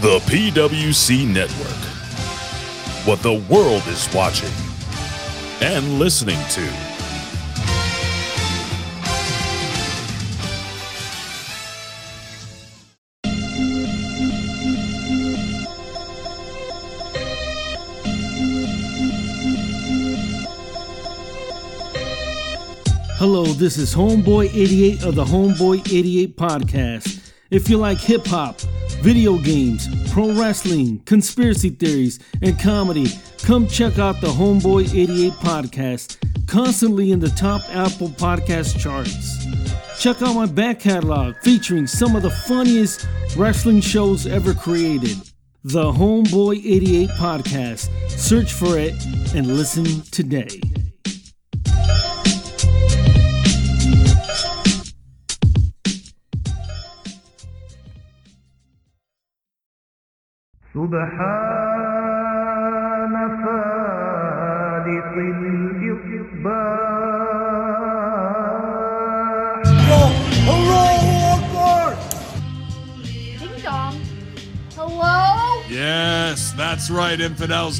The PWC Network. What the world is watching and listening to. Hello, this is Homeboy 88 of the Homeboy 88 podcast. If you like hip hop, video games, pro wrestling, conspiracy theories, and comedy, come check out the Homeboy 88 podcast, constantly in the top Apple podcast charts. Check out my back catalog featuring some of the funniest wrestling shows ever created. The Homeboy 88 podcast. Search for it and listen today. سبحان فالق الإصباح Ding dong. Hello? Yes, that's right, infidels.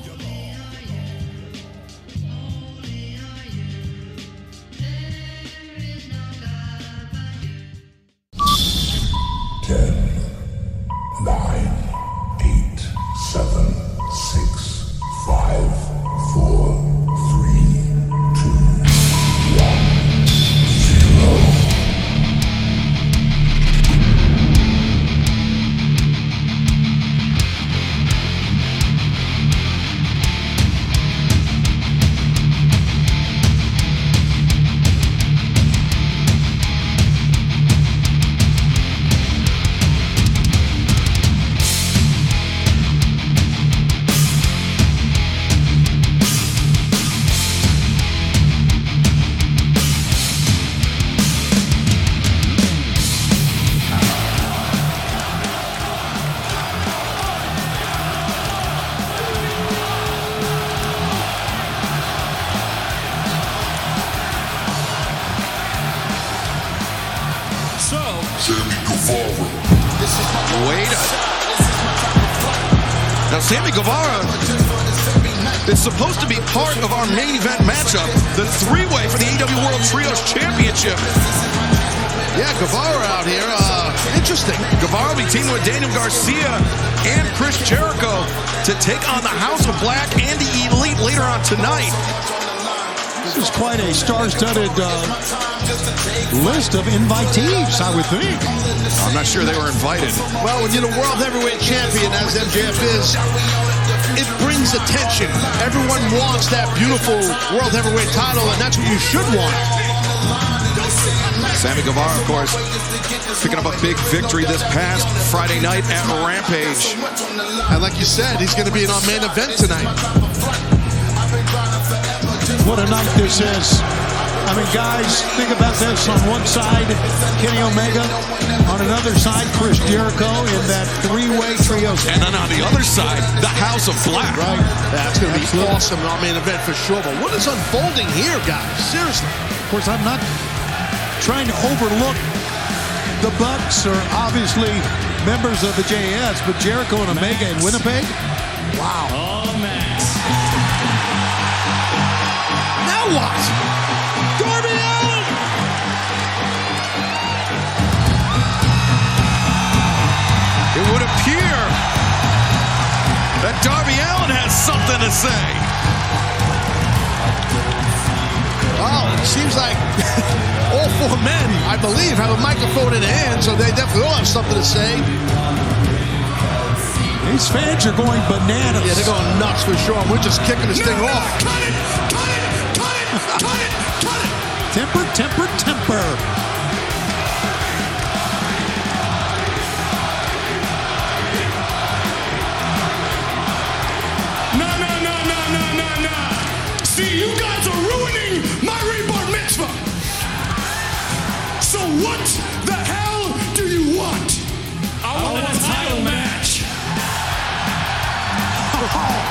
take on the House of Black and the Elite later on tonight. This is quite a star-studded uh, list of invitees, I would think. I'm not sure they were invited. Well, when you're the world heavyweight champion, as MJF is, it brings attention. Everyone wants that beautiful world heavyweight title, and that's what you should want. Sammy Guevara, of course, picking up a big victory this past Friday night at Rampage. And like you said, he's going to be in our main event tonight. What a night this is. I mean, guys, think about this. On one side, Kenny Omega. On another side, Chris Jericho in that three-way trio. And then on the other side, the House of Black. Right. That's going to be awesome in our main event for sure. But what is unfolding here, guys? Seriously. Of course, I'm not trying to overlook the Bucks are obviously members of the JAS, but Jericho and Omega in Winnipeg. Wow. Oh, now what? Darby Allin! It would appear that Darby Allin has something to say. Well, it seems like all four men, I believe, have a microphone in hand, so they definitely all have something to say. These fans are going bananas. Yeah, they're going nuts for sure. We're just kicking this thing off. Cut it! Cut it! Cut it! Cut it! Cut it! Temper, temper, temper.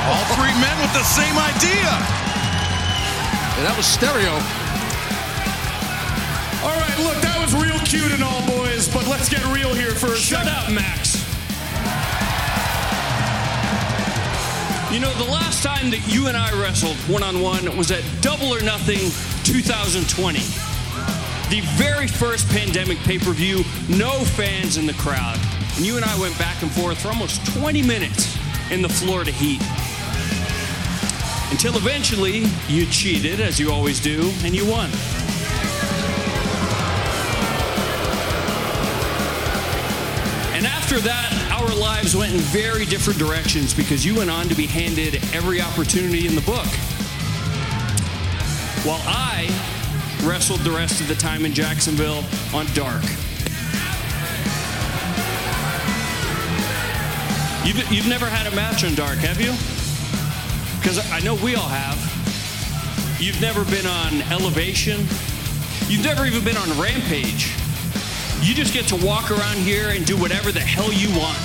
All three men with the same idea. Yeah, that was stereo. All right, look, that was real cute and all, boys, but let's get real here for a Shut up, Max. You know, the last time that you and I wrestled one on one was at Double or Nothing 2020. The very first pandemic pay per view, no fans in the crowd. And you and I went back and forth for almost 20 minutes in the Florida heat. Until eventually, you cheated, as you always do, and you won. And after that, our lives went in very different directions because you went on to be handed every opportunity in the book. While I wrestled the rest of the time in Jacksonville on Dark. You've, you've never had a match on Dark, have you? Because I know we all have. You've never been on Elevation. You've never even been on Rampage. You just get to walk around here and do whatever the hell you want.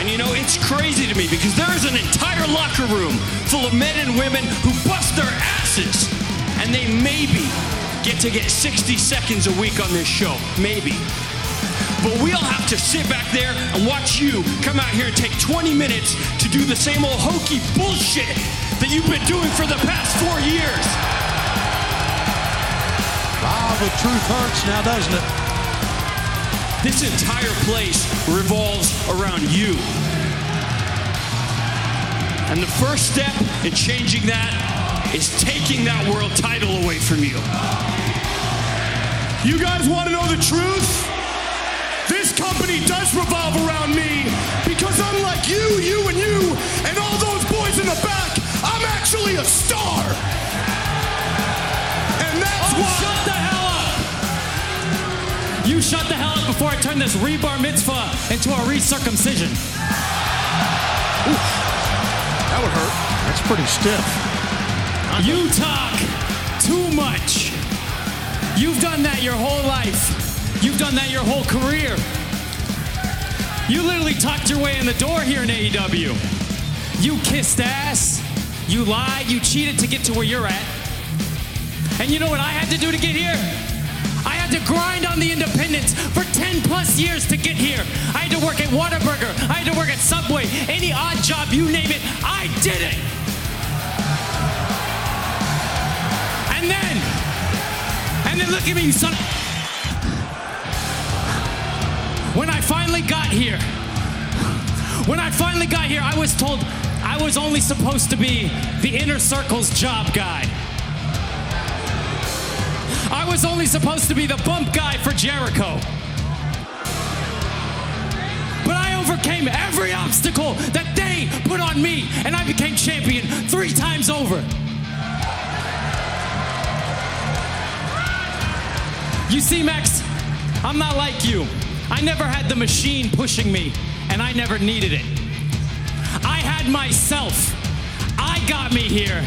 And you know, it's crazy to me because there is an entire locker room full of men and women who bust their asses. And they maybe get to get 60 seconds a week on this show. Maybe. But we all have to sit back there and watch you come out here and take 20 minutes to do the same old hokey bullshit that you've been doing for the past four years. Ah, the truth hurts now, doesn't it? This entire place revolves around you. And the first step in changing that is taking that world title away from you. You guys want to know the truth? This company does revolve around me because unlike you, you, and you, and all those boys in the back, I'm actually a star. And that's Oh, why. shut the hell up! You shut the hell up before I turn this rebar mitzvah into a recircumcision. That would hurt. That's pretty stiff. You talk too much. You've done that your whole life. You've done that your whole career. You literally talked your way in the door here in AEW. You kissed ass. You lied. You cheated to get to where you're at. And you know what I had to do to get here? I had to grind on the independents for 10 plus years to get here. I had to work at Whataburger. I had to work at Subway. Any odd job, you name it, I did it. And then, and then look at me, you son. Finally got here, when I finally got here, I was told I was only supposed to be the inner circle's job guy. I was only supposed to be the bump guy for Jericho. But I overcame every obstacle that they put on me, and I became champion three times over. You see, Max, I'm not like you. I never had the machine pushing me, and I never needed it. I had myself. I got me here,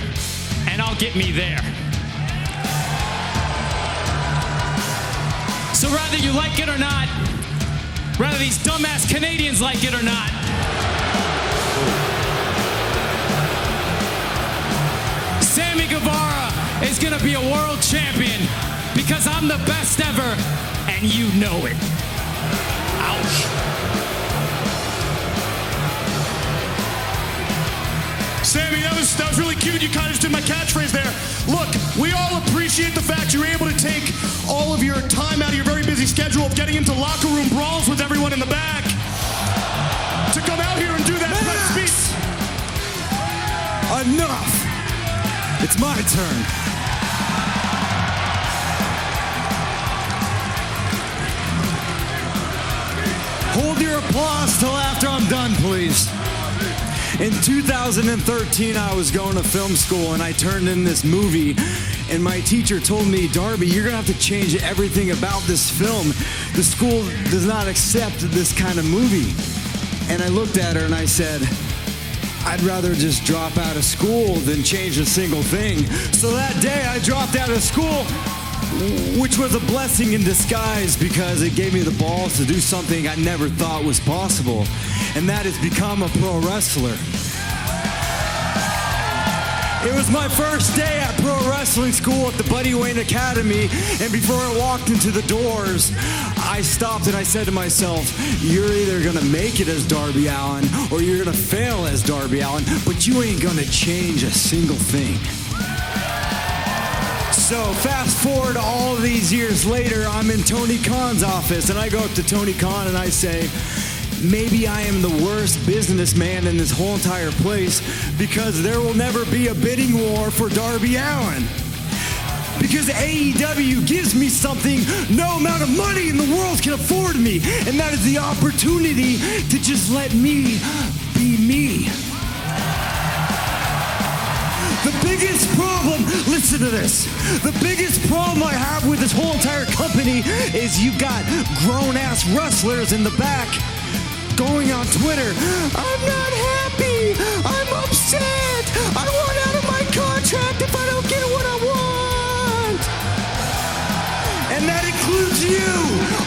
and I'll get me there. So whether you like it or not, whether these dumbass Canadians like it or not, Sammy Guevara is gonna be a world champion because I'm the best ever, and you know it. Sammy, that was that was really cute. You kind of just did my catchphrase there. Look, we all appreciate the fact you're able to take all of your time out of your very busy schedule of getting into locker room brawls with everyone in the back to come out here and do that press speech. Enough! It's my turn. Hold your applause till after I'm done, please. In 2013, I was going to film school and I turned in this movie. And my teacher told me, Darby, you're going to have to change everything about this film. The school does not accept this kind of movie. And I looked at her and I said, I'd rather just drop out of school than change a single thing. So that day I dropped out of school, which was a blessing in disguise because it gave me the balls to do something I never thought was possible, and that is become a pro wrestler. It was my first day at pro wrestling school at the Buddy Wayne Academy, and before I walked into the doors, I stopped and I said to myself, You're either gonna make it as Darby Allin or you're gonna fail as Darby Allin, but you ain't gonna change a single thing. So fast forward all these years later, I'm in Tony Khan's office, and I go up to Tony Khan and I say, Maybe I am the worst businessman in this whole entire place because there will never be a bidding war for Darby Allin. Because AEW gives me something no amount of money in the world can afford me, and that is the opportunity to just let me be me. The biggest problem, listen to this. The biggest problem I have with this whole entire company is you've got grown ass wrestlers in the back going on Twitter. I'm not happy. I'm upset. I want out of my contract if I don't get what I want. And that includes you,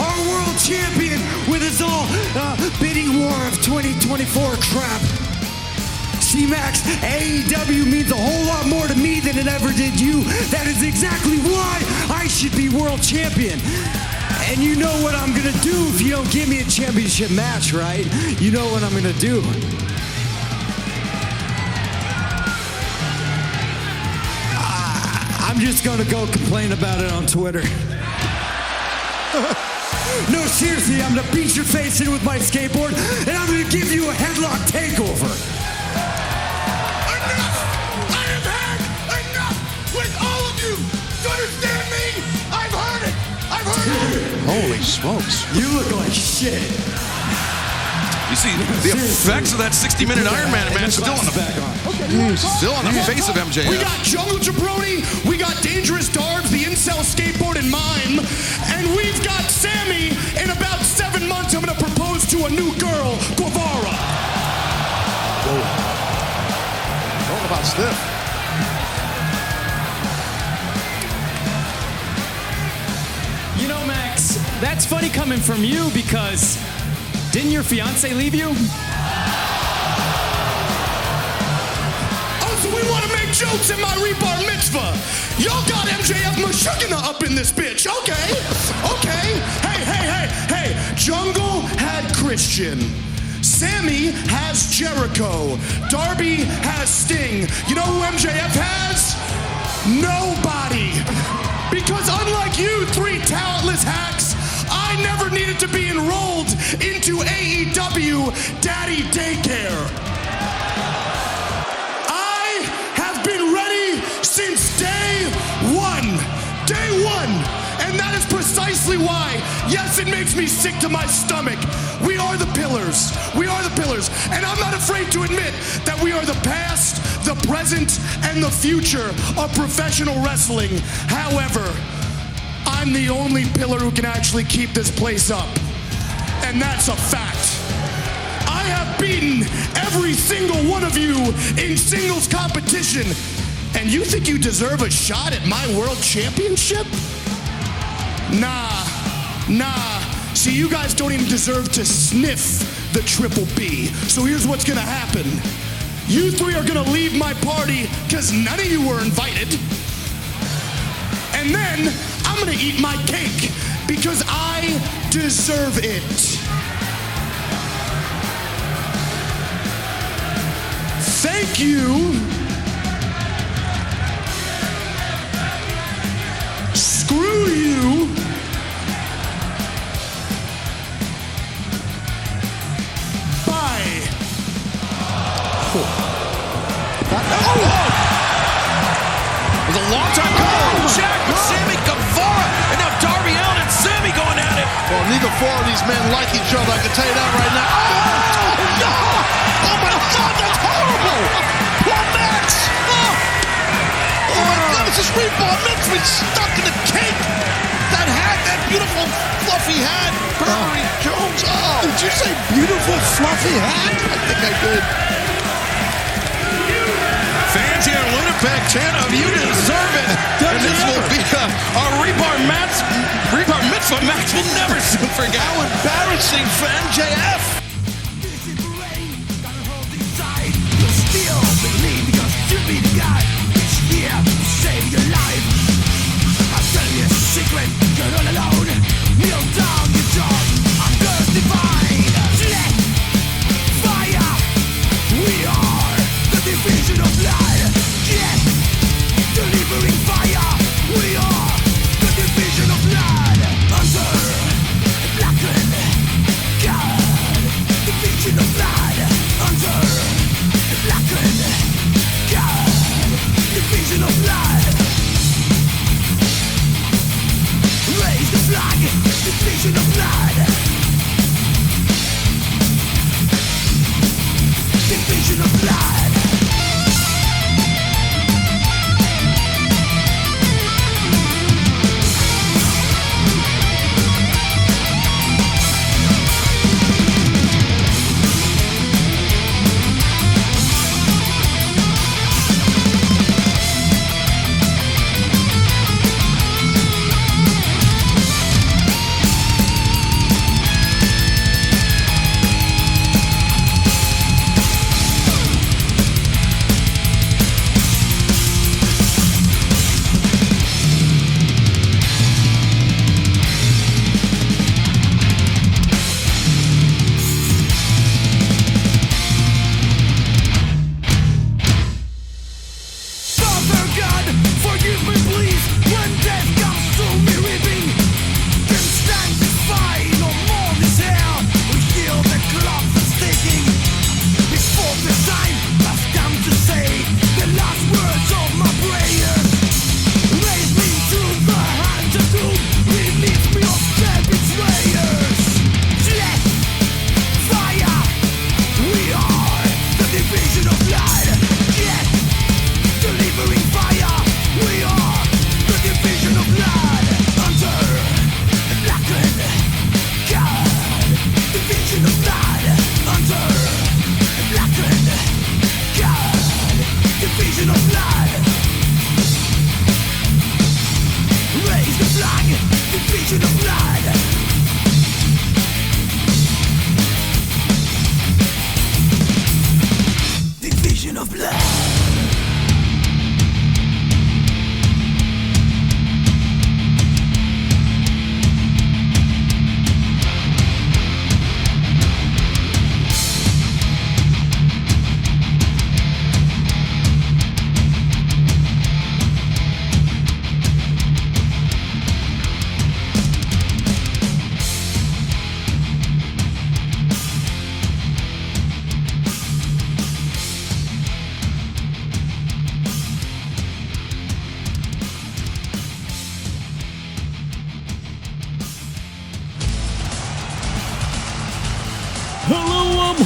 our world champion, with his all uh, bidding war of 2024 crap. C-Max, AEW means a whole lot more to me than it ever did you. That is exactly why I should be world champion. And you know what I'm gonna do if you don't give me a championship match, right? You know what I'm gonna do. I'm just gonna go complain about it on Twitter. no, seriously, I'm gonna beat your face in with my skateboard and I'm gonna give you a headlock takeover. You. Do you understand me? I've heard it. I've heard it. Holy smokes. You look like shit. You see the effects of that 60-minute Iron Man match still on the back. Okay, still on the face of MJF. We got Jungle Jabroni, we got Dangerous Darbs, the Incel Skateboard, and Mime, and we've got Sammy. In about seven months, I'm gonna propose to a new girl, Guevara. Talk about stiff. That's funny coming from you because didn't your fiance leave you? Oh, so we want to make jokes at my rebar mitzvah. Y'all got MJF Meshuggah up in this bitch. Okay, okay. Hey, hey, hey, hey. Jungle had Christian. Sammy has Jericho. Darby has Sting. You know who MJF has? Nobody. Because unlike you, three talentless hacks, I never needed to be enrolled into AEW Daddy Daycare. I have been ready since day one. Day one. And that is precisely why, yes, it makes me sick to my stomach. We are the pillars. We are the pillars. And I'm not afraid to admit that we are the past, the present, and the future of professional wrestling. However, I'm the only pillar who can actually keep this place up. And that's a fact. I have beaten every single one of you in singles competition. And you think you deserve a shot at my world championship? Nah, nah. See, you guys don't even deserve to sniff the triple B. So here's what's gonna happen. You three are gonna leave my party because none of you were invited. And then I'm gonna eat my cake because I deserve it. Thank you. Screw you. The four of these men like each other. I can tell you that right now. Oh, no! Oh, my God, that's horrible! Poor Max! Oh, oh my God, this is rebar. Max been stuck in the cake! That hat, that beautiful fluffy hat. Burberry Jones. Oh. Did you say beautiful fluffy hat? I think I did. In Winnipeg chant of you deserve it. and this will be a, a rebar match. Rebar mitzvah match we'll never soon forget. How embarrassing for MJF.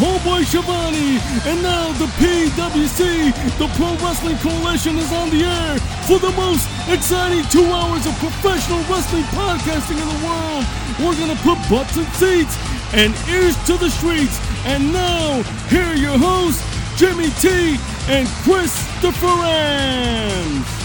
Homeboy Shivani, and now the PWC, the Pro Wrestling Coalition, is on the air for the most exciting two hours of professional wrestling podcasting in the world. We're gonna put butts in seats and ears to the streets. And now, here are your hosts, Jimmy T and Christopher Ambs.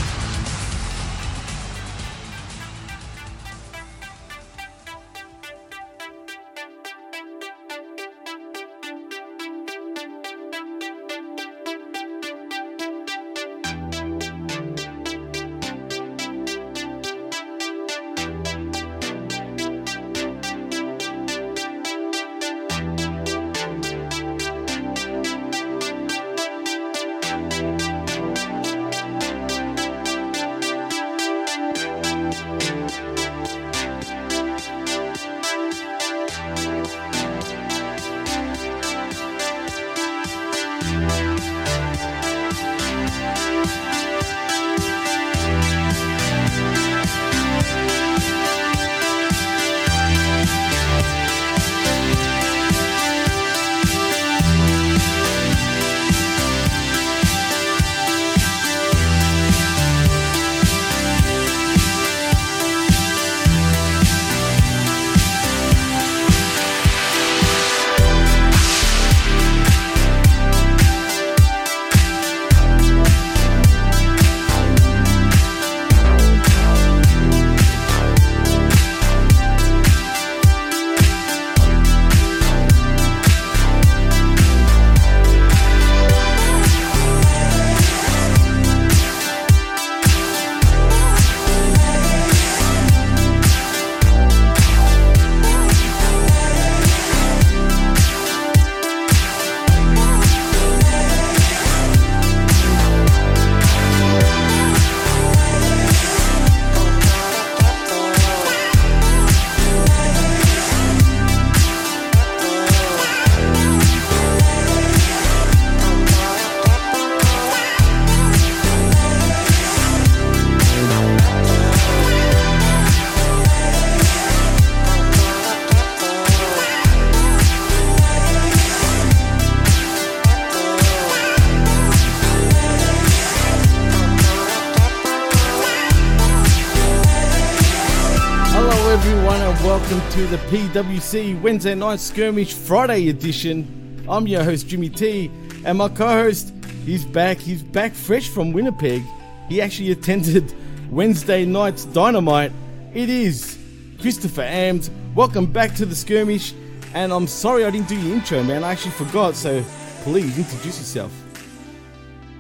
To the PWC Wednesday Night Skirmish Friday edition. I'm your host, Jimmy T, and my co host, he's back. He's back fresh from Winnipeg. He actually attended Wednesday night's Dynamite. It is Christopher Ambs. Welcome back to the skirmish, and I'm sorry I didn't do your intro, man. I actually forgot, so please introduce yourself.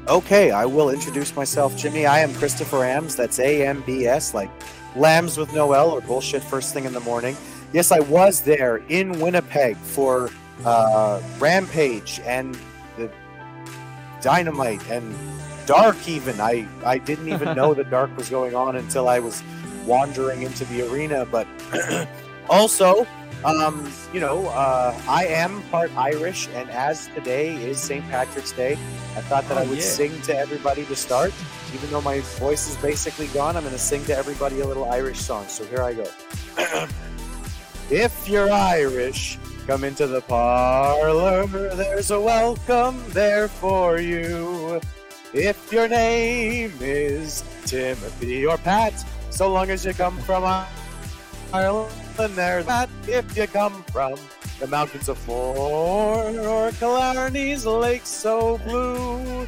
Okay, I will introduce myself, Jimmy. I am Christopher Ambs. That's A M B S, like lambs with no L or bullshit first thing in the morning. Yes, I was there in Winnipeg for uh, Rampage and the Dynamite and Dark. Even I, I didn't even know that Dark was going on until I was wandering into the arena. But also, um, you know, uh, I am part Irish, and as today is St. Patrick's Day, I thought that Oh, I would yeah. sing to everybody to start. Even though my voice is basically gone, I'm going to sing to everybody a little Irish song. So here I go. if you're Irish, come into the parlor. There's a welcome there for you. If your name is Timothy or Pat, so long as you come from Ireland, there's that. If you come from the mountains of Moore or Killarney's lake so blue,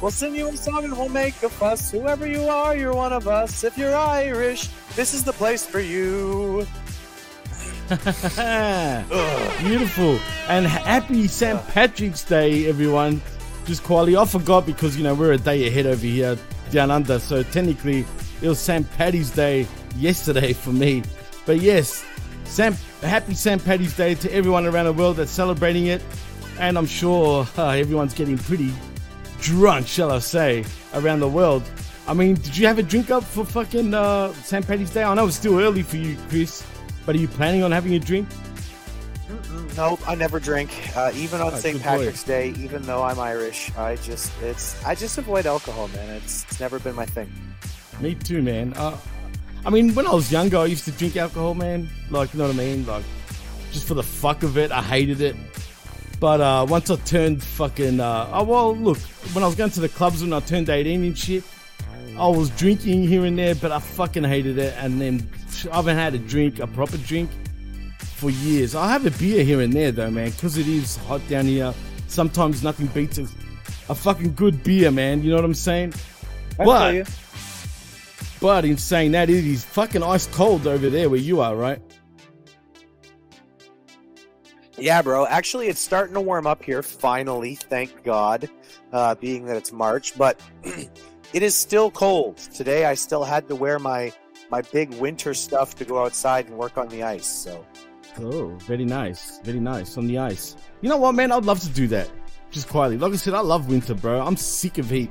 we'll sing you a song and we'll make a fuss. Whoever you are, you're one of us. If you're Irish, this is the place for you. Beautiful. And happy St. Patrick's Day, everyone. Just quietly, I forgot because, you know, we're a day ahead over here down under. So technically, it was St. Patty's Day yesterday for me. But yes, St. happy St. Patty's Day to everyone around the world that's celebrating it. And I'm sure uh, everyone's getting pretty drunk, shall I say, around the world. I mean, did you have a drink up for fucking uh, St. Patty's Day? I know it's still early for you, Chris, but are you planning on having a drink? Nope, I never drink. Uh, even on Oh, St. good boy. Patrick's Day, even though I'm Irish, I just it's I just avoid alcohol, man. It's it's never been my thing. Me too, man. Uh, I mean, when I was younger, I used to drink alcohol, man. Like, you know what I mean? Like, just for the fuck of it. I hated it. But uh, once I turned fucking, uh, oh well, look, when I was going to the clubs when I turned 18 and shit, I was drinking here and there, but I fucking hated it. And then I haven't had a drink, a proper drink, for years. I have a beer here and there though, man, because it is hot down here. Sometimes nothing beats a, a fucking good beer, man. You know what I'm saying? I but, but in saying that, it is fucking ice cold over there where you are, right? Yeah, bro. Actually, it's starting to warm up here. Finally, thank God. Uh, being that it's March, but it is still cold today. I still had to wear my my big winter stuff to go outside and work on the ice. So Oh, very nice. Very nice on the ice. You know what, man? I'd love to do that. Just quietly. Like I said, I love winter, bro. I'm sick of heat.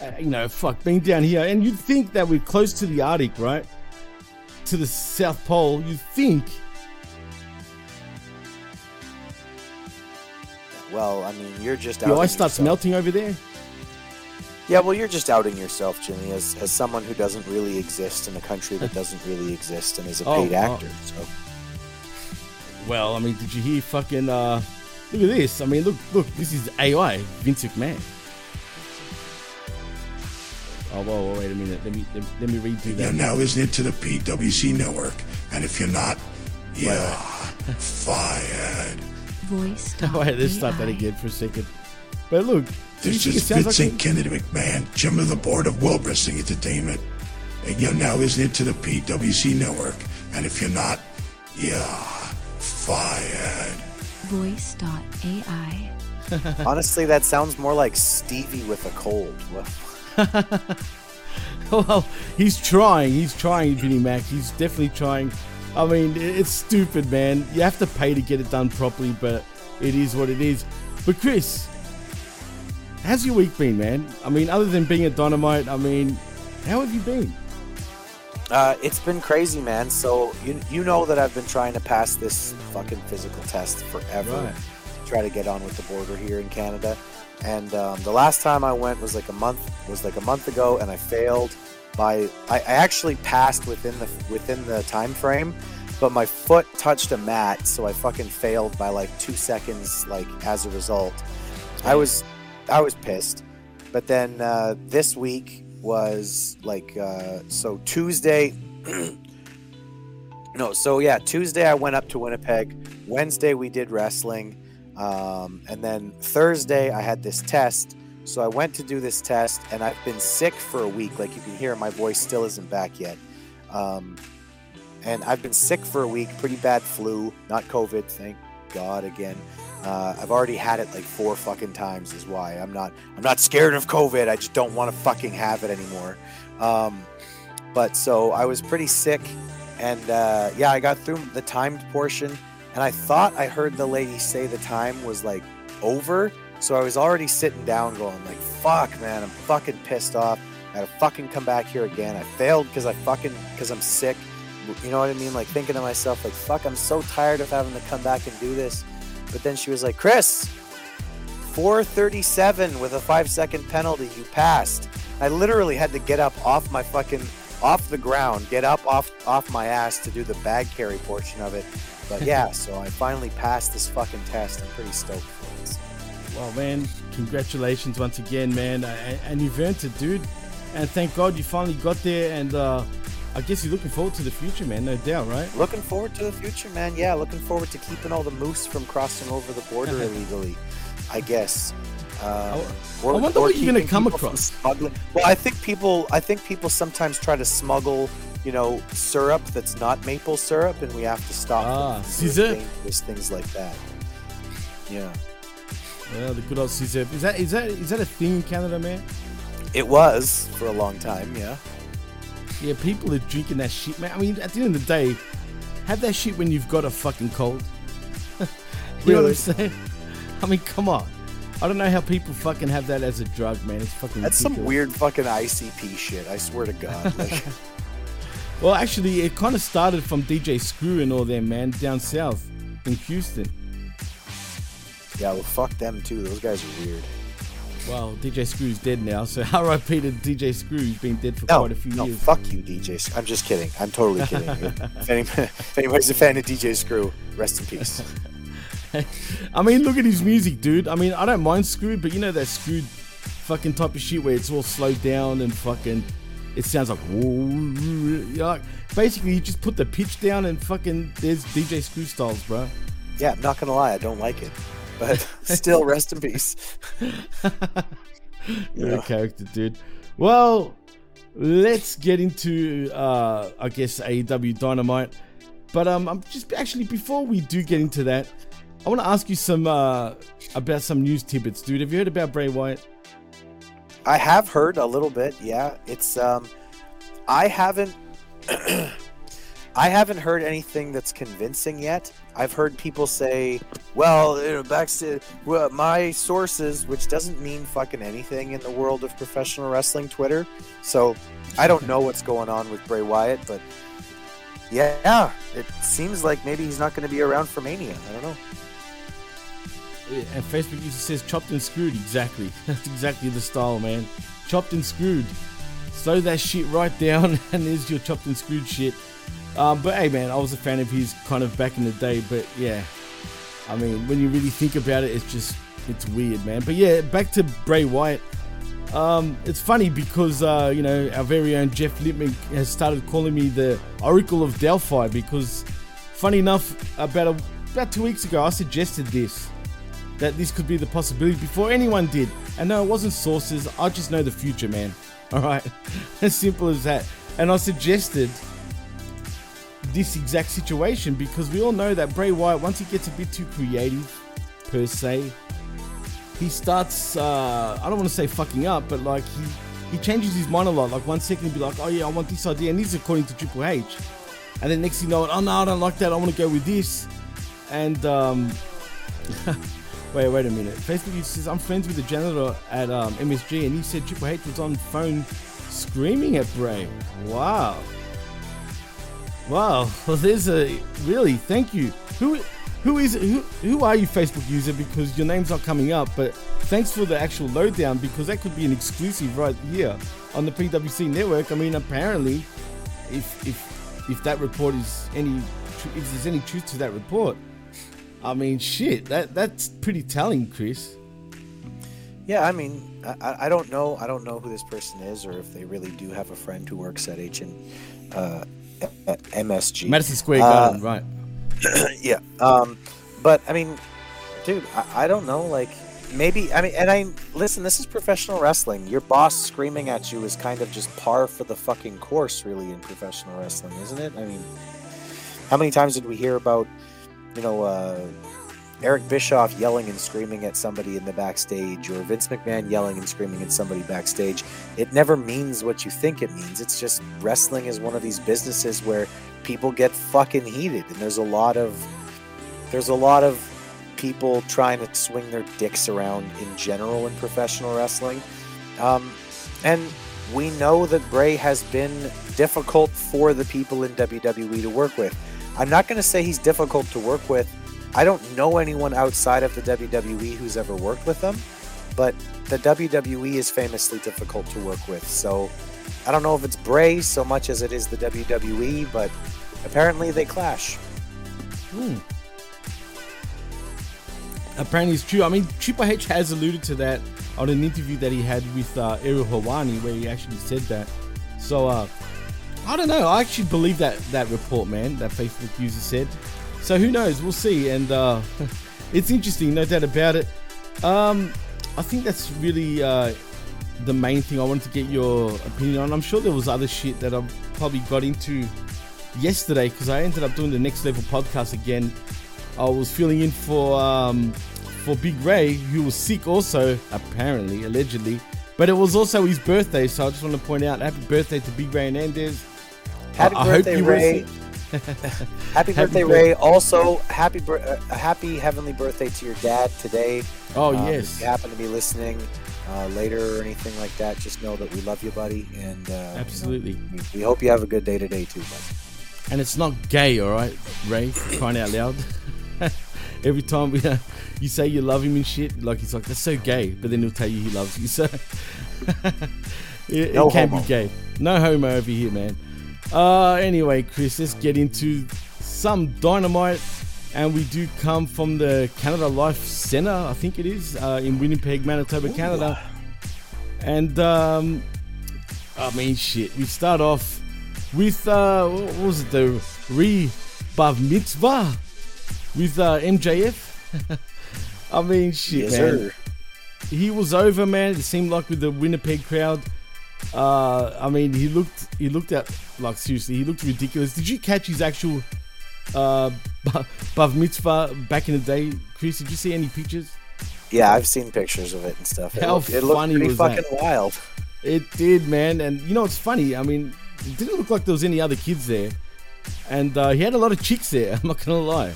Uh, you know, fuck, being down here. And you'd think that we're close to the Arctic, right? To the South Pole. You'd think. well, I mean, you're just The ice starts yourself. melting over there. Yeah, well, you're just outing yourself, Jimmy, as, as someone who doesn't really exist in a country that doesn't really exist and is a Oh, paid wow. actor. So Well, I mean, did you hear fucking, uh, look at this. I mean, look, look, this is AI, Vince McMahon. Oh, whoa, whoa, wait a minute. Let me, let, let me redo You're that. now listening to the PWC network, and if you're not, you're fired. Voice. wait, let's start that again for a second. But look, do you This think it is sounds Vincent like Kennedy McMahon, chairman of the board of World Wrestling Entertainment. And you're now listening to the PWC network, and if you're not, you're fired. Voice.ai. honestly, that sounds more like Stevie with a cold. Well, well, he's trying. He's trying, Vinnie Mac. He's definitely trying. I mean, it's stupid, man. You have to pay to get it done properly, but it is what it is. But Chris, how's your week been, man? I mean, other than being a dynamite, I mean, how have you been? Uh, it's been crazy, man. So you you know that I've been trying to pass this fucking physical test forever. Right. Try to get on with the border here in Canada. And um, the last time I went was like a month was like a month ago, and I failed. By I, I actually passed within the within the time frame, but my foot touched a mat, so I fucking failed by like two seconds. Like as a result, I was I was pissed. But then uh, this week was like uh, so Tuesday. No, so yeah, Tuesday I went up to Winnipeg. Wednesday we did wrestling. Um, and then Thursday I had this test. So I went to do this test and I've been sick for a week. Like you can hear, my voice still isn't back yet. Um, and I've been sick for a week, pretty bad flu, not COVID, thank God again. Uh, I've already had it like four fucking times. Is why I'm not. I'm not scared of COVID. I just don't want to fucking have it anymore. Um, but so I was pretty sick, and uh, yeah, I got through the timed portion, and I thought I heard the lady say the time was like over. So I was already sitting down, going like, "Fuck, man, I'm fucking pissed off. I gotta fucking come back here again. I failed because I fucking because I'm sick. You know what I mean? Like thinking to myself, like, fuck, I'm so tired of having to come back and do this. But then she was like, Chris, 437 with a five second penalty. You passed. I literally had to get up off my fucking off the ground, get up off off my ass to do the bag carry portion of it. But yeah, so I finally passed this fucking test. I'm pretty stoked for this. Well, man, congratulations once again, man. And, and you've earned it, dude. And thank God you finally got there. And uh, I guess you're looking forward to the future, man. No doubt, right? Looking forward to the future, man. Yeah, looking forward to keeping all the moose from crossing over the border illegally. I guess. Uh, I wonder what you're gonna come across. Smuggling. Well, I think people. I think people sometimes try to smuggle, you know, syrup that's not maple syrup, and we have to stop Ah, them Caesar? things like that. Yeah, Yeah, the good old Caesar. Is that is that is that a thing in Canada, man? it was for a long time. Yeah. Yeah, people are drinking that shit, man. I mean, at the end of the day, have that shit when you've got a fucking cold. you know what I'm saying? I mean, come on. I don't know how people fucking have that as a drug, man. It's fucking. That's some weird fucking ICP shit. I swear to God. Like, Well, actually, it kind of started from DJ Screw and all them, man, down south in Houston. yeah, well, fuck them too. Those guys are weird. Well, DJ Screw's dead now, so RIP to DJ Screw. He's been dead for No, quite a few no, years. fuck you, DJ. Screw. I'm just kidding. I'm totally kidding. if, any, if anybody's a fan of DJ Screw, rest in peace. I mean, look at his music, dude. I mean, I don't mind Screwed, but you know that Screwed fucking type of shit where it's all slowed down and fucking. It sounds like. like basically, you just put the pitch down and fucking. There's DJ Screw styles, bro. Yeah, I'm not gonna lie, I don't like it, but still, rest in peace. You're Yeah. a character, dude. Well, let's get into, uh, I guess, AEW Dynamite. But um, I'm just actually before we do get into that, I want to ask you some uh, about some news tidbits, dude. Have you heard about Bray Wyatt? I have heard a little bit. Yeah, it's um, I haven't, I haven't heard anything that's convincing yet. I've heard people say, "Well, you know, back to well, my sources," which doesn't mean fucking anything in the world of professional wrestling Twitter. So I don't know what's going on with Bray Wyatt, but yeah, it seems like maybe he's not going to be around for Mania. I don't know. And Facebook user says chopped and screwed. Exactly. That's exactly the style, man. Chopped and screwed. Slow that shit right down, and there's your chopped and screwed shit. Um, but hey, man, I was a fan of his kind of back in the day. But yeah, I mean, when you really think about it, it's just it's weird, man. But yeah, back to Bray Wyatt. Um, it's funny because uh, you know our very own Jeff Lippman has started calling me the Oracle of Delphi because, funny enough, about a, about two weeks ago, I suggested this that this could be the possibility before anyone did. And no, it wasn't sources. I just know the future, man. All right, as simple as that. And I suggested this exact situation because we all know that Bray Wyatt, once he gets a bit too creative, per se, he starts. Uh, I don't want to say fucking up, but like he he changes his mind a lot. Like one second he'll be like, "Oh yeah, I want this idea," and this is according to Triple H. And then next thing you know, "Oh no, I don't like that. I want to go with this." And um, wait, wait a minute. Facebook says I'm friends with the janitor at um, MSG, and he said Triple H was on phone screaming at Bray. Wow. Wow. Well, there's a really thank you. Who who is who who are you Facebook user because your name's not coming up, but thanks for the actual lowdown because that could be an exclusive right here on the PWC network. I mean, apparently if if if that report is any if there's any truth to that report, I mean, shit, that that's pretty telling, Chris. Yeah, I mean, I- I, don't know. I don't know who this person is, or if they really do have a friend who works at H and uh, MSG. Madison Square Uh, Garden, right? yeah. Um, but I mean, dude, I, I don't know. Like, maybe I mean, and I listen. This is professional wrestling. Your boss screaming at you is kind of just par for the fucking course, really, in professional wrestling, isn't it? I mean, how many times did we hear about, you know, uh, Eric Bischoff yelling and screaming at somebody in the backstage, or Vince McMahon yelling and screaming at somebody backstage? It never means what you think it means. It's just wrestling is one of these businesses where people get fucking heated, and there's a lot of there's a lot of people trying to swing their dicks around in general in professional wrestling. Um, and we know that Bray has been difficult for the people in WWE to work with. I'm not going to say he's difficult to work with. I don't know anyone outside of the WWE who's ever worked with them, but the WWE is famously difficult to work with. So I don't know if it's Bray so much as it is the WWE, but apparently they clash. Hmm. Apparently, it's true. I mean, Triple H has alluded to that on an interview that he had with uh, Ariel Helwani, where he actually said that. So, uh, I don't know. I actually believe that that report, man. That Facebook user said. So who knows? We'll see. And uh, it's interesting, no doubt about it. Um, I think that's really uh, the main thing I wanted to get your opinion on. I'm sure there was other shit that I probably got into yesterday because I ended up doing the next level podcast again. I was filling in for um, for Big Ray, who was sick also, apparently, allegedly. But it was also his birthday, so I just want to point out happy birthday to Big Ray Hernandez. Happy I- I birthday, Ray. Happy birthday, bir- Ray. Also, happy uh, a happy heavenly birthday to your dad today. Oh, Um, yes. If you happen to be listening uh, later or anything like that, just know that we love you, buddy. And uh, Absolutely. we, we hope you have a good day today, too, buddy. And it's not gay, all right, Ray? Crying out loud. Every time we, uh, you say you love him and shit, like he's like that's so gay, but then he'll tell you he loves you. So it, No it can homo. be gay. No homo over here, man. Uh, anyway, Chris, let's get into some dynamite, and we do come from the Canada Life Center, I think it is, uh, in Winnipeg, Manitoba, Canada. And um, I mean, shit. We start off with uh, what was it? The re Bar Mitzvah with uh, MJF. I mean, shit, Yes, man. sir. He was over, man. It seemed like with the Winnipeg crowd. Uh, I mean, he looked he looked at like seriously, he looked ridiculous. Did you catch his actual uh, Bar Mitzvah back in the day, Chris? Did you see any pictures? Yeah, I've seen pictures of it and stuff. How It looked, it looked funny pretty was fucking that? wild. It did, man. And you know, it's funny. I mean, it didn't look like there was any other kids there. And uh, he had a lot of chicks there. I'm not gonna lie.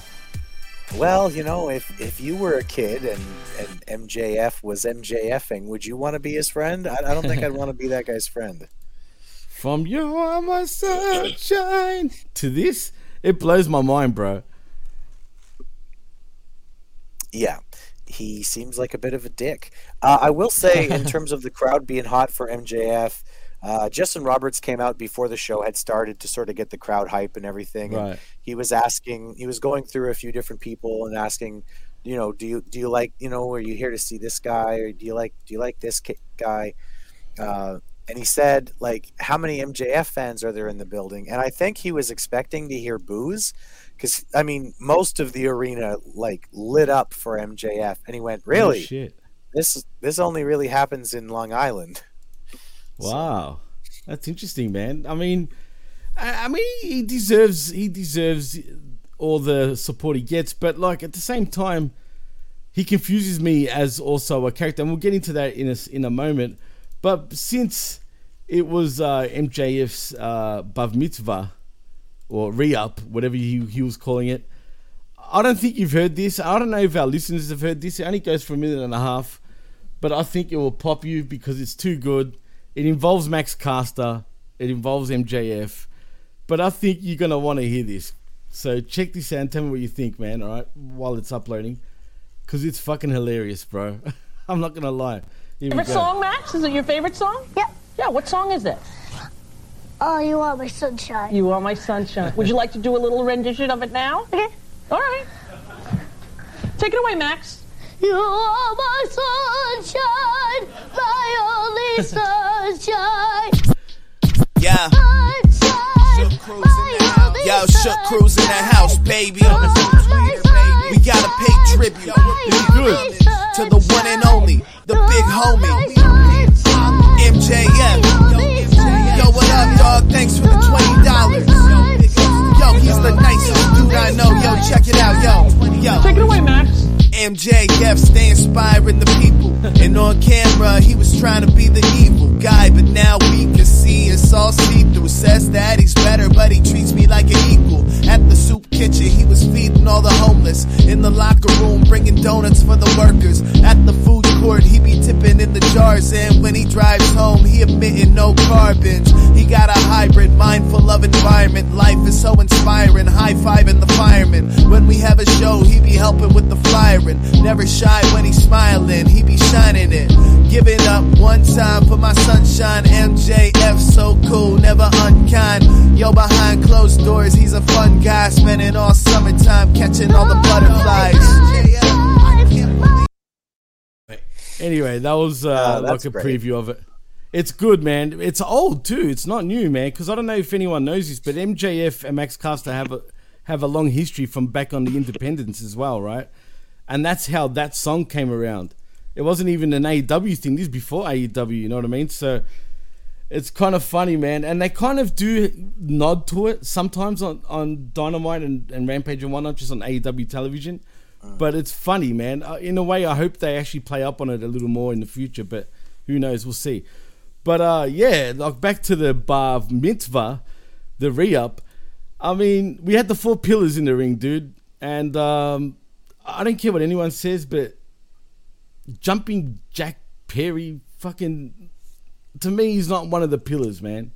Well, you know, if if you were a kid and, and MJF was MJFing, would you want to be his friend? I, I don't think I'd want to be that guy's friend. From you are my sunshine to this, it blows my mind, bro. Yeah, he seems like a bit of a dick. Uh, I will say, in terms of the crowd being hot for MJF, uh, Justin Roberts came out before the show had started to sort of get the crowd hype and everything. And he was asking, he was going through a few different people and asking, you know, do you do you like, you know, are you here to see this guy or do you like do you like this guy? Uh, and he said, like, how many MJF fans are there in the building? And I think he was expecting to hear boos, because I mean, most of the arena like lit up for MJF, and he went, "Really? Oh, shit. This this only really happens in Long Island." Wow, that's interesting, man. I mean, I, I mean, he deserves he deserves all the support he gets, but like at the same time, he confuses me as also a character, and we'll get into that in a in a moment. But since it was uh, MJF's uh, Bar Mitzvah or re up, whatever he, he was calling it, I don't think you've heard this. I don't know if our listeners have heard this. It only goes for a minute and a half, but I think it will pop you because it's too good. It involves Max Caster. It involves MJF, but I think you're gonna want to hear this. So check this out and tell me what you think, man. All right, while it's uploading, because it's fucking hilarious, bro. I'm not gonna lie. Here Favorite song, Max? Is it your favorite song? Yeah. Yeah, what song is it? Oh, you are my sunshine. You Are My Sunshine. Would you like to do a little rendition of it now? Okay. All right. Take it away, Max. You are my sunshine, my only sunshine. Yeah. Yo, Shook Cruz in the house, baby. We gotta pay tribute to the one and only, the big homie, MJF. Yo, what up, dog? Thanks for the twenty dollars. Yo, he's the nicest dude I know. Yo, check it out, yo. Yo. Take it away, Max. MJF stay inspiring the people. And on camera, he was trying to be the evil guy, but now we can see it's all see through. Says that he's better, but he treats me like an equal. At the soup kitchen, he was feeding all the homeless. In the locker room, bringing donuts for the workers. At the food court, he be tipping in the jars. And when he drives home, he emitting no carbons. He got a hybrid, mindful of environment. Life is so inspiring, high fiving the firemen. When we have a show, he be helping with the flyering. Never shy when he's smiling, he be shining it. Give it up one time for my sunshine. MJF, so cool, never unkind. Yo, behind closed doors, he's a fun guy. Spending all summertime catching all the butterflies. Anyway, that was uh, like a great. preview of it. It's good, man. It's old too. It's not new, man. Because I don't know if anyone knows this, but MJF and Max Caster have a have a long history from back on the Independence as well, right? And that's how that song came around. It wasn't even an AEW thing. This is before AEW. You know what I mean? So it's kind of funny, man. And they kind of do nod to it sometimes on, on Dynamite and, and Rampage and whatnot, just on AEW television. But it's funny, man. Uh, In a way, I hope they actually play up on it a little more in the future. But who knows? We'll see. But uh, yeah, like back to the bar mitzvah, the re up. I mean, we had the four pillars in the ring, dude. And um, I don't care what anyone says, but jumping Jack Perry, fucking, to me, he's not one of the pillars, man.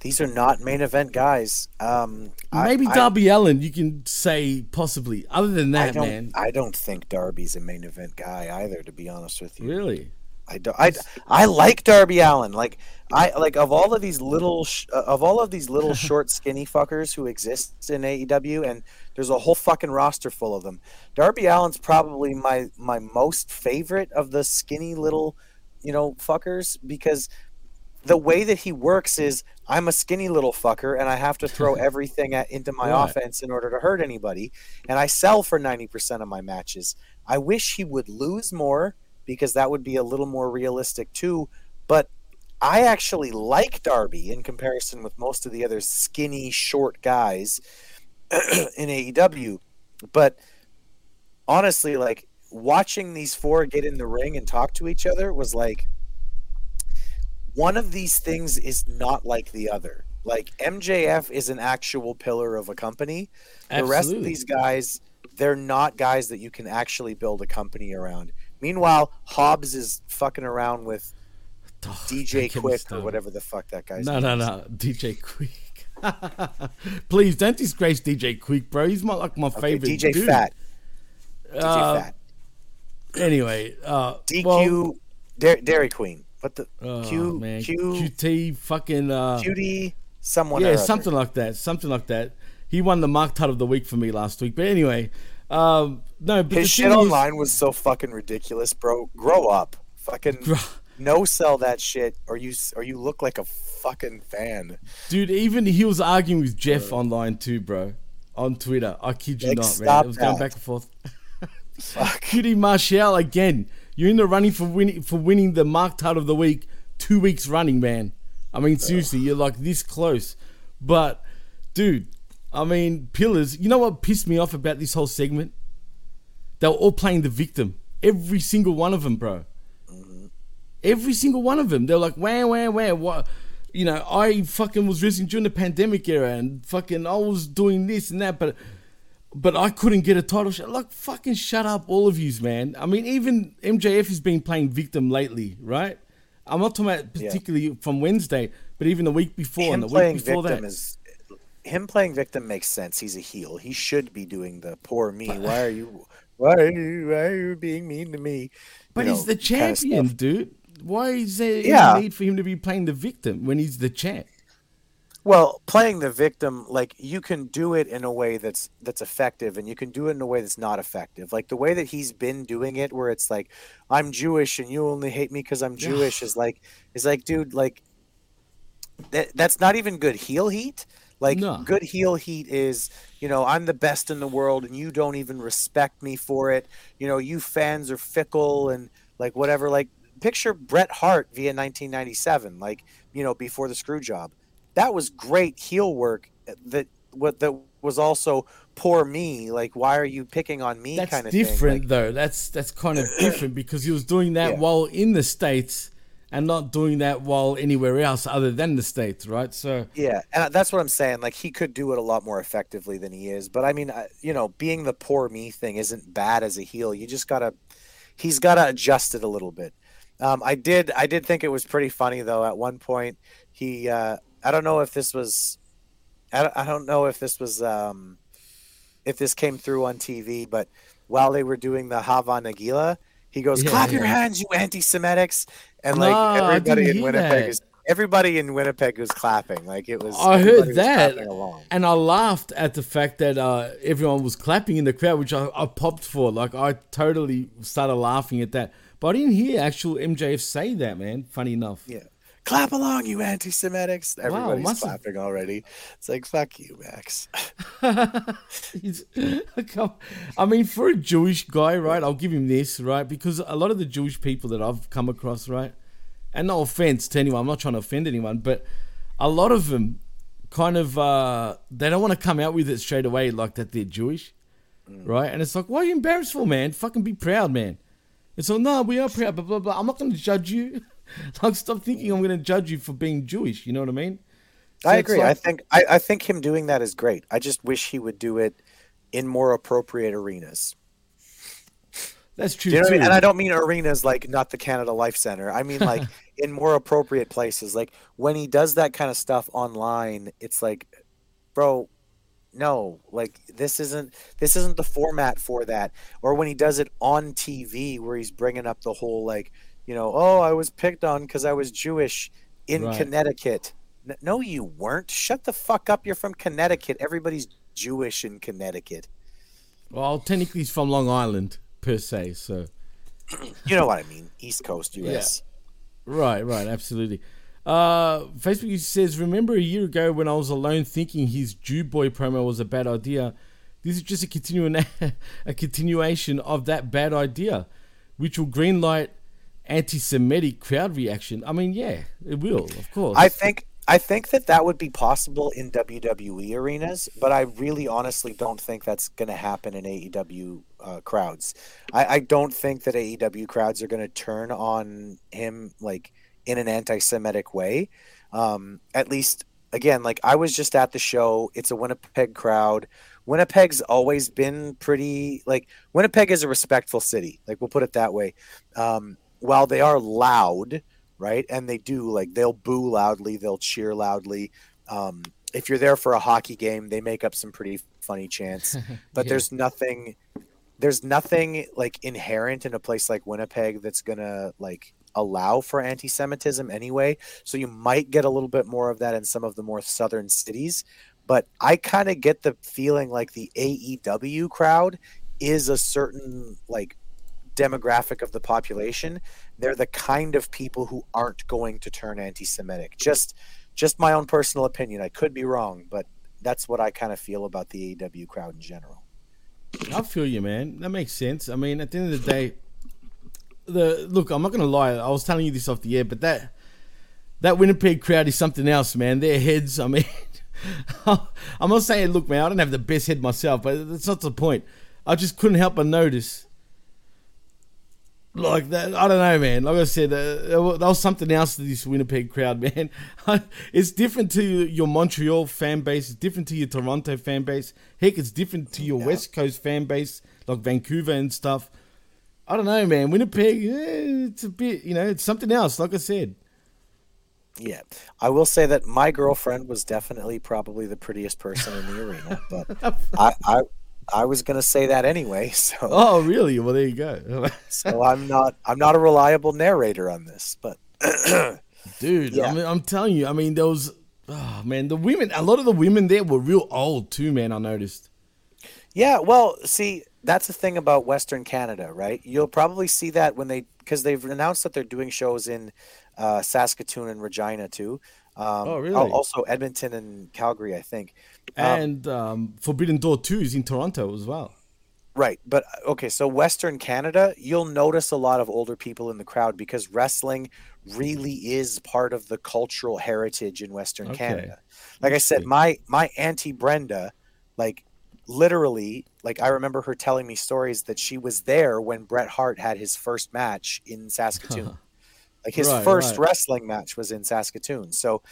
These are not main event guys. Um, Maybe I- Darby Allin, you can say possibly. Other than that, don't, man. I don't think Darby's a main event guy either. To be honest with you, Really? I don't. I, I like Darby Allin. Like I like of all of these little sh- of all of these little short skinny fuckers who exist in AEW, and there's a whole fucking roster full of them. Darby Allin's probably my my most favorite of the skinny little, you know, fuckers because the way that he works is I'm a skinny little fucker and I have to throw everything at, into my Right. offense in order to hurt anybody. And I sell for 90% of my matches. I wish he would lose more because that would be a little more realistic too. But I actually like Darby in comparison with most of the other skinny, short guys in AEW. But honestly, like watching these four get in the ring and talk to each other was like one of these things is not like the other. Like MJF is an actual pillar of a company. The rest of these guys, they're not guys that you can actually build a company around. Meanwhile, Hobbs is fucking around with DJ get Quick or whatever the fuck that guy's No, no, no. DJ Quik. Please don't disgrace DJ Quik, bro. He's my like my favorite. DJ dude. Fat. DJ Uh, Fat. Anyway, uh, DQ well- Dairy Queen. What the Oh, Q man. Q QT fucking uh, QT someone or Yeah, something like that. Something like that. He won the Mark Tut of the week for me last week. But anyway, um, no, but His shit online was so fucking ridiculous, bro. Grow up. Fucking no sell that shit or you or you look like a fucking fan. Dude, even he was arguing with Jeff online too, bro. On Twitter. I kid you Like, not, man. It was going that. back and forth. Cutie Marshall again. You're in the running for winning for winning the Mark Tut of the week two weeks running, man. I mean, seriously, you're like this close. But, dude, I mean, pillars. You know what pissed me off about this whole segment? They were all playing the victim. Every single one of them, bro. Every single one of them. They're like, wah, wah, wah. What? You know, I fucking was wrestling during the pandemic era and fucking I was doing this and that, but but I couldn't get a title shot. Like, fucking shut up, all of yous, man. I mean, even MJF has been playing victim lately, right? I'm not talking about particularly from Wednesday, but even the week before Him and the week before that. is him playing victim makes sense. He's a heel. He should be doing the poor me. Why are you why are you why are you being mean to me? but You he's know, the champion, dude. Why is there Yeah. need for him to be playing the victim when he's the champ? Well, playing the victim, like you can do it in a way that's that's effective, and you can do it in a way that's not effective. Like the way that he's been doing it, where it's like, "I'm Jewish and you only hate me because I'm Jewish," is like, is like, dude, like that that's not even good heel heat. Like No. good heel heat is, you know, I'm the best in the world and you don't even respect me for it. You know, you fans are fickle and like whatever. Like picture Bret Hart via 1997, like, you know, before the screw job. That was great heel work that what that was also poor me. Like, why are you picking on me That's kind of different thing? though. That's that's kind of different because he was doing that Yeah. while in the states and not doing that while anywhere else other than the states, right? So Yeah, and that's what I'm saying. Like he could do it a lot more effectively than he is. But I mean, you know, being the poor me thing isn't bad as a heel. You just gotta, he's gotta adjust it a little bit. Um, I did, I did think it was pretty funny though. At one point, he, uh, I don't know if this was, I don't, I don't know if this was, um, if this came through on TV, but while they were doing the Hava Nagila, he goes, Yeah, "Clap your hands, you anti-Semitics!" And like I everybody in Winnipeg is everybody in Winnipeg was clapping. Like it was. I heard that, and I laughed at the fact that uh, everyone was clapping in the crowd, which I, I popped for. Like I totally started laughing at that, but I didn't hear actual MJF say that. Man, funny enough. Yeah. Clap along, you anti-Semitics! Everybody's must have- clapping already. It's like fuck you, Max. I mean, for a Jewish guy, right? I'll give him this, right? Because a lot of the Jewish people that I've come across, right? And no offense to anyone, I'm not trying to offend anyone, but a lot of them kind of uh they don't want to come out with it straight away like that they're Jewish, right? And it's like, why are you embarrassed for, man? Fucking be proud, man. It's like, no, we are proud, blah blah blah. I'm not going to judge you. like, stop thinking I'm going to judge you for being Jewish. You know what I mean? So I agree. I think I, I think him doing that is great. I just wish he would do it in more appropriate arenas. That's true you know I mean? And I don't mean arenas like not the Canada Life Center. I mean like in more appropriate places. Like when he does that kind of stuff online, it's like, bro, no, like this isn't this isn't the format for that. Or when he does it on TV, where he's bringing up the whole like, you know, oh, I was picked on because I was Jewish in Right. Connecticut. No, you weren't. Shut the fuck up. You're from Connecticut. Everybody's Jewish in Connecticut. Well, technically, he's from Long Island per se, so. You know what I mean? East Coast US. Right, right, absolutely. Uh, Facebook says, "Remember a year ago when I was alone thinking his Jew boy promo was a bad idea? This is just a continuing a continuation of that bad idea, which will greenlight anti-Semitic crowd reaction. I mean, yeah, it will, of course. I think I think that that would be possible in WWE arenas, but I really honestly don't think that's going to happen in AEW uh, crowds. I, I don't think that AEW crowds are going to turn on him like in an anti-Semitic way. Um, at least, again, like I was just at the show. It's a Winnipeg crowd. Winnipeg's always been pretty like Winnipeg is a respectful city. Like we'll put it that way. Um, while they are loud, right? And they do like they'll boo loudly, they'll cheer loudly. Um, if you're there for a hockey game, they make up some pretty funny chants. But Yeah. there's nothing, there's nothing like inherent in a place like Winnipeg that's gonna like allow for anti-Semitism anyway. So you might get a little bit more of that in some of the more southern cities. But I kind of get the feeling like the AEW crowd is a certain like demographic of the population they're the kind of people who aren't going to turn anti-semitic just just my own personal opinion i could be wrong but that's what i kind of feel about the aew crowd in general I feel you, man. That makes sense. I mean, at the end of the day, the look. I'm not gonna lie. I was telling you this off the air, but that that Winnipeg crowd is something else, man. Their heads. I mean, I'm not saying, look, man. I don't have the best head myself, but that's not the point. I just couldn't help but notice. Like that, I don't know, man. Like I said, uh, there was something else to this Winnipeg crowd, man. it's different to your Montreal fan base. It's different to your Toronto fan base. Heck, it's different to your West Coast fan base, like Vancouver and stuff. I don't know, man. Winnipeg, eh, it's a bit, you know, it's something else. Like I said, yeah i will say that my girlfriend was definitely probably the prettiest person in the arena but I, I i was going to say that anyway so oh, really? Well, there you go. so i'm not i'm not a reliable narrator on this but Dude, Yeah. I mean, I'm telling you, I mean, those, oh, man, the women, a lot of the women there were real old too, man. I noticed. Yeah, well, see, that's the thing about Western Canada, right? You'll probably see that when they because they've announced that they're doing shows in uh, Saskatoon and Regina too. Um, Oh, really? Also, Edmonton and Calgary, I think. Um, And um, Forbidden Door 2 is in Toronto as well. Right, but uh, okay, so Western Canada, you'll notice a lot of older people in the crowd because wrestling really is part of the cultural heritage in Western Okay. Canada. Like I said, my my auntie Brenda, like literally, like I remember her telling me stories that she was there when Bret Hart had his first match in Saskatoon. like his Right, first right. wrestling match was in Saskatoon. So,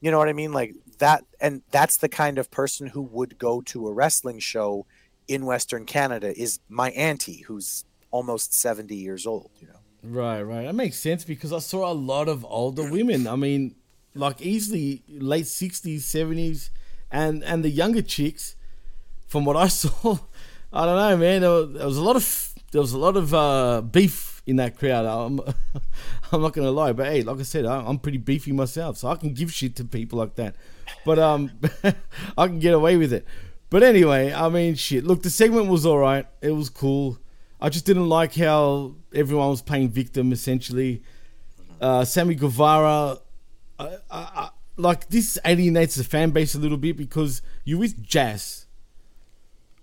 you know what I mean? Like that, and that's the kind of person who would go to a wrestling show in Western Canada is my auntie, who's almost 70 years old, you know. Right, right. That makes sense because I saw a lot of older women. I mean, like easily late 60s, 70s, and and the younger chicks, from what I saw, I don't know, man. There was, there was a lot of there was a lot of uh, beef in that crowd. I'm I'm not gonna lie, but hey, like I said, I'm pretty beefy myself, so I can give shit to people like that. But um, I can get away with it. But anyway, I mean, shit. Look, the segment was all right. It was cool. I just didn't like how everyone was playing victim essentially. Uh, Sammy Guevara, I, I, I, like this alienates the fan base a little bit because you're with JAS,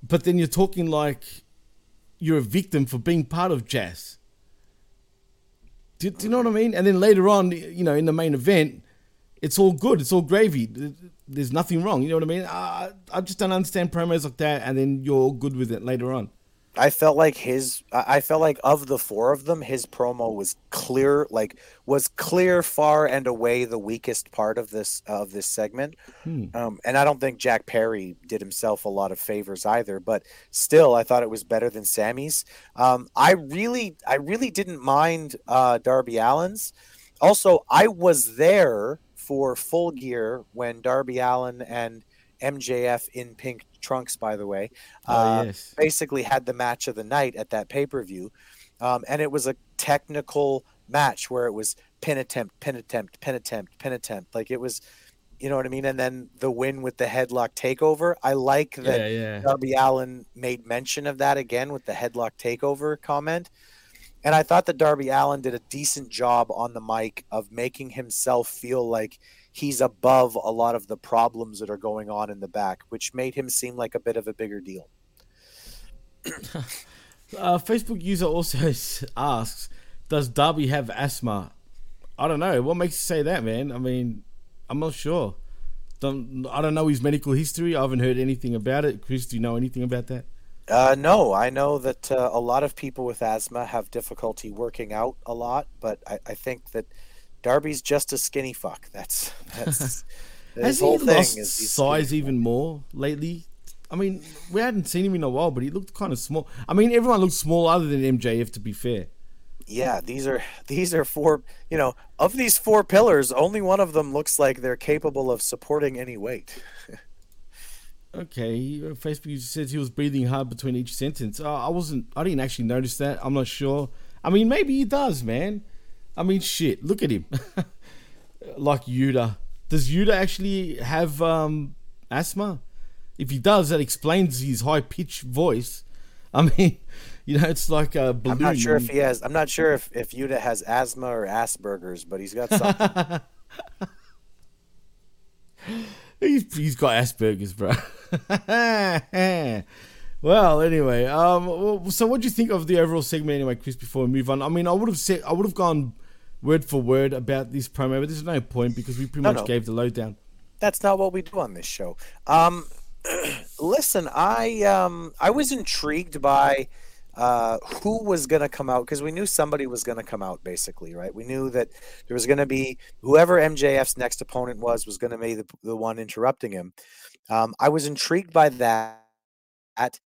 but then you're talking like you're a victim for being part of JAS. Do, do you know what I mean? And then later on, you know, in the main event, it's all good. It's all gravy. There's nothing wrong. You know what I mean? I, I just don't understand promos like that, and then you're good with it later on. I felt like his I felt like of the four of them, his promo was clear, like was clear far and away the weakest part of this of this segment. Hmm. Um, and I don't think Jack Perry did himself a lot of favors either, but still, I thought it was better than Sammy's. Um, I really, I really didn't mind uh, Darby Allin's. Also, I was there for Full Gear when Darby Allin and MJF in pink trunks, by the way, Oh, uh, yes. basically had the match of the night at that pay per view. Um, and it was a technical match where it was pin attempt, pin attempt, pin attempt, pin attempt. Like it was, you know what I mean? And then the win with the headlock takeover. I like that Yeah, yeah. Darby Allin made mention of that again with the headlock takeover comment. And I thought that Darby Allin did a decent job on the mic of making himself feel like he's above a lot of the problems that are going on in the back, which made him seem like a bit of a bigger deal. Uh, Facebook user also asks, "Does Darby have asthma?" I don't know. What makes you say that, man? I mean, I'm not sure. Don't I don't know his medical history. I haven't heard anything about it. Chris, do you know anything about that? Uh, no, I know that uh, a lot of people with asthma have difficulty working out a lot, but I, I think that Darby's just a skinny fuck. That's that's Has his he whole thing lost is size even more lately? I mean, we hadn't seen him in a while, but he looked kind of small. I mean, everyone looks small other than MJF, to be fair. yeah these are these are four you know of these four pillars only one of them looks like they're capable of supporting any weight Okay, Facebook user says he was breathing hard between each sentence. Uh, I wasn't. I didn't actually notice that. I'm not sure. I mean, maybe he does, man. I mean, shit. Look at him. like Yuta. Does Yuta actually have um, asthma? If he does, that explains his high pitched voice. I mean, you know, it's like a balloon. i'm not sure if he has i'm not sure if if yuta has asthma or asperger's but he's got something He's, he's got Asperger's, bro. well, anyway, um, so what do you think of the overall segment, anyway, Chris? Before we move on, I mean, I would have said I would have gone word for word about this promo, but there's no point because we pretty No, much no. gave the lowdown. that's not what we do on this show. Um, listen, I um, I was intrigued by uh, who was going to come out because we knew somebody was going to come out. Basically, right? We knew that there was going to be whoever MJF's next opponent was was going to be the, the one interrupting him. Um, I was intrigued by that. At,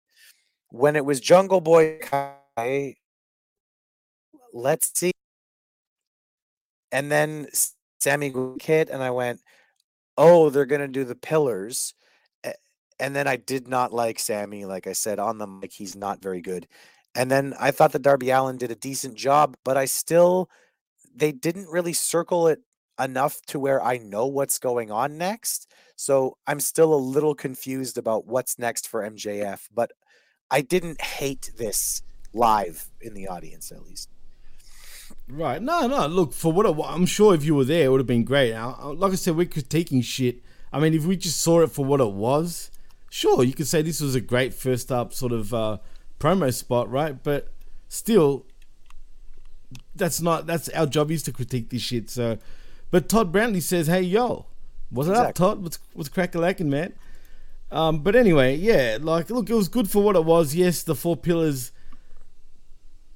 When it was Jungle Boy, Kai, let's see. And then Sammy hit, and I went, oh, they're gonna do the pillars. And then I did not like Sammy. Like I said on the mic, he's not very good. And then I thought that Darby Allin did a decent job, but I still they didn't really circle it enough to where I know what's going on next. So I'm still a little confused about what's next for MJF, but I didn't hate this live in the audience at least. Right. No, no. Look, for what it, I'm sure if you were there, it would have been great. Now, uh, like I said, we're critiquing shit. I mean, if we just saw it for what it was, sure, you could say this was a great first up sort of uh, promo spot, right? But still, that's not. That's our job is to critique this shit. So, but Todd Brantley says, "Hey, yo, what's it up, Todd? What's what's crack a lacking, man?" Um, but anyway, yeah, like, look, it was good for what it was. Yes, the four pillars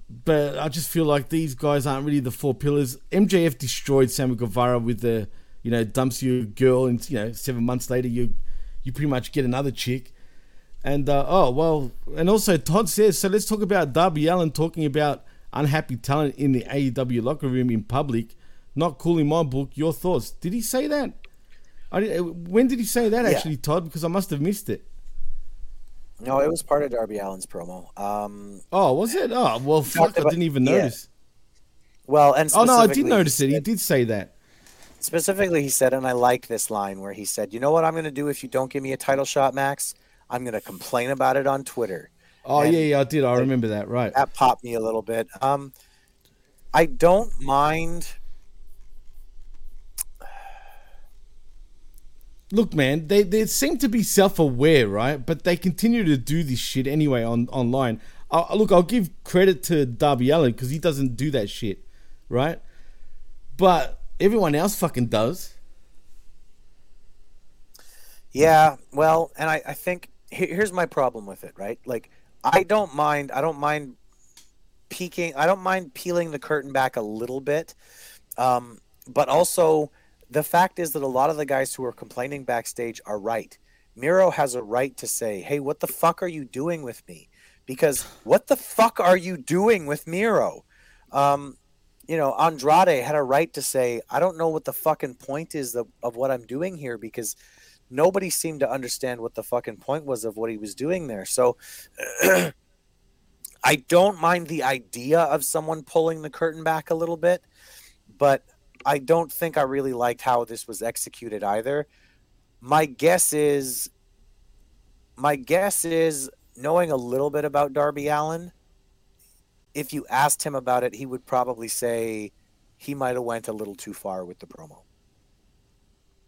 but I just feel like these guys aren't really the four pillars. MJF destroyed Sammy Guevara with the, you know, dumps you a girl, and you know, seven months later you, you pretty much get another chick. And uh, oh well, and also Todd says so. Let's talk about Darby Allin talking about unhappy talent in the AEW locker room in public. Not cool in my book. Your thoughts? Did he say that? I did, when did he say that Yeah. actually, Todd? Because I must have missed it. No, it was part of Darby Allin's promo. Um, Oh, was it? Oh well, fuck! talked I didn't even yeah. notice. well, and Oh no, I did notice it. He did say that. Specifically, he said, and I like this line where he said, "You know what I'm going to do if you don't give me a title shot, Max? I'm going to complain about it on Twitter." Oh And yeah, yeah, I did. I remember that. Right. That popped me a little bit. Um, I don't mind. Look, man, they they seem to be self-aware, right? But they continue to do this shit anyway on online. Uh, look, I'll give credit to Darby Allin because he doesn't do that shit, right? But everyone else fucking does. Yeah, well, and I, I think here's my problem with it, right? Like, I don't mind. I don't mind peeking. I don't mind peeling the curtain back a little bit, um, but also the fact is that a lot of the guys who are complaining backstage are right. Miro has a right to say, "Hey, what the fuck are you doing with me?" Because what the fuck are you doing with Miro? Um, you know, Andrade had a right to say, "I don't know what the fucking point is of, of what I'm doing here," because nobody seemed to understand what the fucking point was of what he was doing there. So I don't mind the idea of someone pulling the curtain back a little bit, but I don't think I really liked how this was executed either. My guess is my guess is knowing a little bit about Darby Allin, if you asked him about it, he would probably say he might have went a little too far with the promo.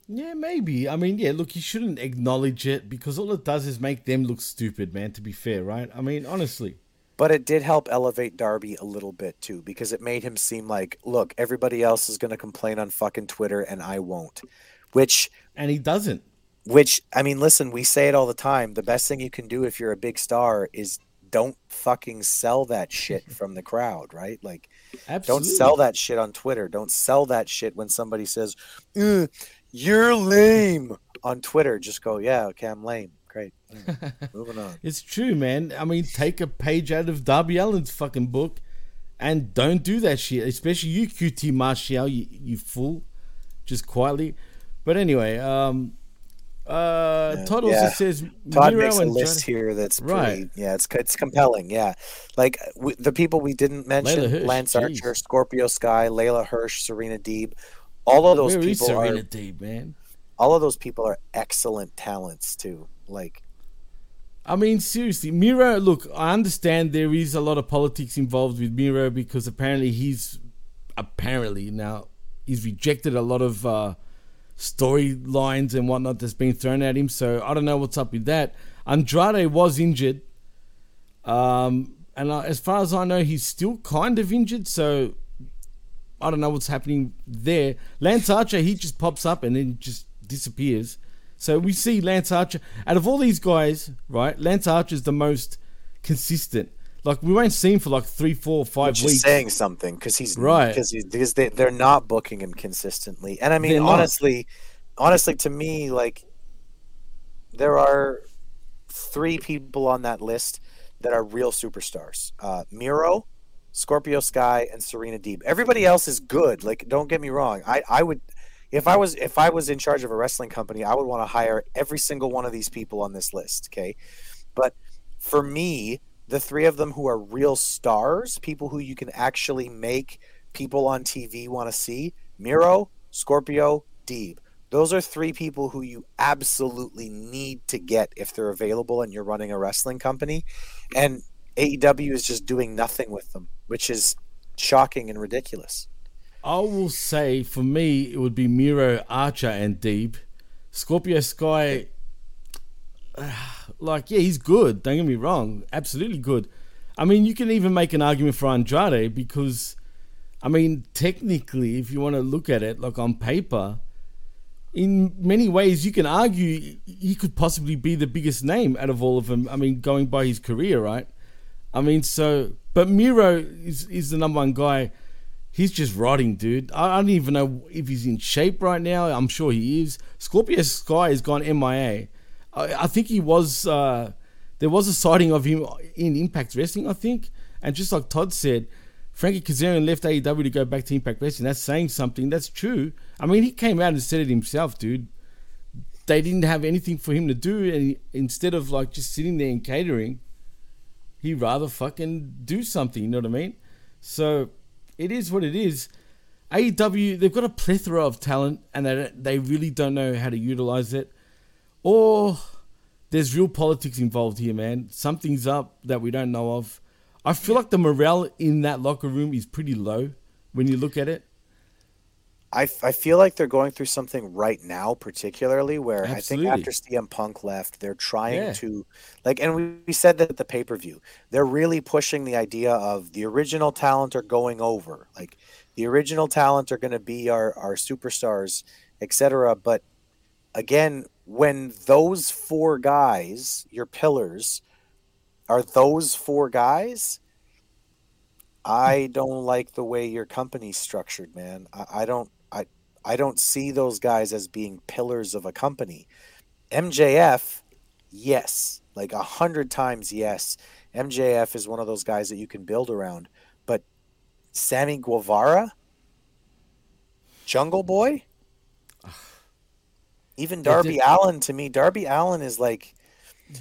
Yeah, maybe. I mean, yeah. Look, you shouldn't acknowledge it because all it does is make them look stupid, man. To be fair, right? I mean, honestly. But it did help elevate Darby a little bit too, because it made him seem like, look, everybody else is going to complain on fucking Twitter and I won't. Which and he doesn't. Which I mean, listen, we say it all the time. The best thing you can do if you're a big star is don't fucking sell that shit from the crowd, right? Like, don't sell that shit on Twitter. Don't sell that shit when somebody says, mm, "You're lame" on Twitter. Just go, "Yeah, okay, I'm lame." Great. Moving on. It's true, man. I mean, take a page out of Darby Allin's fucking book and don't do that shit. Especially you, QT Marshall, you, you fool. Just quietly. But anyway, um, uh, Todd also Yeah. says Todd Miro makes a and list Johnny- here that's right. yeah, it's it's compelling. Yeah, like w- the people we didn't mention: Hirsch, Lance jeez. Archer, Scorpio Sky, Leyla Hirsch, Serena Deeb. All of those Where people Serena are Deeb, man? all of those people are excellent talents too. Like, I mean, seriously, Miro. Look, I understand there is a lot of politics involved with Miro because apparently he's apparently now he's rejected a lot of uh, storylines and whatnot that's been thrown at him. So I don't know what's up with that. Andrade was injured, um, and uh, as far as I know, he's still kind of injured. So I don't know what's happening there. Lance Archer, he just pops up and then just disappears. So we see Lance Archer. Out of all these guys, right, Lance Archer is the most consistent. Like we won't see him for like three, four, five which weeks. saying something because he's Right. because he's because they they're not booking him consistently. And I mean, They're not. honestly, honestly, to me, like there are three people on that list that are real superstars: uh, Miro, Scorpio Sky, and Serena Deeb. Everybody else is good. Like, don't get me wrong. I I would. If I was if I was in charge of a wrestling company, I would want to hire every single one of these people on this list. Okay, but for me, the three of them who are real stars, people who you can actually make people on TV want to see, Miro, Scorpio, Deeb. Those are three people who you absolutely need to get if they're available and you're running a wrestling company. And AEW is just doing nothing with them, which is shocking and ridiculous. I will say for me it would be Miro, Archer, and Deeb. Scorpio Sky, like yeah, he's good. Don't get me wrong, absolutely good. I mean, you can even make an argument for Andrade because, I mean, technically, if you want to look at it, like on paper, in many ways, you can argue he could possibly be the biggest name out of all of them. I mean, going by his career, right? I mean, so, but Miro is, is the number one guy. He's just rotting, dude. I, don't even know if he's in shape right now. I'm sure he is. Scorpio Sky has gone MIA. I, I think he was. Uh, there was a sighting of him in Impact Wrestling, I think. And just like Todd said, Frankie Kazarian left AEW to go back to Impact Wrestling. That's saying something. That's true. I mean, he came out and said it himself, dude. They didn't have anything for him to do, and instead of like just sitting there and catering, he rather fucking do something. You know what I mean? So it is what it is. AEW, they've got a plethora of talent, and they they really don't know how to utilize it, or there's real politics involved here, man. Something's up that we don't know of. I feel like the morale in that locker room is pretty low when you look at it. I, I feel like they're going through something right now, particularly where Absolutely. I think after CM Punk left, they're trying Yeah. to like, and we, we said that at the pay per view, they're really pushing the idea of the original talent are going over, like the original talent are going to be our our superstars, etc. But again, when those four guys, your pillars, are those four guys, I don't like the way your company's structured, man. I, I don't I don't see those guys as being pillars of a company. MJF, yes, like a hundred times yes. MJF is one of those guys that you can build around. But Sammy Guevara, Jungle Boy, even Darby. Allin to me, Darby Allin is like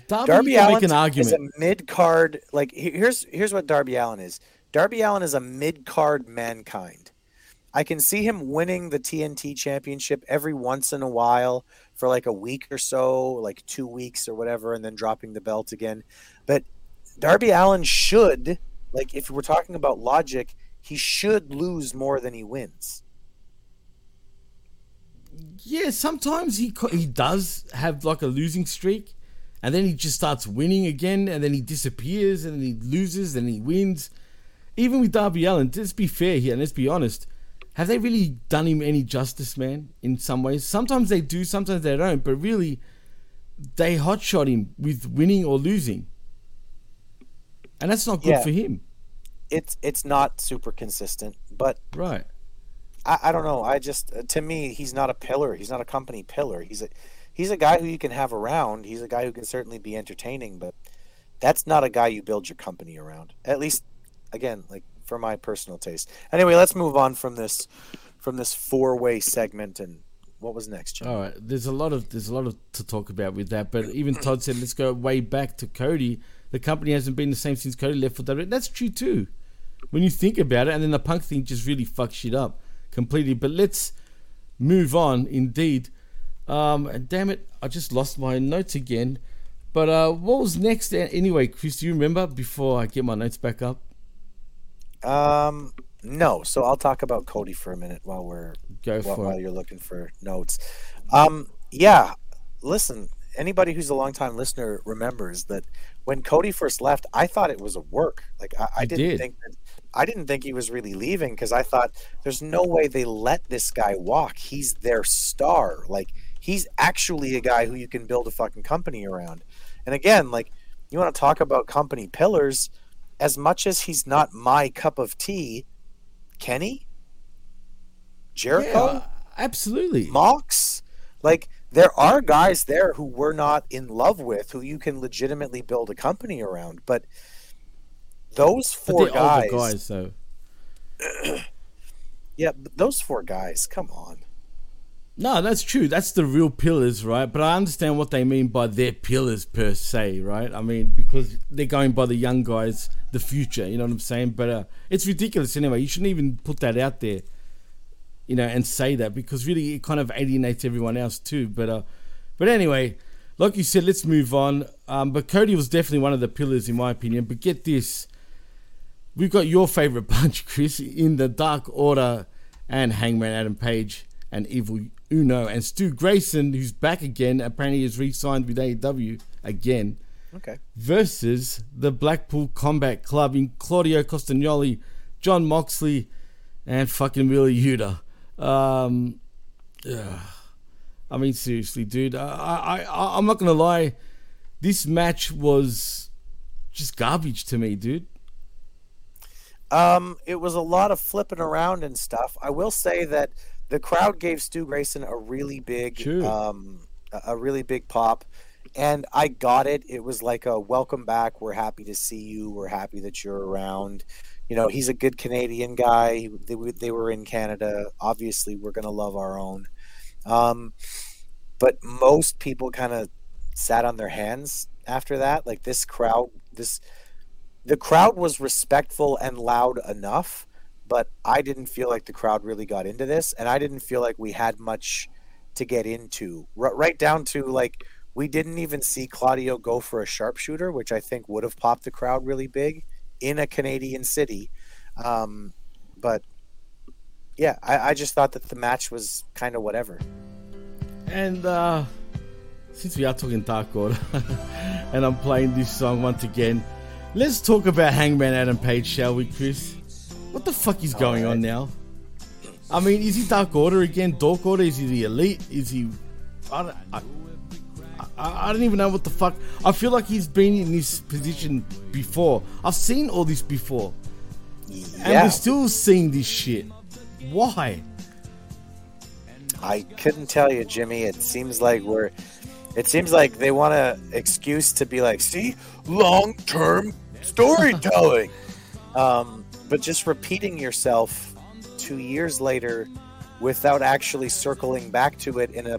Darby, Darby Allin an is a mid card. Like here's here's what Darby Allin is. Darby Allin is a mid card mankind. I can see him winning the TNT championship every once in a while for like a week or so, like two weeks or whatever, and then dropping the belt again. But Darby Allin should, like, if we're talking about logic, he should lose more than he wins. Yeah, sometimes he he does have like a losing streak, and then he just starts winning again, and then he disappears, and then he loses, and he wins. Even with Darby Allin, let's be fair here, and let's be honest. Have they really done him any justice, man? In some ways, sometimes they do, sometimes they don't. But really, they hotshot him with winning or losing, and that's not good Yeah. for him. It's it's not super consistent, but Right. I, I don't know. I just uh, to me, he's not a pillar. He's not a company pillar. He's a he's a guy who you can have around. He's a guy who can certainly be entertaining, but that's not a guy you build your company around. At least, again, like for my personal taste. Anyway, let's move on from this from this four way segment. And what was next, Jim? All right, there's a lot of there's a lot of to talk about with that, but even Todd said let's go way back to Cody. The company hasn't been the same since Cody left for WWE. That's true too, when you think about it. And then the Punk thing just really fucks shit up completely. But let's move on. Indeed, um, and damn it, I just lost my notes again. But uh, what was next anyway, Chris? Do you remember before I get my notes back up? Um, no. So I'll talk about Cody for a minute while we're Go while, while you're looking for notes. Um, yeah. Listen, anybody who's a longtime listener remembers that when Cody first left, I thought it was a work. Like I, I didn't did. think that, I didn't think he was really leaving because I thought there's no way they let this guy walk. He's their star. Like he's actually a guy who you can build a fucking company around. And again, like you want to talk about company pillars, as much as he's not my cup of tea, Kenny, Jericho, Yeah, absolutely. Mox, like there are guys there who we're not in love with, who you can legitimately build a company around. But those four they're guys, guys, though. yeah, those four guys, come on. No, that's true. That's the real pillars, right? But I understand what they mean by their pillars per se, right? I mean, because they're going by the young guys, the future, you know what I'm saying? But uh, it's ridiculous anyway. You shouldn't even put that out there, you know, and say that because really it kind of alienates everyone else too. But uh, but anyway, like you said, let's move on. Um, but Cody was definitely one of the pillars in my opinion. But get this. we've got your favorite bunch, Chris, in the Dark Order and Hangman Adam Page and Evil Uno and Stu Grayson, who's back again. Apparently, is re-signed with AEW again. Okay. Versus the Blackpool Combat Club in Claudio Castagnoli, Jon Moxley, and fucking Wheeler Yuta. Um, ugh. I mean, seriously, dude. I, I, I, I'm not gonna lie. This match was just garbage to me, dude. Um, it was a lot of flipping around and stuff. I will say that the crowd gave Stu Grayson a really big, um, a- really big pop, and I got it. It was like a welcome back. We're happy to see you. We're happy that you're around. You know, he's a good Canadian guy. They, were- they were in Canada. Obviously, we're gonna love our own. Um, but most people kind of sat on their hands after that. Like this crowd, this the crowd was respectful and loud enough, but I didn't feel like the crowd really got into this, and I didn't feel like we had much to get into. R- right down to like we didn't even see Claudio go for a sharpshooter, which I think would have popped the crowd really big in a Canadian city. Um, but yeah, I, I just thought that the match was kind of whatever. And uh, since we are talking Dark and I'm playing this song once again, let's talk about Hangman Adam Page, shall we, Chris? What the fuck is going on now? I mean, is he Dark Order again? Dark Order? Is he the Elite? Is he? I don't, I, I, I don't even know what the fuck. I feel like he's been in this position before. I've seen all this before, and Yeah. we're still seeing this shit. Why? I couldn't tell you, Jimmy. It seems like we're. It seems like they want an excuse to be like, see, long term storytelling. um, but just repeating yourself two years later without actually circling back to it in a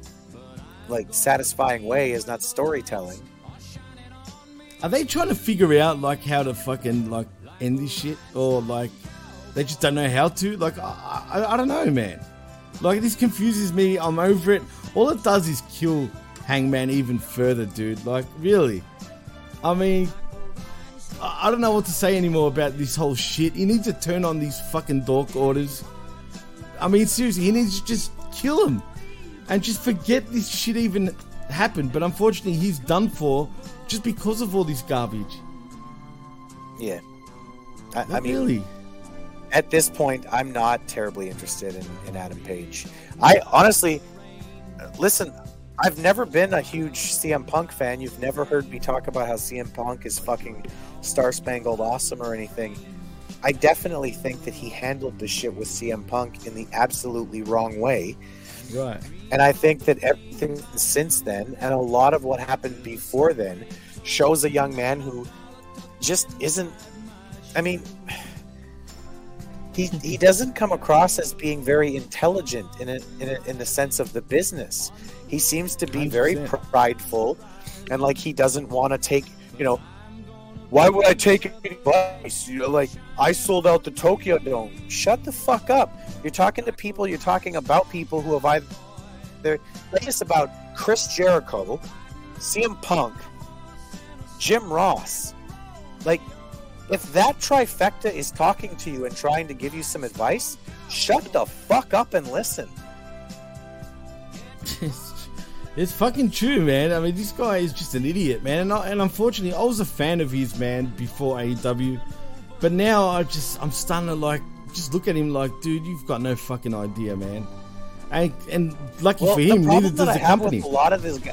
like satisfying way is not storytelling. Are they trying to figure out like how to fucking like end this shit, or like they just don't know how to? Like I, I, I don't know, man. Like this confuses me. I'm over it. All it does is kill Hangman even further, dude. Like really. I mean, I, don't know what to say anymore about this whole shit. He needs to turn on these fucking dork orders. I mean, seriously, he needs to just kill him and just forget this shit even happened. But unfortunately, he's done for just because of all this garbage. Yeah. I, I mean, really. at this point, I'm not terribly interested in, in Adam Page. I honestly, listen, I've never been a huge CM Punk fan. You've never heard me talk about how CM Punk is fucking star spangled awesome or anything. I definitely think that he handled the shit with CM Punk in the absolutely wrong way. Right. And I think that everything since then, and a lot of what happened before then, shows a young man who just isn't. I mean, he he doesn't come across as being very intelligent in it in, a, in the sense of the business. He seems to be very 100%. prideful, and like he doesn't want to take. You know, why would I take advice? You know, like I sold out the Tokyo Dome. Shut the fuck up. You're talking to people. You're talking about people who have either latest about Chris Jericho, CM Punk, Jim Ross. Like, if that trifecta is talking to you and trying to give you some advice, shut the fuck up and listen. It's fucking true, man. I mean, this guy is just an idiot, man. And, I, and unfortunately, I was a fan of his, man, before AEW. But now I just, I'm starting to like, just look at him like, dude, you've got no fucking idea, man. And, and lucky Well, for him, neither does the company. A lot of this, gu-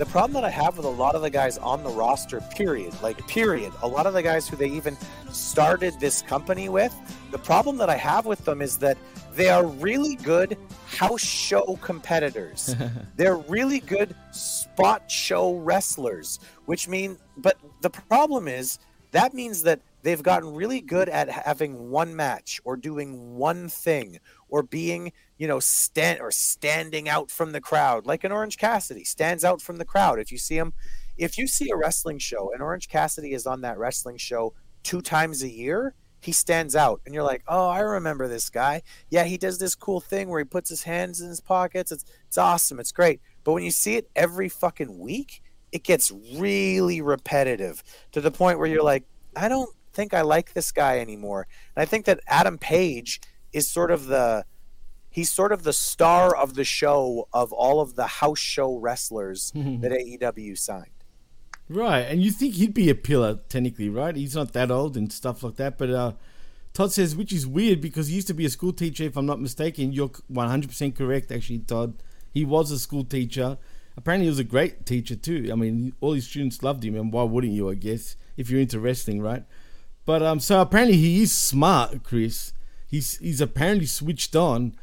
the problem that I have with a lot of the guys on the roster, period, like period, a lot of the guys who they even started this company with, the problem that I have with them is that they are really good house show competitors. They're really good spot show wrestlers, which mean, but the problem is that means that they've gotten really good at having one match or doing one thing or being, you know, stand or standing out from the crowd, like an Orange Cassidy stands out from the crowd. If you see him, if you see a wrestling show and Orange Cassidy is on that wrestling show two times a year, he stands out and you're like, "Oh, I remember this guy. Yeah, he does this cool thing where he puts his hands in his pockets. It's it's awesome. It's great." But when you see it every fucking week, it gets really repetitive to the point where you're like, "I don't think I like this guy anymore. And I think that Adam Page is sort of the he's sort of the star of the show of all of the house show wrestlers that AEW signed. Right, and you think he'd be a pillar technically, right? He's not that old and stuff like that. But uh, Todd says, which is weird because he used to be a school teacher, if I'm not mistaken. You're 100% correct, actually, Todd. He was a school teacher. Apparently, he was a great teacher too. I mean, all his students loved him, and why wouldn't you? I guess if you're into wrestling, right? But um, so apparently he is smart, Chris. He's he's apparently switched on.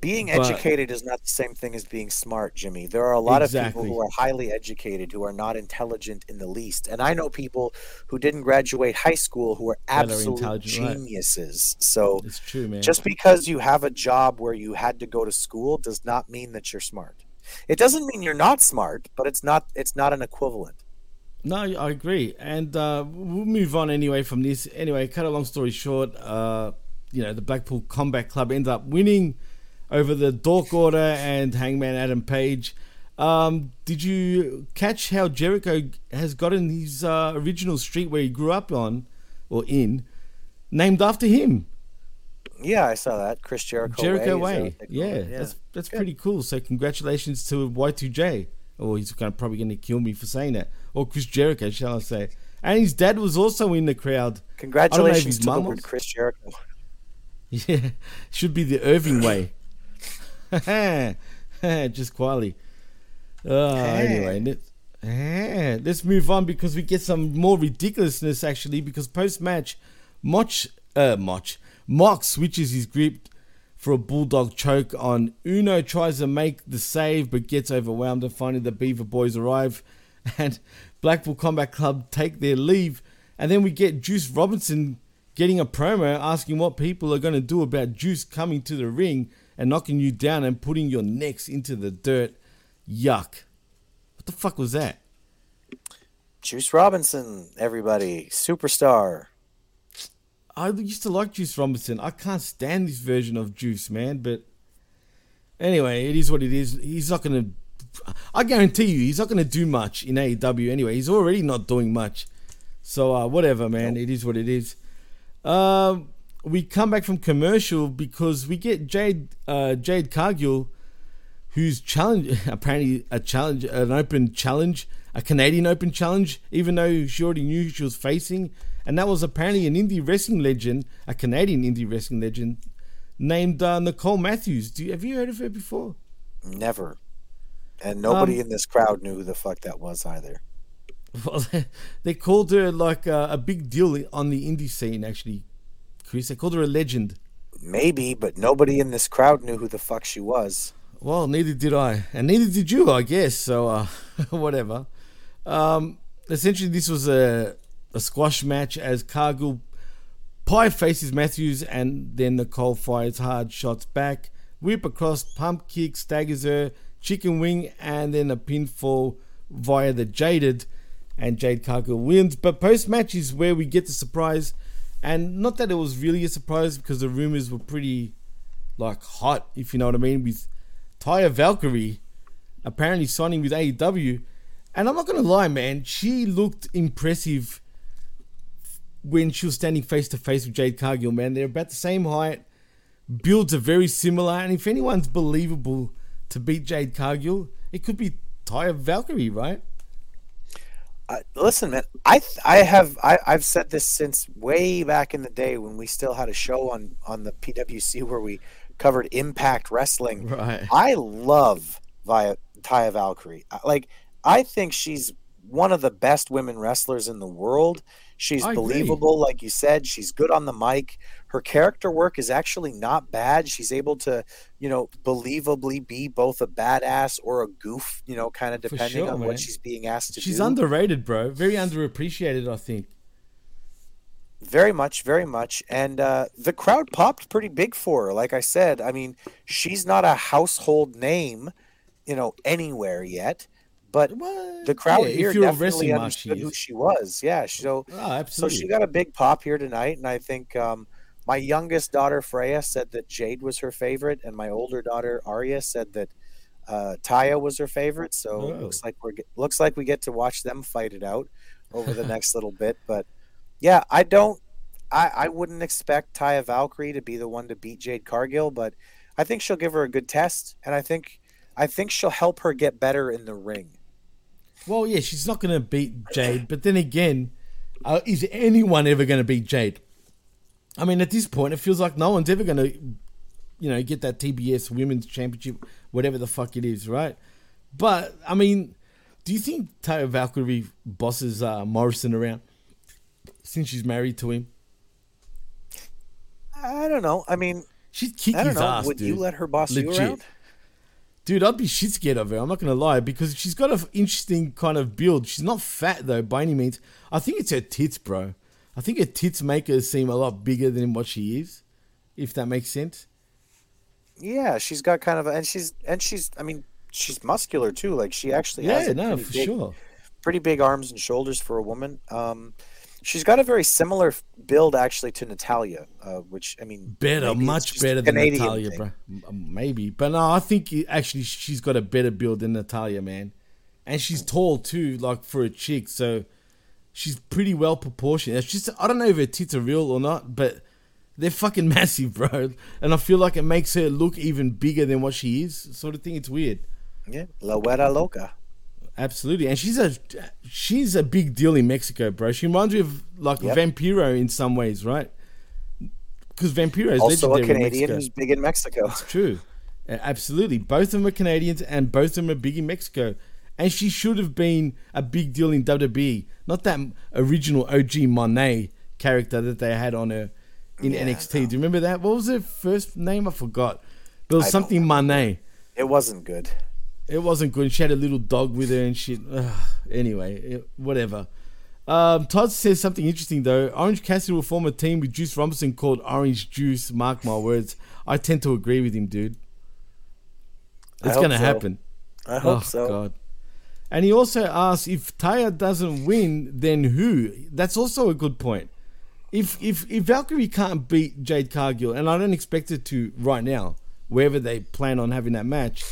Being But- educated is not the same thing as being smart, Jimmy. There are a lot of people who are highly educated who are not intelligent in the least. And I know people who didn't graduate high school who are That are absolute right. geniuses. So It's true, man. just because you have a job where you had to go to school does not mean that you're smart. It doesn't mean you're not smart, but it's not it's not an equivalent. No, I agree, and uh, we'll move on anyway from this. Anyway, cut a long story short, uh, you know the Blackpool Combat Club ended up winning over the Dork Order and Hangman Adam Page. Um, did you catch how Jericho has gotten his uh, original street where he grew up on or in, named after him? Yeah, I saw that. Chris Jericho. Jericho Way. Way. Yeah, it? that's that's pretty cool. So congratulations to Y2J. Or he's gonna, probably going to kill me for saying that. Or Chris Jericho, shall I say? And his dad was also in the crowd. I don't know if Congratulations to the. Chris Jericho. Yeah, should be the Irving way. Just quietly. Uh, anyway, let's, let's move on because we get some more ridiculousness actually. Because post match, Moch, uh, Moch, Mox switches his grip for a bulldog choke on Uno. Tries to make the save but gets overwhelmed. And finally, the Beaver Boys arrive, and Blackpool Combat Club take their leave. And then we get Juice Robinson getting a promo asking what people are going to do about Juice coming to the ring and knocking you down and putting your necks into the dirt. Yuck. What the fuck was that? Juice Robinson, everybody, superstar. I used to like Juice Robinson. I can't stand this version of Juice, man. But anyway, it is what it is. He's not going to. I guarantee you, he's not going to do much in AEW anyway. He's already not doing much. So uh, whatever, man. It is what it is. Um, we come back from commercial because we get Jade uh, Jade Cargill, who's challenge apparently a challenge, an open challenge, a Canadian Open challenge, even though she already knew she was facing, and that was apparently an indie wrestling legend, a Canadian indie wrestling legend, named uh, Nicole Matthews. Do you, have you heard of her before? Never. And nobody Um, in this crowd knew who the fuck that was either. Well, they called her like a, a big deal on the indie scene, actually. Chris, they called her a legend. Maybe, but nobody in this crowd knew who the fuck she was. Well, neither did I, and neither did you, I guess. So, uh, whatever. Um, essentially, this was a a squash match as Cargill Pie faces Matthews, and then Nicole fires hard shots back. Whip across, pump kick, staggers her, chicken wing, and then a pinfall via the Jaded, and Jade Cargill wins. But post match is where we get the surprise, and not that it was really a surprise because the rumors were pretty like hot, if you know what I mean, with Taya Valkyrie apparently signing with AEW. And I'm not gonna lie, man, she looked impressive when she was standing face to face with Jade Cargill, man. They're about the same height, builds are very similar, and if anyone's believable to beat Jade Cargill, it could be Taya Valkyrie, right? Uh, listen, man, I I have I, I've said this since way back in the day when we still had a show on on the PWC where we covered Impact Wrestling. Right. I love via Taya Valkyrie. Like I think she's one of the best women wrestlers in the world. She's I agree. believable, like you said. She's good on the mic. Her character work is actually not bad. She's able to, you know, believably be both a badass or a goof, you know, kind of depending sure, on man. what she's being asked to She's do. underrated, bro. Very underappreciated, I think. Very much, very much. And uh, the crowd popped pretty big for her. Like I said, I mean, she's not a household name, you know, anywhere yet. But the crowd Yeah, if here you're definitely understood she who she was. Yeah. So, Oh, so she got a big pop here tonight. And I think um, my youngest daughter, Freya, said that Jade was her favorite. And my older daughter, Arya, said that uh, Taya was her favorite. So it Oh. looks like we're looks like we get to watch them fight it out over the next little bit. But Yeah, I don't. I, I wouldn't expect Taya Valkyrie to be the one to beat Jade Cargill, but I think she'll give her a good test, and I think I think she'll help her get better in the ring. Well, yeah, she's not going to beat Jade, but then again, uh, is anyone ever going to beat Jade? I mean, at this point, it feels like no one's ever going to, you know, get that TBS Women's Championship, whatever the fuck it is, right? But I mean, do you think Taya Valkyrie bosses uh, Morrison around since she's married to him? I don't know. I mean, she'd kick I don't his know. ass. Would you let her boss you around? Dude, I'd be shit scared of her. I'm not gonna lie because she's got an interesting kind of build. She's not fat though by any means. I think it's her tits, bro. I think her tits make her seem a lot bigger than what she is. If that makes sense. Yeah, she's got kind of, a, and she's and she's. I mean, she's muscular too. Like she actually Yeah, has no, pretty for big- sure. Pretty big arms and shoulders for a woman. Um, she's got a very similar build actually to Natalya, uh, which I mean, Better, much better than Canadian Natalya, thing. bro. Maybe, but no, I think it- actually she's got a better build than Natalya, man. And she's tall too, like for a chick. So she's pretty well proportioned. I don't know if her tits are real or not, but they're fucking massive, bro. And I feel like it makes her look even bigger than what she is, sort of thing. It's weird. Yeah, La Wera Loca. Absolutely, and she's a she's a big deal in Mexico, bro. She reminds me of like Yep. Vampiro in some ways, right? Because Vampiro is Also a in Canadian Mexico. big in Mexico. It's true. Absolutely. Both of them are Canadians and both of them are big in Mexico. And she should have been a big deal in WWE. Not that original OG Monet character that they had on her in NXT. Do you remember that? What was her first name? I forgot. There was I something Monet. It wasn't good. It wasn't good. She had a little dog with her and shit. Ugh. Anyway, it- whatever. Um, Todd says something interesting though. Orange Cassidy will form a team with Juice Robinson called Orange Juice. Mark my words. I tend to agree with him, dude. It's gonna so. happen. I hope oh, so. God. And he also asks if Taya doesn't win, then who? That's also a good point. If if if Valkyrie can't beat Jade Cargill, and I don't expect it to right now, wherever they plan on having that match,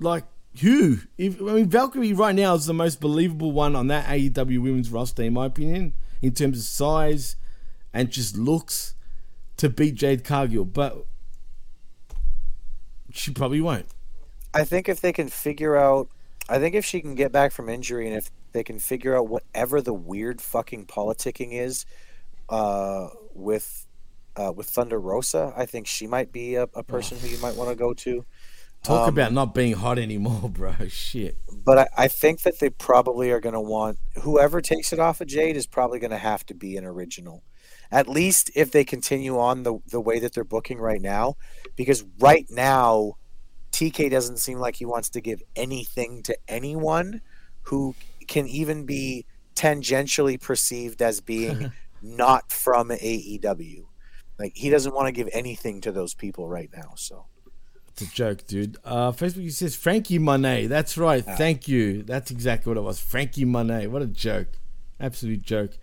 like who? If I mean Valkyrie right now is the most believable one on that AEW women's roster, in my opinion, in terms of size and just looks to beat Jade Cargill, but she probably won't. I think if they can figure out, I think if she can get back from injury and if they can figure out whatever the weird fucking politicking is uh, with uh, with Thunder Rosa, I think she might be a, a person who you might want to go to. Talk Um, about not being hot anymore, bro. Shit. But I, I think that they probably are going to want whoever takes it off of Jade is probably going to have to be an original. At least if they continue on the the way that they're booking right now, because right now TK doesn't seem like he wants to give anything to anyone who can even be tangentially perceived as being not from AEW. Like he doesn't want to give anything to those people right now. So It's a joke, dude. Uh, Facebook says Frankie Monet. That's right. Ah. Thank you. That's exactly what it was. Frankie Monet. What a joke. Absolute joke.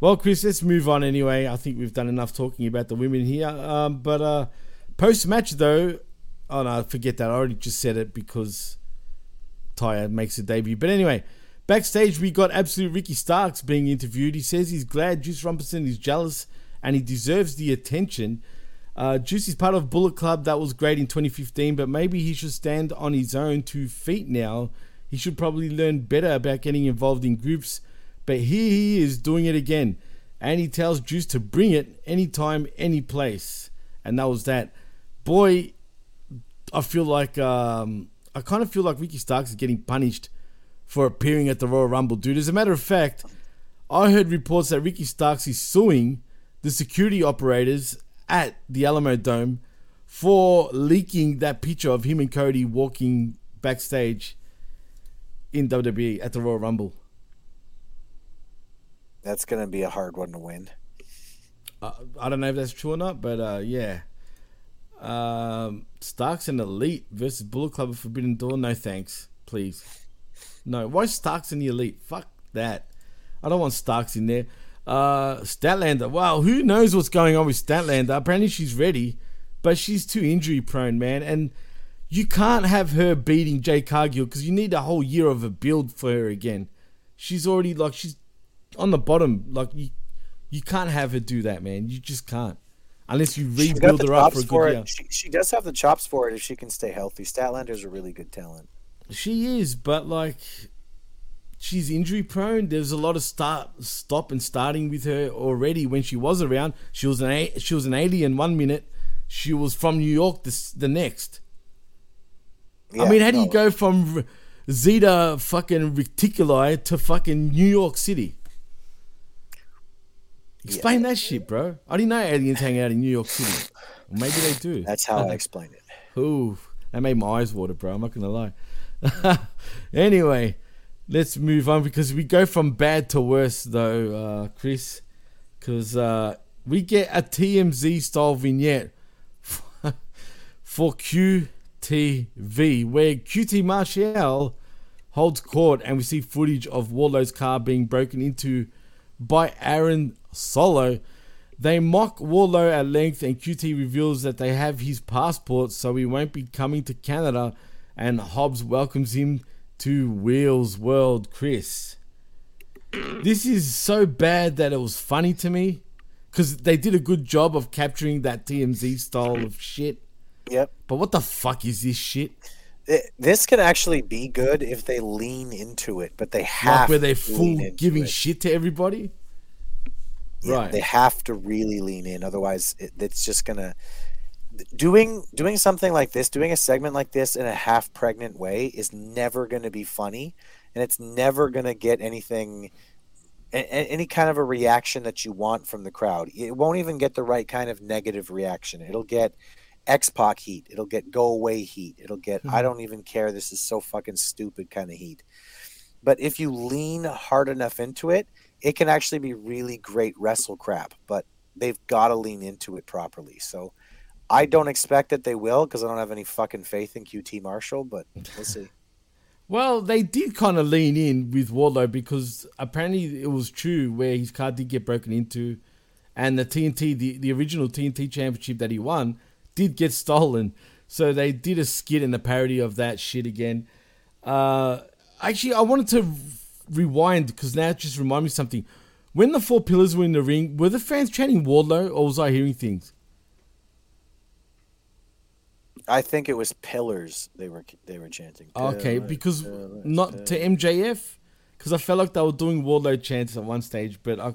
Well, Chris, let's move on anyway. I think we've done enough talking about the women here. Um, but uh, post match, though, oh no, forget that. I already just said it because Taya makes a debut. But anyway, backstage, we got absolute Ricky Starks being interviewed. He says he's glad Juice Robinson is jealous and he deserves the attention. Uh, Juice is part of Bullet Club. That was great in 2015, but maybe he should stand on his own two feet now. He should probably learn better about getting involved in groups. But here he is doing it again. And he tells Juice to bring it anytime, any place. And that was that. Boy, I feel like um, I kind of feel like Ricky Starks is getting punished for appearing at the Royal Rumble, dude. As a matter of fact, I heard reports that Ricky Starks is suing the security operators at the Alamo Dome for leaking that picture of him and Cody walking backstage in WWE at the Royal Rumble. that's going to be a hard one to win. Uh, I don't know if that's true or not, but uh, yeah. Um, Starks and Elite versus Bullet Club of Forbidden Door. No thanks, please. No, why Starks and the Elite? Fuck that. I don't want Starks in there. Uh, Statlander. Wow, who knows what's going on with Statlander? Apparently she's ready, but she's too injury prone, man. And you can't have her beating Jay Cargill because you need a whole year of a build for her again. She's already like she's on the bottom. Like you, you can't have her do that, man. You just can't, unless you rebuild her up for a good it. year. She, she does have the chops for it if she can stay healthy. Statlander's a really good talent. She is, but like she's injury prone. There's a lot of start, stop, and starting with her already. When she was around, she was an a- she was an alien one minute. She was from New York the, the next. I mean, how do you go from Zeta fucking Reticuli to fucking New York City? Explain that shit, bro. I didn't know aliens hang out in New York City. Maybe they do. That's how I explain it. Ooh, that made my eyes water, bro. I'm not gonna lie. anyway, let's move on because we go from bad to worse, though, uh, Chris. Because uh, we get a TMZ style vignette for QTV, where QT Marshall holds court, and we see footage of Wardlow's car being broken into by Aaron Solo. They mock Wardlow at length, and QT reveals that they have his passport, so he won't be coming to Canada. And Hobbs welcomes him to Will's World. Chris, this is so bad that it was funny to me because they did a good job of capturing that TMZ style of shit. Yep. But what the fuck is this shit? It- this can actually be good if they lean into it, but they have Like where they're full giving it. shit to everybody? Yeah, Right. They have to really lean in, otherwise, it, it's just gonna doing doing something like this, doing a segment like this in a half pregnant way is never gonna be funny, and it's never gonna get anything. Any kind of a reaction that you want from the crowd, it won't even get the right kind of negative reaction. It'll get X Pac heat. It'll get go away heat. It'll get I Mhm. don't even care. This is so fucking stupid kind of heat. But if you lean hard enough into it, it can actually be really great wrestle crap. But they've got to lean into it properly. So I don't expect that they will because I don't have any fucking faith in QT Marshall. But we'll see. Well, they did kind of lean in with Wardlow because apparently it was true where his car did get broken into, and the TNT, the, the original TNT championship that he won, did get stolen. So they did a skit and a parody of that shit again. Uh, actually, I wanted to rewind because now it just reminded me something. When the four pillars were in the ring, were the fans chanting Wardlow or was I hearing things? I think it was pillars they were they were chanting. Okay, Pillars, because pillars, not pillars. to MJF, because I felt like they were doing Wardlow chants at one stage, but I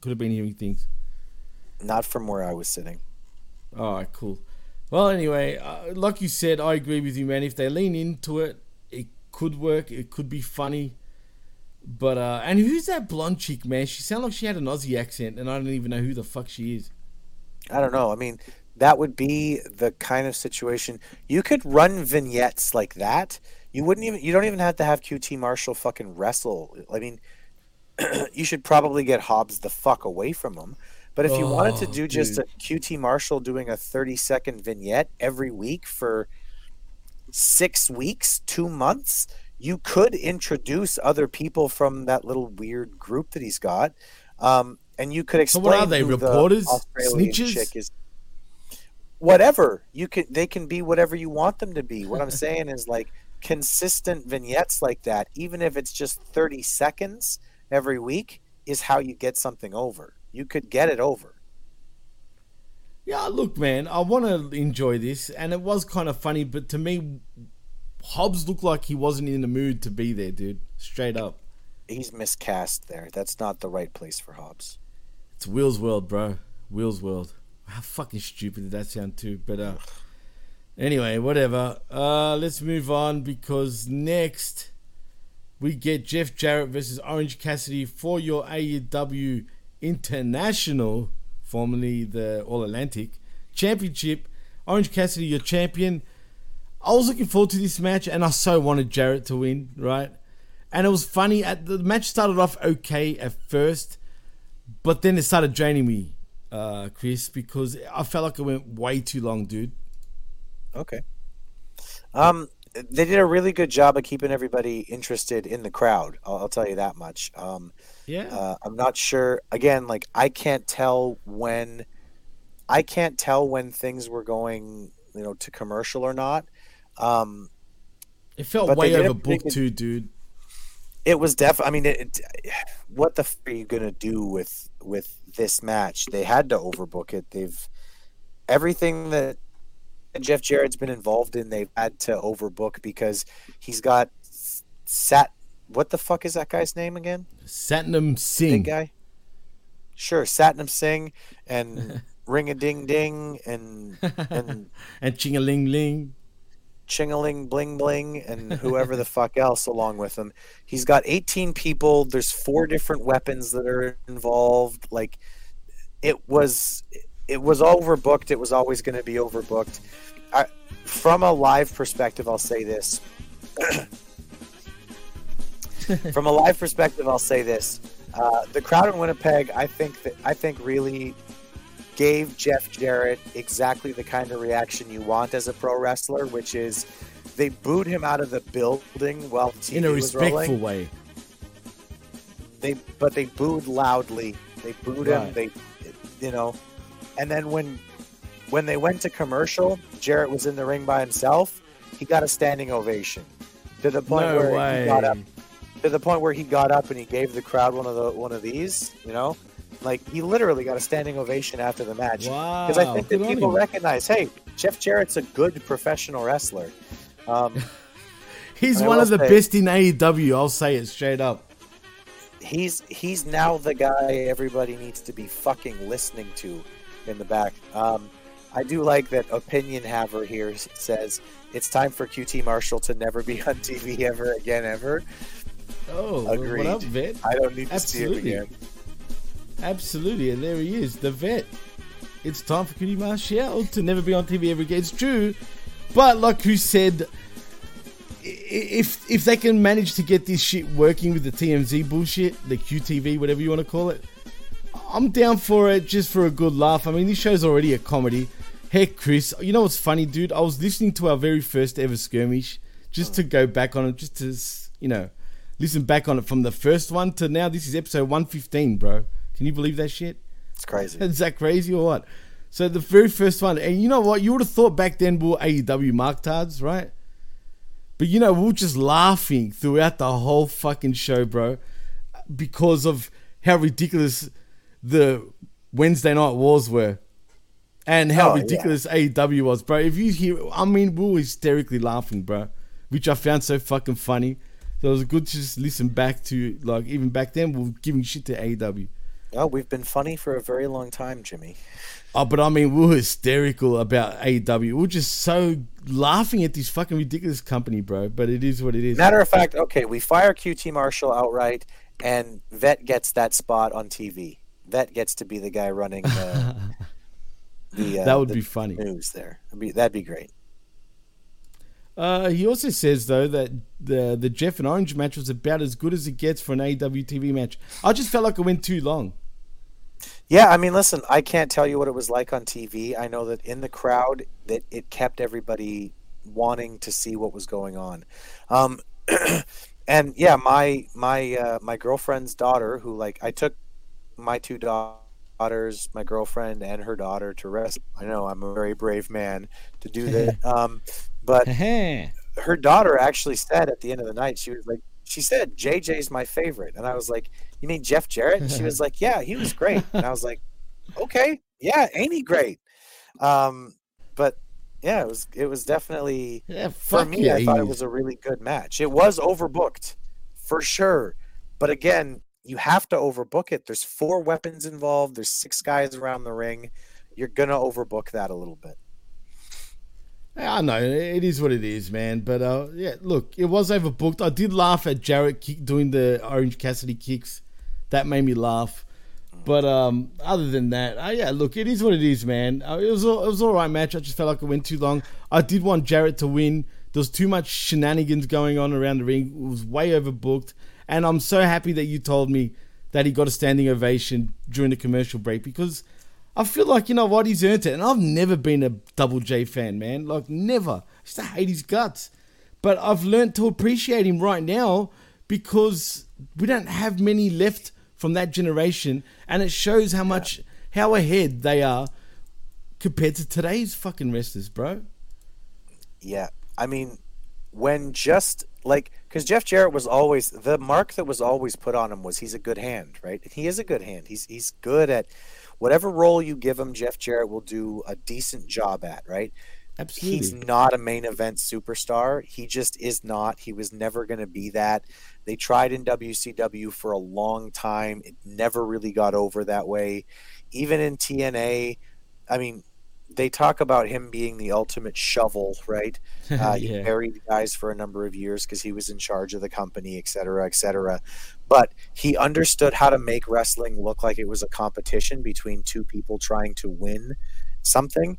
could have been hearing things. not from where I was sitting. All right, cool. Well, anyway, uh, like you said, I agree with you, man. If they lean into it, it could work. It could be funny. But uh, and who's that blonde chick, man? She sounded like she had an Aussie accent, and I don't even know who the fuck she is. I don't know. I mean, that would be the kind of situation you could run vignettes like that. You wouldn't even. You don't even have to have QT Marshall fucking wrestle. I mean, you should probably get Hobbs the fuck away from him. But if you wanted to Oh, do just dude. a QT Marshall doing a thirty second vignette every week for six weeks, two months, you could introduce other people from that little weird group that he's got. Um, and you could explain. So what are they, who the reporters? Snitches? chick is whatever you can they can be whatever you want them to be what i'm saying is like consistent vignettes like that even if it's just 30 seconds every week is how you get something over you could get it over Yeah, look, man, I want to enjoy this, and it was kind of funny, but to me, Hobbs looked like he wasn't in the mood to be there, dude. Straight up. he's miscast there that's not the right place for hobbs It's Will's World, bro. Will's World. How fucking stupid did that sound too? But uh anyway, whatever. Uh let's move on because next we get Jeff Jarrett versus Orange Cassidy for your AEW International, formerly the All Atlantic Championship. Orange Cassidy, your champion. I was looking forward to this match and I so wanted Jarrett to win, right? And it was funny at the match started off okay at first, but then it started draining me, uh, Chris, because I felt like it went way too long, dude. Okay. Um, they did a really good job of keeping everybody interested in the crowd. I'll, I'll tell you that much. Um, Yeah. Uh, I'm not sure. Again, like I can't tell when, I can't tell when things were going, you know, to commercial or not. Um, It felt way pretty overbooked too, dude. It was def. I mean, it, it- what the f- are you gonna do with with this match? They had to overbook it. They've everything that Jeff Jarrett's been involved in. They've had to overbook because he's got sat. What the fuck is that guy's name again? Satnam Singh. Big guy. Sure, Satnam Singh and Ring a Ding Ding and and and Ching a Ling Ling. Chingaling Bling Bling and whoever the fuck else along with him. He's got 18 people. There's four different weapons that are involved. Like it was it was overbooked. It was always going to be overbooked. I, from a live perspective, I'll say this. from a live perspective, I'll say this: uh, the crowd in Winnipeg, I think that I think really gave Jeff Jarrett exactly the kind of reaction you want as a pro wrestler, which is they booed him out of the building while TV in a respectful way. They but they booed loudly. They booed him. They, you know, and then when when they went to commercial, Jarrett was in the ring by himself. He got a standing ovation to the point No where way. he got up to the point where he got up and he gave the crowd one of the one of these. You know, like he literally got a standing ovation after the match because I think that people him. recognize, hey, Jeff Jarrett's a good professional wrestler. Um, He's one of the say- best in AEW. I'll say it straight up. he's he's now the guy everybody needs to be fucking listening to in the back. Um, I do like that opinion haver here says it's time for QT Marshall to never be on TV ever again ever. Oh, Agreed. up. I don't need to Absolutely. see him again. Absolutely, and there he is, the vet. It's time for QT Marshall to never be on TV ever again. It's true, but like who said, if if they can manage to get this shit working with the TMZ bullshit, the QTV, whatever you want to call it, I'm down for it just for a good laugh. I mean, this show's already a comedy. Heck, Chris, you know what's funny, dude? I was listening to our very first ever skirmish just to go back on it, just to you know listen back on it from the first one to now. This is episode 115, bro. Can you believe that shit? It's crazy. Is that crazy or what? So the very first one, and you know what? You would have thought back then we were AEW marktards, right? But you know, we were just laughing throughout the whole fucking show, bro, because of how ridiculous the Wednesday night wars were. And how Oh, yeah. ridiculous AEW was, bro. If you hear, I mean, we were hysterically laughing, bro, which I found so fucking funny. So it was good to just listen back to, like, even back then, we were giving shit to AEW. Oh, we've been funny for a very long time, Jimmy. Oh, but I mean, we were hysterical about AEW. We were just so laughing at this fucking ridiculous company, bro. But it is what it is. Matter of fact, okay, we fire QT Marshall outright, and Vet gets that spot on TV. Vet gets to be the guy running uh, the. Uh, That would the be funny. News there. That'd be, that'd be great. Uh, he also says though that the the Jeff and Orange match was about as good as it gets for an AEW TV match. I just felt like it went too long. Yeah, I mean, listen, I can't tell you what it was like on TV. I know that in the crowd, that it kept everybody wanting to see what was going on. Um, and yeah, my my uh, my girlfriend's daughter, who like I took my two daughters, my girlfriend and her daughter to rest. I know I'm a very brave man to do that. um, but her daughter actually said at the end of the night, she was like, she said, JJ's my favorite. And I was like, you mean Jeff Jarrett? And she was like, yeah, he was great. And I was like, okay, yeah, ain't he great? Um, but yeah, it was, it was definitely, Yeah, for me, yeah, I thought it was a really good match. It was overbooked for sure. But again, you have to overbook it. There's four weapons involved. There's six guys around the ring. You're going to overbook that a little bit. I know it is what it is, man. But uh, yeah, look, it was overbooked. I did laugh at Jarrett kick, doing the Orange Cassidy kicks. That made me laugh. But um, other than that, uh, yeah, look, it is what it is, man. Uh, it was it was all right match. I just felt like it went too long. I did want Jarrett to win. There was too much shenanigans going on around the ring. It was way overbooked, and I'm so happy that you told me that he got a standing ovation during the commercial break because I feel like you know what he's earned it, and I've never been a Double J fan, man. Like never. I used to hate his guts, but I've learned to appreciate him right now because we don't have many left from that generation, and it shows how much how ahead they are compared to today's fucking wrestlers, bro. Yeah. I mean, when just like because Jeff Jarrett was always the mark that was always put on him was he's a good hand, right? He is a good hand. He's he's good at whatever role you give him. Jeff Jarrett will do a decent job at, right? Absolutely. He's not a main event superstar. He just is not. He was never going to be that. They tried in WCW for a long time. It never really got over that way. Even in TNA, I mean, they talk about him being the ultimate shovel, right? Uh, He Yeah. buried guys for a number of years because he was in charge of the company, et cetera, et cetera. But he understood how to make wrestling look like it was a competition between two people trying to win something.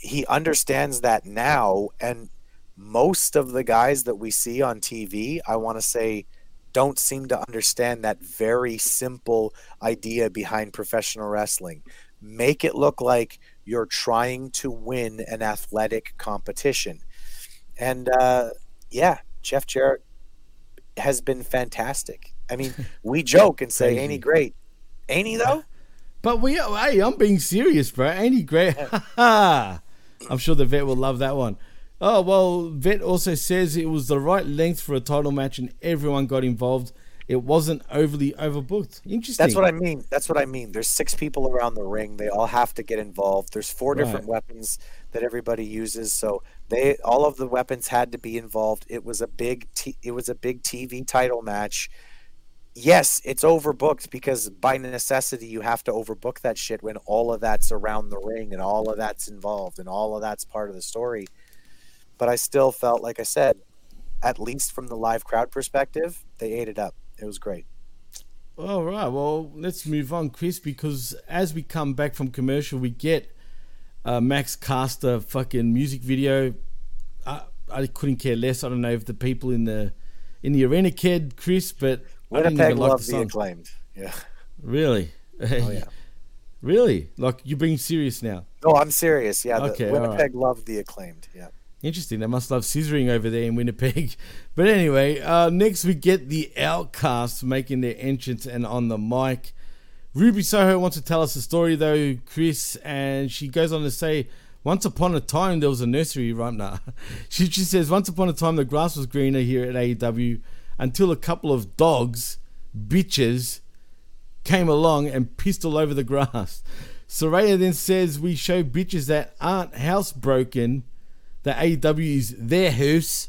He understands that now, and most of the guys that we see on TV, I want to say, don't seem to understand that very simple idea behind professional wrestling. Make it look like you're trying to win an athletic competition. And uh, yeah, Jeff Jarrett has been fantastic. I mean, we joke and say, ain't he great? Ain't he though? But we, hey, I'm being serious, bro. Ain't he great? I'm sure the vet will love that one. Oh well, vet also says it was the right length for a title match, and everyone got involved. It wasn't overly overbooked. Interesting. That's what I mean. That's what I mean. There's six people around the ring. They all have to get involved. There's four different Right. weapons that everybody uses. So they all of the weapons had to be involved. It was a big t- it was a big TV title match. Yes, it's overbooked because by necessity you have to overbook that shit when all of that's around the ring and all of that's involved and all of that's part of the story. But I still felt like I said, at least from the live crowd perspective, they ate it up. It was great. All right, well, let's move on, Chris, because as we come back from commercial, we get uh, Max Caster fucking music video. I, I couldn't care less. I don't know if the people in the in the arena cared, Chris, but I didn't Winnipeg even like loves the the song. acclaimed. Yeah. Really? Oh yeah. really? Like you're being serious now? No, I'm serious. Yeah, the, Okay, all right. Winnipeg loved the acclaimed. Yeah. Interesting. They must love scissoring over there in Winnipeg. But anyway, uh, next we get the Outcasts making their entrance and on the mic. Ruby Soho wants to tell us a story though, Chris, and she goes on to say, once upon a time there was a nursery right now. She, she says, once upon a time the grass was greener here at AEW until a couple of dogs, bitches, came along and pissed all over the grass. Saraya then says we show bitches that aren't housebroken that AEW is their house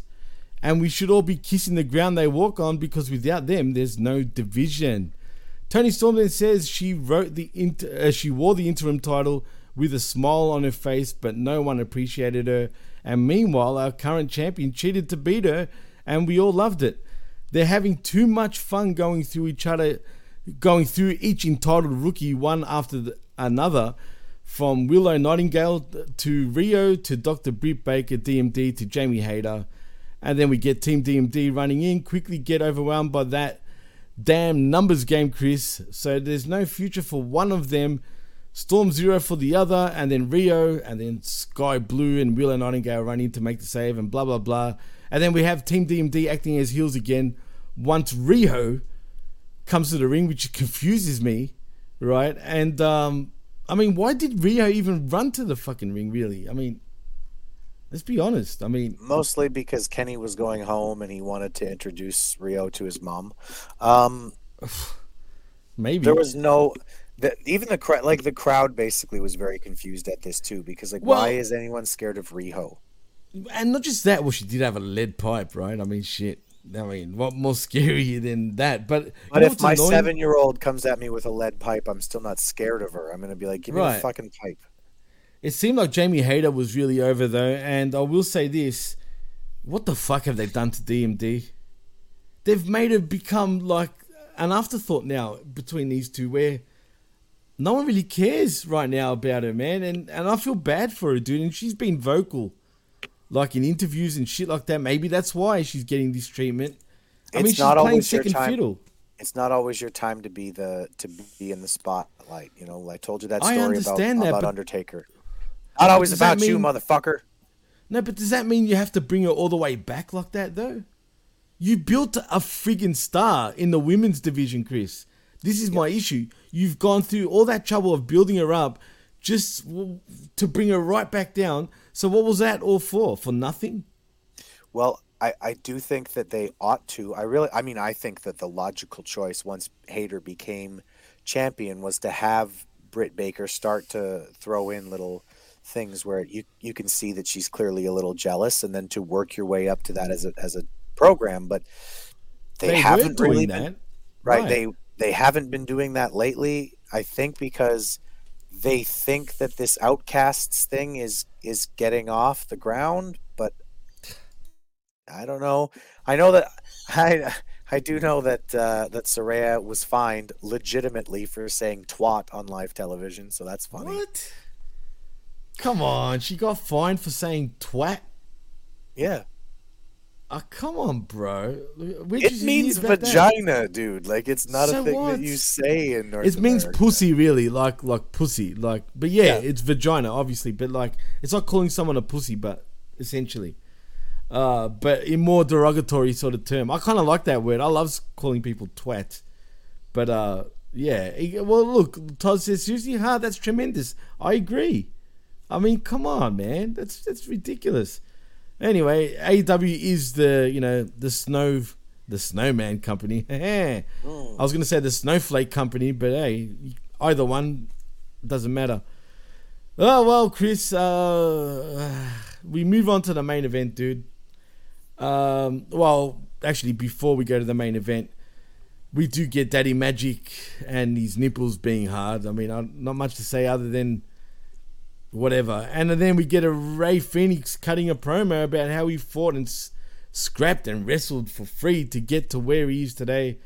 and we should all be kissing the ground they walk on because without them there's no division. Toni Storm then says she wrote the inter- uh, she wore the interim title with a smile on her face, but no one appreciated her. And meanwhile, our current champion cheated to beat her, and we all loved it. They're having too much fun going through each other, going through each entitled rookie one after the, another, from Willow Nightingale to Riho to Dr. Britt Baker, DMD to Jamie Hayter. And then we get Team DMD running in, quickly get overwhelmed by that damn numbers game, Chris. So there's no future for one of them. Storm Zero for the other, and then Riho, and then Skye Blue and Willow Nightingale running to make the save, and blah blah blah. And then we have Team DMD acting as heels again once Riho comes to the ring, which confuses me, right? And um, I mean, why did Riho even run to the fucking ring? Really? I mean, let's be honest. I mean, Mostly because Kenny was going home and he wanted to introduce Riho to his mom. Um, maybe there was no. The, even the crowd, like the crowd, basically was very confused at this too, because like, Well- why is anyone scared of Riho? and not just that. Well, she did have a lead pipe, right? I mean, shit. I mean, what more scary than that? But But if my annoying? seven-year-old comes at me with a lead pipe, I'm still not scared of her. I'm gonna be like, give me the fucking pipe. It seemed like Jamie Hayter was really over though, and I will say this: what the fuck have they done to DMD? They've made her become like an afterthought now between these two, where no one really cares right now about her, man, and and I feel bad for her, dude. And she's been vocal, like in interviews and shit like that. Maybe that's why she's getting this treatment. I mean, It's she's not playing always your second time. fiddle. It's not always your time to be the to be in the spotlight. You know, I told you that I story about, that, about Undertaker. Not always about you, motherfucker. No, but does that mean you have to bring her all the way back like that, though? You built a friggin' star in the women's division, Chris. This is my issue. You've gone through all that trouble of building her up just to bring her right back down. So what was that all for? For nothing? Well, I, I do think that they ought to. I really, I mean, I think that the logical choice once Hayter became champion was to have Britt Baker start to throw in little things where you you can see that she's clearly a little jealous, and then to work your way up to that as a as a program. But they, They haven't doing really that. been, right. Right. They they haven't been doing that lately. I think because they think that this outcasts thing is is getting off the ground, but I don't know. I know that I I do know that uh, that Saraya was fined legitimately for saying twat on live television, so that's funny. What? Come on, she got fined for saying twat. Yeah. Oh, come on, bro. It means about that? vagina, dude. Like it's not So a thing what? that you say in North It means America. pussy, really, like like pussy, like. But yeah, Yeah. it's vagina, obviously. But like, it's not calling someone a pussy, but essentially, uh, but in more derogatory sort of term. I kind of like that word. I love calling people twat, but uh, yeah. Well, look, Todd says seriously, huh? That's tremendous. I agree. I mean, come on, man. That's that's ridiculous. Anyway, AEW is the you know the snow the snowman company. I was gonna say the snowflake company, but hey, either one doesn't matter. Oh well, Chris. Uh, we move on to the main event, dude. Um, well, actually, before we go to the main event, we do get Daddy Magic and his nipples being hard. I mean, I- not much to say other than whatever. And then we get a Rey Fenix cutting a promo about how he fought and s- scrapped and wrestled for free to get to where he is today.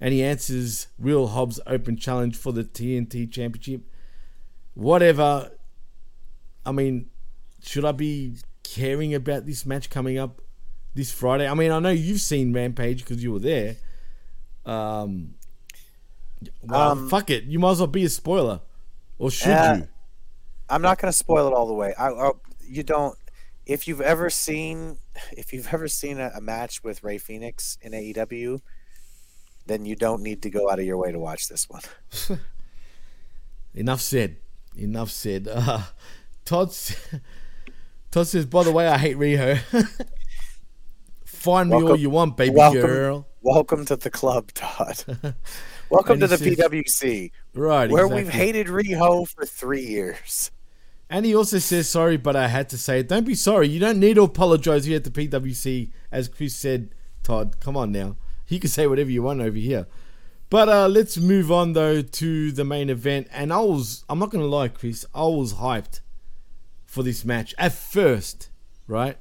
And he answers Real Hobbs' open challenge for the TNT Championship. Whatever. I mean, should I be caring about this match coming up this Friday? I mean, I know you've seen Rampage because you were there. Um, well, Um, fuck it. You might as well be a spoiler. Or should Uh, you? I'm not going to spoil it all the way. I, I you don't. If you've ever seen, if you've ever seen a, a match with Rey Fenix in AEW, then you don't need to go out of your way to watch this one. Enough said. Enough said. Uh, Todd, Todd says, by the way, I hate Riho. Find me all you want, baby welcome, girl. Welcome to the club, Todd. welcome to the says- PWC, Right, where we've hated Riho for three years. And he also says, sorry, but I had to say it. Don't be sorry. You don't need to apologize here at the PWC. As Chris said, Todd, come on now. You can say whatever you want over here. But uh, let's move on, though, to the main event. And I was, I'm not going to lie, Chris, I was hyped for this match at first, right?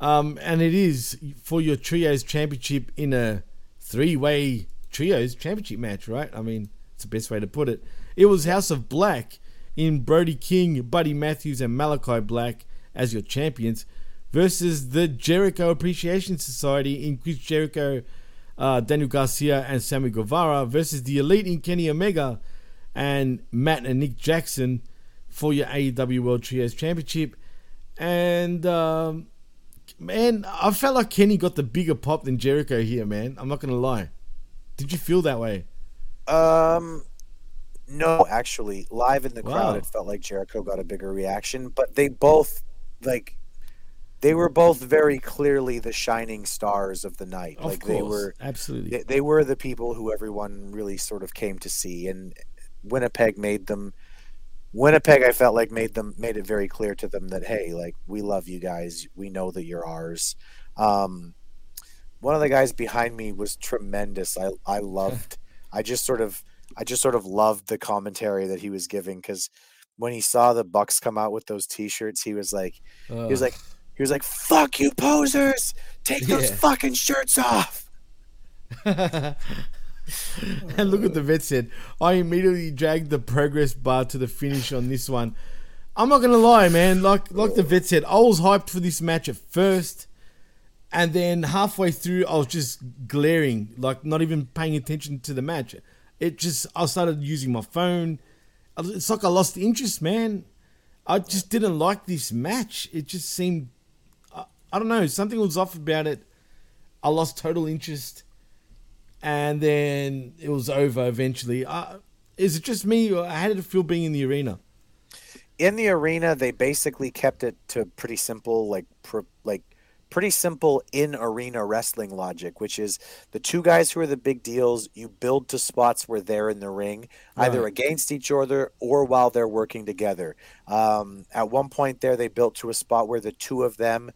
Um, and it is for your Trios Championship in a three way Trios Championship match, right? I mean, it's the best way to put it. It was House of Black in Brody King, Buddy Matthews, and Malachi Black as your champions versus the Jericho Appreciation Society in Chris Jericho, uh, Daniel Garcia, and Sammy Guevara versus the Elite in Kenny Omega and Matt and Nick Jackson for your AEW World Trios Championship. And um, man, I felt like Kenny got the bigger pop than Jericho here, man. I'm not gonna lie. Did you feel that way? Um, no, actually, live in the Wow. crowd, it felt like Jericho got a bigger reaction, but they both like they were both very clearly the shining stars of the night. Of like they were absolutely. They, they were the people who everyone really sort of came to see, and Winnipeg made them. Winnipeg, I felt like made them made it very clear to them that hey, like we love you guys. We know that you're ours. Um, one of the guys behind me was tremendous. I I loved. I just sort of I just sort of loved the commentary that he was giving because when he saw the Bucks come out with those T-shirts, he was like, he was like, he was like, "Fuck you, posers! Take those Yeah. fucking shirts off." and look what the vet said. I immediately dragged the progress bar to the finish on this one. I'm not gonna lie, man. Like like the vet said, I was hyped for this match at first, and then halfway through, I was just glaring, like not even paying attention to the match. It just I started using my phone. It's like I lost interest, man. I just didn't like this match. It just seemed, I, I don't know, something was off about it. I lost total interest and then it was over eventually. Uh, is it just me, or how did it feel being in the arena? in the arena they basically kept it to pretty simple like pro, like pretty simple in arena wrestling logic, which is the two guys who are the big deals, you build to spots where they're in the ring, either against each other or while they're working together. Um, at one point there, they built to a spot where the two of them.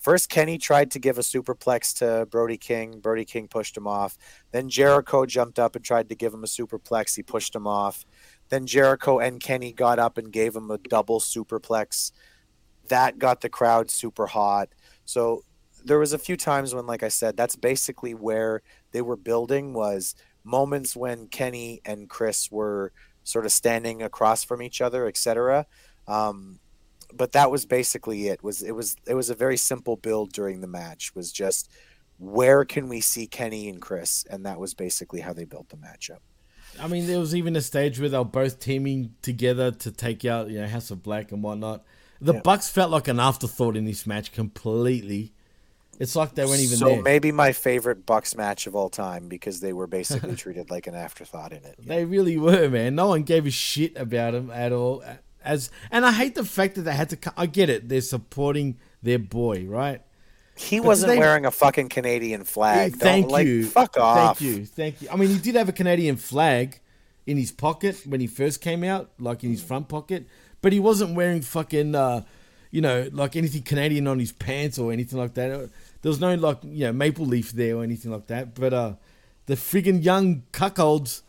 First, Kenny tried to give a superplex to Brody King. Brody King pushed him off. Then Jericho jumped up and tried to give him a superplex. He pushed him off. Then Jericho and Kenny got up and gave him a double superplex. That got the crowd super hot. So there was a few times when, like I said, that's basically where they were building was moments when Kenny and Chris were sort of standing across from each other, etc. Um, but that was basically it. Was it was it was a very simple build during the match. Was just where can we see Kenny and Chris, and that was basically how they built the matchup. I mean, there was even a stage where they were both teaming together to take out, you know, House of Black and whatnot. The Yeah. Bucks felt like an afterthought in this match completely. It's like they weren't even so there. maybe my favorite Bucks match of all time because they were basically treated like an afterthought in it. They really were, man. No one gave a shit about them at all. As and I hate the fact that they had to. I get it. They're supporting their boy, right? He But wasn't they- wearing a fucking Canadian flag. Don't- thank like, you. Fuck off. Thank you. Thank you. I mean, he did have a Canadian flag in his pocket when he first came out, like in his hmm. front pocket, but he wasn't wearing fucking, uh, you know, like anything Canadian on his pants or anything like that. There was no like, you know, maple leaf there or anything like that. But uh, the friggin' young cuckolds,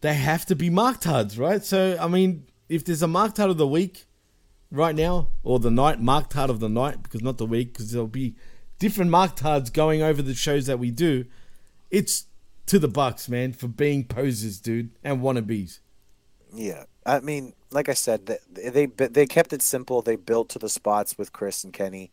they have to be marked hards, right? So I mean, if there's a marked hard of the week right now or the night marked hard of the night because not the week because there'll be different marked hards going over the shows that we do it's to the bucks man for being posers dude and wannabes Yeah, I mean, like I said, they, they they kept it simple. They built to the spots with Chris and Kenny,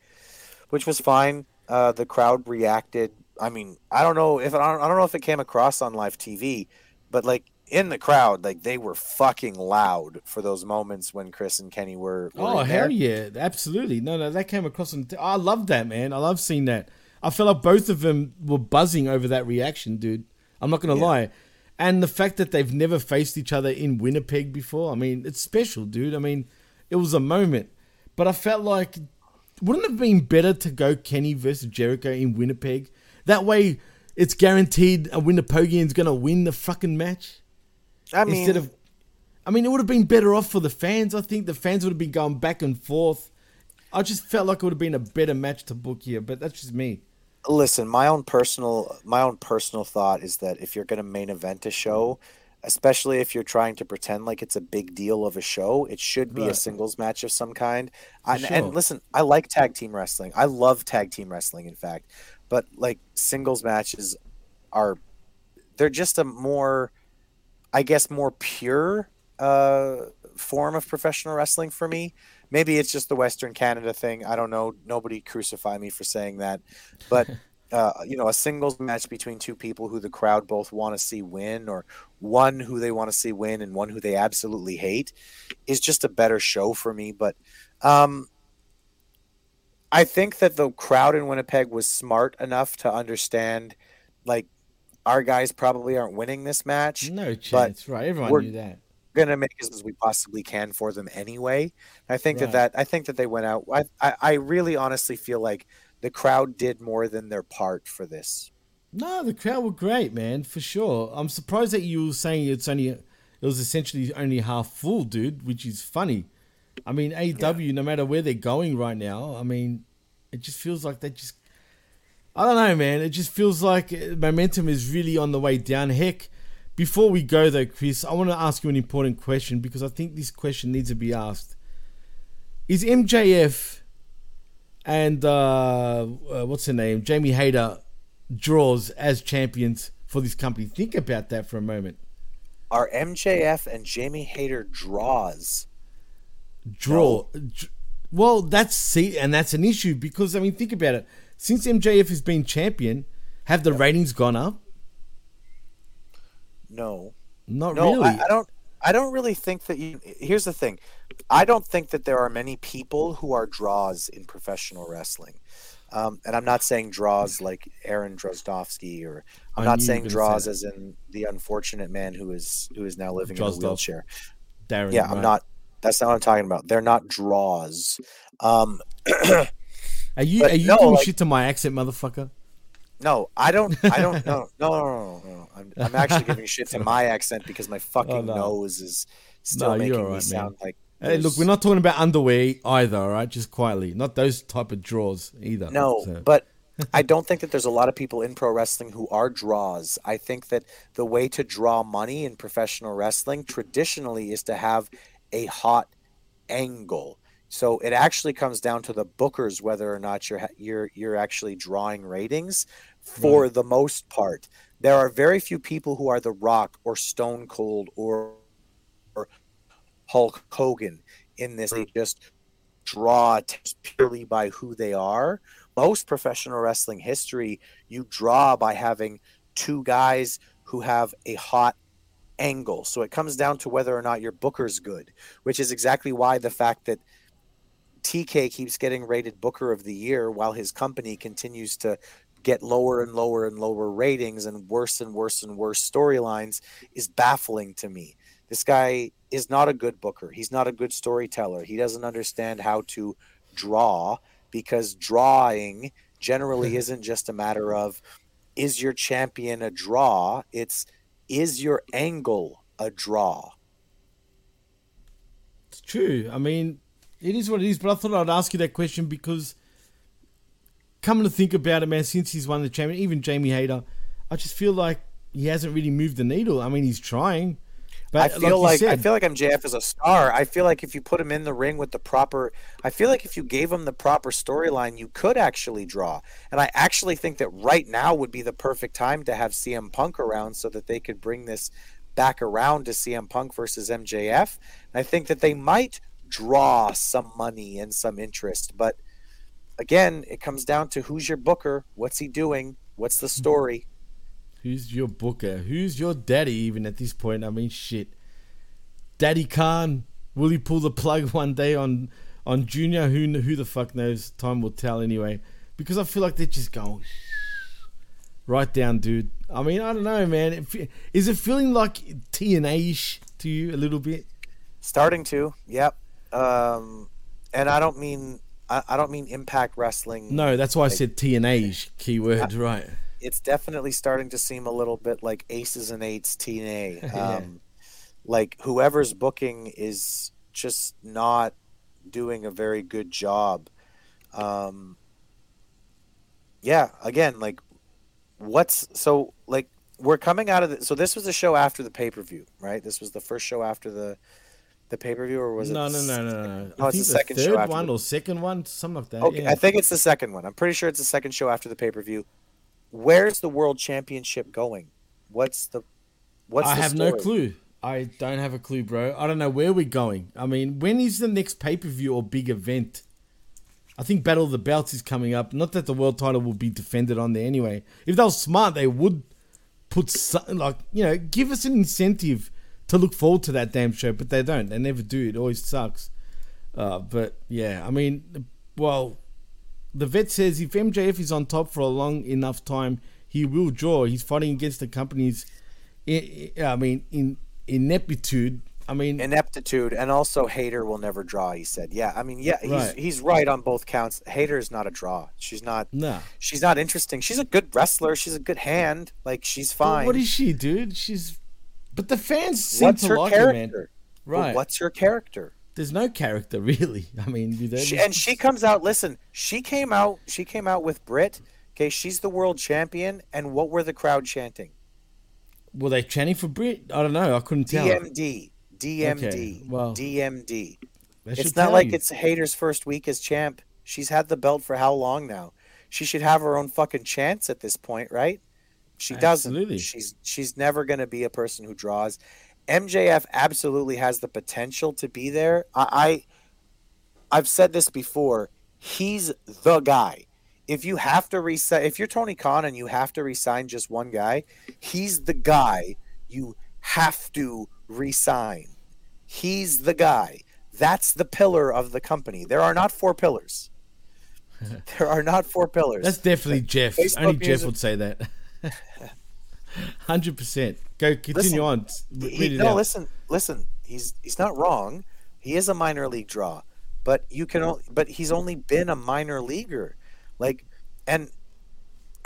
which was fine. Uh, the crowd reacted. I mean, I don't know if I don't, I don't know if it came across on live TV, but like in the crowd, like they were fucking loud for those moments when Chris and Kenny were. were oh hell yeah absolutely no no that came across on i love that man i love seeing that i felt like both of them were buzzing over that reaction dude i'm not gonna Yeah. lie and the fact that they've never faced each other in winnipeg before i mean it's special dude i mean it was a moment but i felt like wouldn't it have been better to go kenny versus jericho in winnipeg that way it's guaranteed a winnipegian's gonna win the fucking match I mean, instead of I mean, it would have been better off for the fans. I think the fans would have been going back and forth. I just felt like it would have been a better match to book here, but that's just me. Listen my own personal my own personal thought is that if you're going to main event a show especially if you're trying to pretend like it's a big deal of a show it should be a singles match of some kind. And, sure. and listen i like tag team wrestling. I love tag team wrestling in fact. But like singles matches are they're just a more i guess more pure uh form of professional wrestling for me maybe it's just the western canada thing i don't know nobody crucify me for saying that but uh, you know a singles match between two people who the crowd both want to see win or one who they want to see win and one who they absolutely hate is just a better show for me but um I think that the crowd in Winnipeg was smart enough to understand, like, our guys probably aren't winning this match. No chance, right? Everyone knew that. Gonna make as we possibly can for them anyway. I think Right. that that I think that they went out. I, I I really honestly feel like the crowd did more than their part for this. No, the crowd were great, man, for sure. I'm surprised that you were saying it's only it was essentially only half full, dude, which is funny. I mean, AEW, no matter where they're going right now, I mean, it just feels like they just I don't know, man. It just feels like uh, momentum is really on the way down. Heck, before we go though, Chris, I want to ask you an important question because I think this question needs to be asked. Is MJF and uh, uh, what's her name, Jamie Hayter, draws as champions for this company? Think about that for a moment. Are MJF and Jamie Hayter draws? Draw. dr- Well, that's see, and that's an issue because I mean, think about it. Since MJF has been champion, have the ratings gone up? No. Not no, really. I, I don't. I don't really think that you. Here's the thing, I don't think that there are many people who are draws in professional wrestling, um, and I'm not saying draws like Aaron Drozdowski, or I'm not saying draws say as in the unfortunate man who is who is now living in a wheelchair. Darren, yeah, I'm right. not. That's not what I'm talking about. They're not draws. Um, Are you are you no, giving like- shit to my accent, motherfucker? No, I don't. I don't. No, no, no, no. I'm, I'm actually giving shit to my accent because my oh, fucking Oh, no. nose is still No, making me sound like. Hey, look, we're not talking about underwear either, all right? Just quietly, not those type of draws either. No, but I don't think that there's a lot of people in pro wrestling who are draws. I think that the way to draw money in professional wrestling traditionally is to have a hot angle. So it actually comes down to the bookers whether or not you're you're you're actually drawing ratings. For Right. the most part, there are very few people who are The Rock or Stone Cold or, or Hulk Hogan in this. They just draw purely by who they are. Most professional wrestling history, you draw by having two guys who have a hot angle. So it comes down to whether or not your booker's good, which is exactly why the fact that TK keeps getting rated Booker of the Year while his company continues to get lower and lower and lower ratings and worse and worse and worse storylines is baffling to me. This guy is not a good booker. He's not a good storyteller. He doesn't understand how to draw because drawing generally isn't just a matter of is your champion a draw? It's is your angle a draw? It's true. I mean, it is what it is. But I thought I'd ask you that question because, coming to think about it, man, since he's won the champion, even Jamie Hayter, I just feel like he hasn't really moved the needle. I mean, he's trying, but I feel you like, I feel like MJF is a star. I feel like if you put him in the ring with the proper, I feel like if you gave him the proper storyline, you could actually draw. And I actually think that right now would be the perfect time to have CM Punk around so that they could bring this back around to CM Punk versus MJF. And I think that they might draw some money and some interest, but again, it comes down to who's your booker, what's he doing, what's the story. Who's your booker? Who's your daddy? Even at this point, I mean, shit. Daddy Khan, will he pull the plug one day on on Junior? Who who the fuck knows? Time will tell anyway. Because I feel like they're just going right down, dude. I mean, I don't know, man. Is it feeling like TNA ish to you a little bit? Starting to, yep. Um, and I don't mean I, I don't mean Impact Wrestling. No, that's why I like, said TNA ish. Keyword, right? It's definitely starting to seem a little bit like Aces and Eights TNA. Yeah. Um, Like whoever's booking is just not doing a very good job. Um, yeah, again, like what's so like we're coming out of the, so this was the show after the pay per view, right? This was the first show after the the pay per view, or was it? no, the no, no, no, no. Oh, no, I it's think the second third show one the- or second one, something like that. Okay, yeah. I think it's the second one. I'm pretty sure it's the second show after the pay per view. Where's the world championship going? What's the what's I the have no clue. I don't have a clue, bro. I don't know where we're going. I mean, when is the next pay per view or big event? I think Battle of the Belts is coming up. Not that the world title will be defended on there anyway. If they were smart, they would put something like you know, give us an incentive to look forward to that damn show. But they don't. They never do. It always sucks. Uh, but yeah, I mean, well, the vet says if MJF is on top for a long enough time, he will draw. He's fighting against the company's, I mean, in ineptitude. I mean, ineptitude, and also Hayter will never draw. He said, "Yeah, I mean, yeah, he's Right. he's right on both counts. Hayter is not a draw. She's not. Nah. she's not interesting. She's a good wrestler. She's a good hand. Like she's fine. what is she, dude? She's, but the fans seem What's to her like her, man. character? But Right. what's her character? There's no character really. I mean, She, and she comes out. Listen, she came out. She came out with Britt. Okay, she's the world champion. And what were the crowd chanting? were they chanting for Britt? I don't know. I couldn't tell. DMD, DMD, Okay, well, DMD. It's not like you. it's Hayter's first week as champ. She's had the belt for how long now? She should have her own fucking chance at this point, right? She doesn't. Absolutely. She's she's never going to be a person who draws. MJF absolutely has the potential to be there. I, I I've said this before. He's the guy. If you have to resign, if you're Tony Khan and you have to resign just one guy, he's the guy you have to resign. He's the guy. That's the pillar of the company. There are not four pillars. There are not four pillars. That's definitely Jeff. Facebook Only Jeff would say that. Hundred percent. Go continue on. He- no, out. listen, listen. He's he's not wrong. He is a minor league draw, but you can. Mm-hmm. o- But he's only been a minor leaguer. Like, and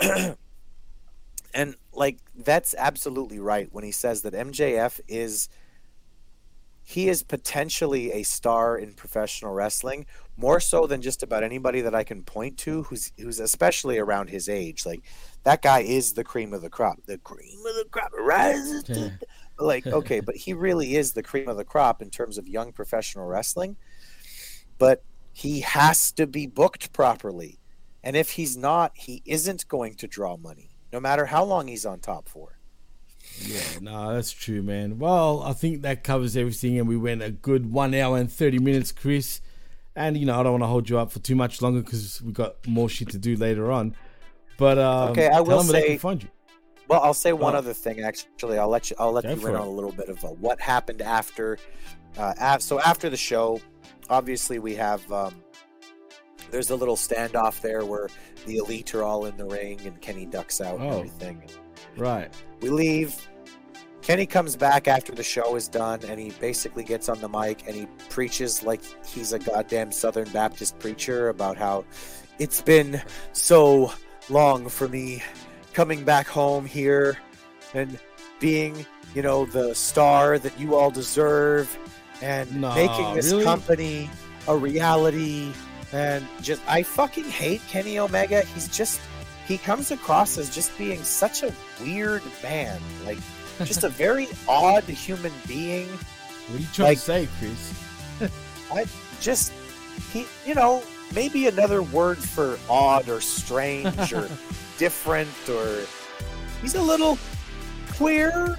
and like that's absolutely right when he says that MJF is he is potentially a star in professional wrestling more so than just about anybody that I can point to who's who's especially around his age like that guy is the cream of the crop the cream of the crop rises to like okay but he really is the cream of the crop in terms of young professional wrestling but he has to be booked properly and if he's not he isn't going to draw money no matter how long he's on top for Yeah, no, that's true, man. Well, I think that covers everything, and we went a good one hour and 30 minutes, Chris. And, you know, I don't want to hold you up for too much longer because we've got more shit to do later on. But, um, okay, I will them where they say. find you. Well, I'll say one Oh. other thing. Actually, I'll let you. I'll let you in on a little bit of uh, what happened after. Uh, af- so after the show, obviously we have. Um, there's a little standoff there where the elite are all in the ring and Kenny ducks out and Oh. everything. Right. We leave. Kenny comes back after the show is done and he basically gets on the mic and he preaches like he's a goddamn Southern Baptist preacher about how it's been so long for me coming back home here and being, you know, the star that you all deserve and Nah, making this really? company a reality and just I fucking hate Kenny Omega. He's just he comes across as just being such a weird man. Like just a very odd human being. What are you trying Like- to say, Chris? I just he you know, maybe another word for odd or strange or different or he's a little queer,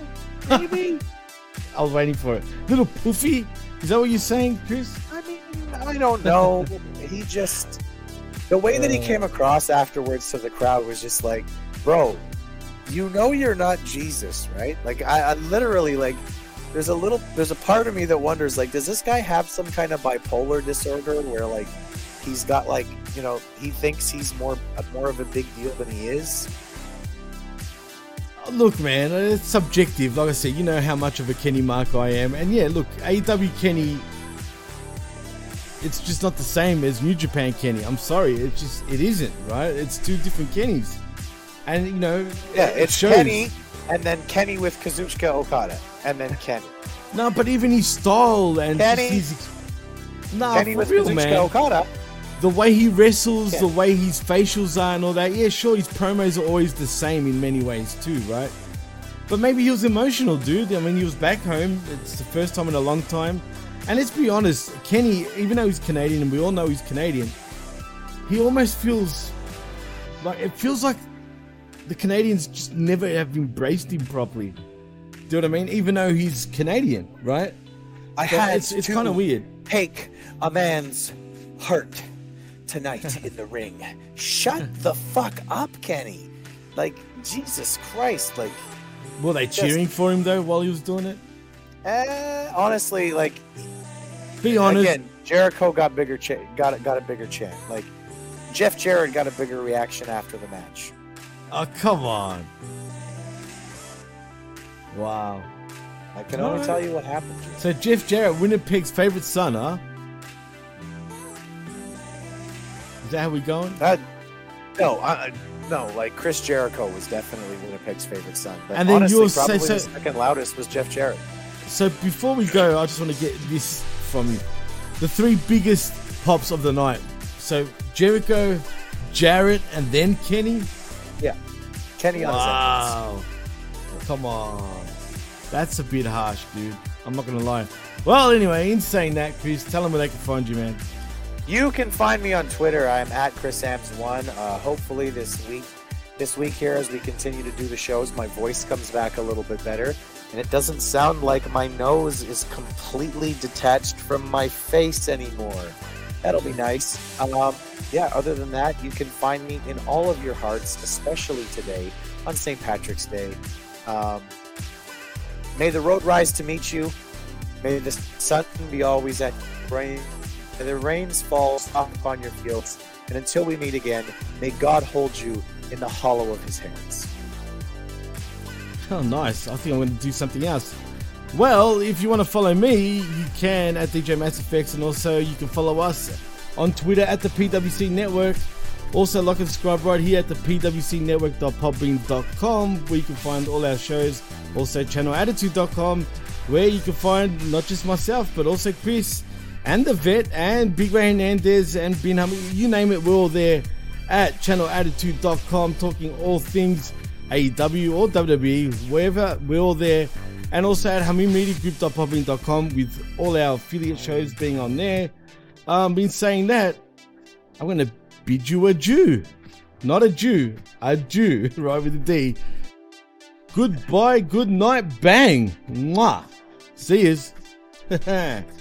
maybe. I was waiting for it. Little poofy? Is that what you're saying, Chris? I mean, I don't know. he just the way that he Uh. came across afterwards to the crowd was just like, bro, you know you're not Jesus, right? Like I, I literally like there's a little there's a part of me that wonders like does this guy have some kind of bipolar disorder where like he's got like you know he thinks he's more more of a big deal than he is uh, Look, man, uh, it's subjective. Like I said, you know how much of a Kenny Mark I am. And yeah, look, AEW Kenny, it's just not the same as New Japan Kenny. I'm sorry. It's just, it isn't, right? It's two different Kennys. And, you know, yeah it it's shows. Kenny and then Kenny with Kazuchika Okada and then Kenny No, but even his style and Kenny- his. Nah, Kenny with real, Kazuchika man. Okada The way he wrestles, Yeah. the way his facials are, and all that. Yeah, sure, his promos are always the same in many ways too, right? But maybe he was emotional, dude. I mean, he was back home. It's the first time in a long time. And let's be honest, Kenny, even though he's Canadian, and we all know he's Canadian, he almost feels like it feels like the Canadians just never have embraced him properly. Do you know what I mean? Even though he's Canadian, right? I So had it's, it's kind of weird. Take a man's heart tonight in the ring. Shut the fuck up, Kenny. Like Jesus Christ. Like, Were they Just- cheering for him though while he was doing it? eh, honestly, like Be honest. again, Jericho got bigger. Cha- got a- got a bigger chant. Like Jeff Jarrett got a bigger reaction after the match. Oh, come on. Wow. I can only tell you what happened. So Jeff Jarrett, Winnipeg's favorite son, huh? Is that how we going? That no, I, no. Like Chris Jericho was definitely Winnipeg's favorite son. But And then honestly, yours- so- probably so- the second loudest was Jeff Jarrett. So before we go, I just want to get this from you. The three biggest pops of the night. So Jericho, Jarrett, and then Kenny. Yeah, Kenny on Wow. Come on. That's a bit harsh, dude. I'm not gonna lie. Well, anyway, in saying that, Chris, tell them where they can find you, man. You can find me on Twitter. I'm at Chrisambs1. Uh, hopefully this week, this week here, as we continue to do the shows, my voice comes back a little bit better, and it doesn't sound like my nose is completely detached from my face anymore. That'll be nice. Um, yeah. Other than that, you can find me in all of your hearts, especially today on St. Patrick's Day. Um, may the road rise to meet you. May the sun be always at rain. May the rains fall soft upon your fields. And until we meet again, may God hold you in the hollow of his hands. Oh, nice. I think I'm going to do something else. Well, if you want to follow me, you can at DJ Mass Effects, and also you can follow us on Twitter at the PWC Network. Also, like and subscribe right here at the pwcnetwork.podbean.com where you can find all our shows. Also, channelattitude.com where you can find not just myself but also Chris and the vet and Big Ray Hernandez and Ben Hum. You name it, we're all there at channelattitude.com talking all things AEW or WWE, wherever, we're all there. And also at HamimMediaGroup.podbean.com with all our affiliate shows being on there. Um, been saying that, I'm going to bid you a Jew. Not a Jew, a Jew, right with a D. Goodbye, good night, bang. Mwah. See yous.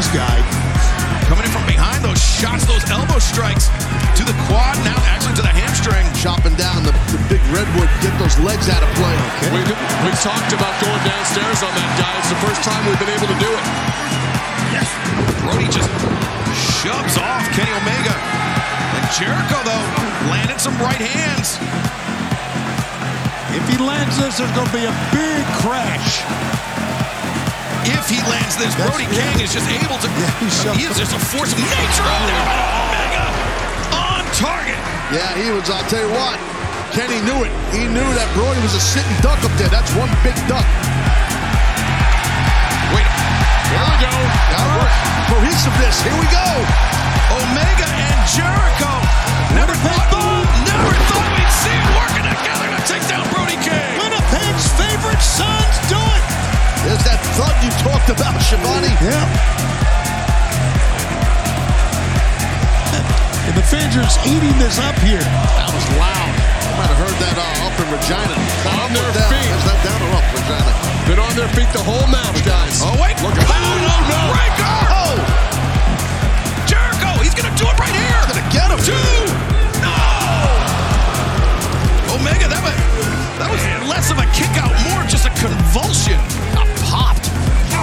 this guy. coming in from behind those shots, those elbow strikes to the quad, now actually to the hamstring. Chopping down the, the big redwood, get those legs out of play. We, we talked about going downstairs on that guy. It's the first time we've been able to do it. Yes. Brody just shoves off Kenny Omega. And Jericho, though, landed some right hands. If he lands this, there's going to be a big crash. If he lands this, That's- Brody yeah. King is just able to. he's shoved he is just a force of nature out there. But Omega on target. Yeah, he was, I'll tell you what, Kenny knew it. He knew that Brody was a sitting duck up there. That's one big duck. Wait, Here we go. Now, cohesiveness, here we go. Omega and Jericho. Never thought, oh, never thought we'd see them working together to take down Brody King. Winnipeg's favorite sons do it. There's that thud you talked about, Schiavone. Yeah. And the fans are eating this up here. That was loud. You might have heard that uh, up in Regina. On their down? feet. Is that down or up, Regina? Been on their feet the whole match, guys. Oh, wait. Look at Oh, no, no. Breaker. Oh, Jericho, he's going to do it right here. gonna get him. Two. No. Omega, that was, that was less of a kick out, more just a convulsion.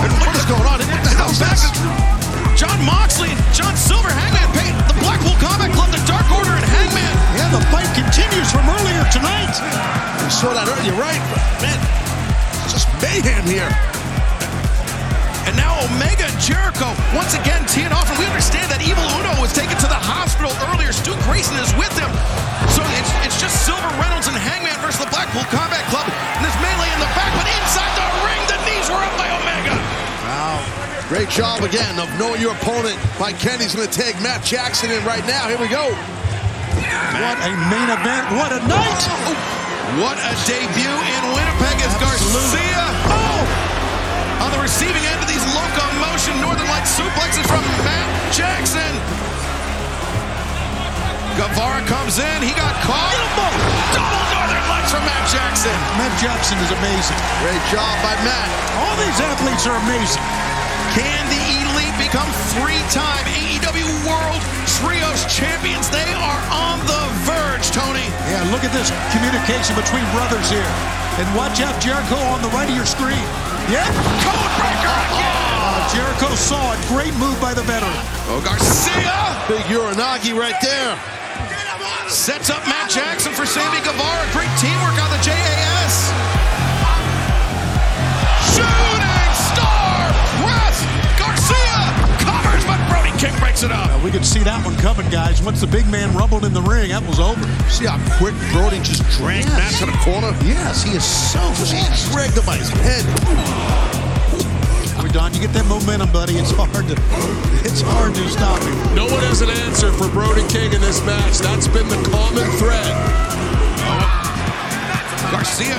And What is going on? What the hell is this? Jon Moxley, John Silver, Hangman Page, the Blackpool Combat Club, the Dark Order, and Hangman. Yeah, the fight continues from earlier tonight. We saw that earlier, you're right. But man, just mayhem here. And now Omega and Jericho once again teeing off. And we understand that Evil Uno was taken to the hospital earlier. Stu Grayson is with him. So it's, it's just Silver Reynolds and Hangman versus the Blackpool Combat Club. And this melee in the back, but inside the ring, Great job again of knowing your opponent by Kenny's going to take Matt Jackson in right now. Here we go. What a main event. What a night. Oh, what a debut in Winnipeg as Garcia. Oh! On the receiving end of these locomotion Northern Light suplexes from Matt Jackson. Guevara comes in. He got caught. Double Northern Lights from Matt Jackson. Matt Jackson is amazing. Great job by Matt. All these athletes are amazing. Can the Elite become three-time AEW World Trios champions? They are on the verge, Tony. Yeah, look at this communication between brothers here. And watch out, Jericho on the right of your screen. Yeah. Code breaker again. Uh, Jericho saw it. Great move by the veteran. Oh, Garcia Big Uranage right there. sets up Matt Jackson for Sammy Guevara. Great teamwork on the JAS. But Brody King breaks it up. We could see that one coming, guys. Once the big man rumbled in the ring, that was over. See how quick Brody just drank Matt to the corner? Yes, he is so Just fast. dragged him by his head. Boy, Don, you get that momentum, buddy. It's hard to, it's hard to stop him. No one has an answer for Brody King in this match. That's been the common thread. Garcia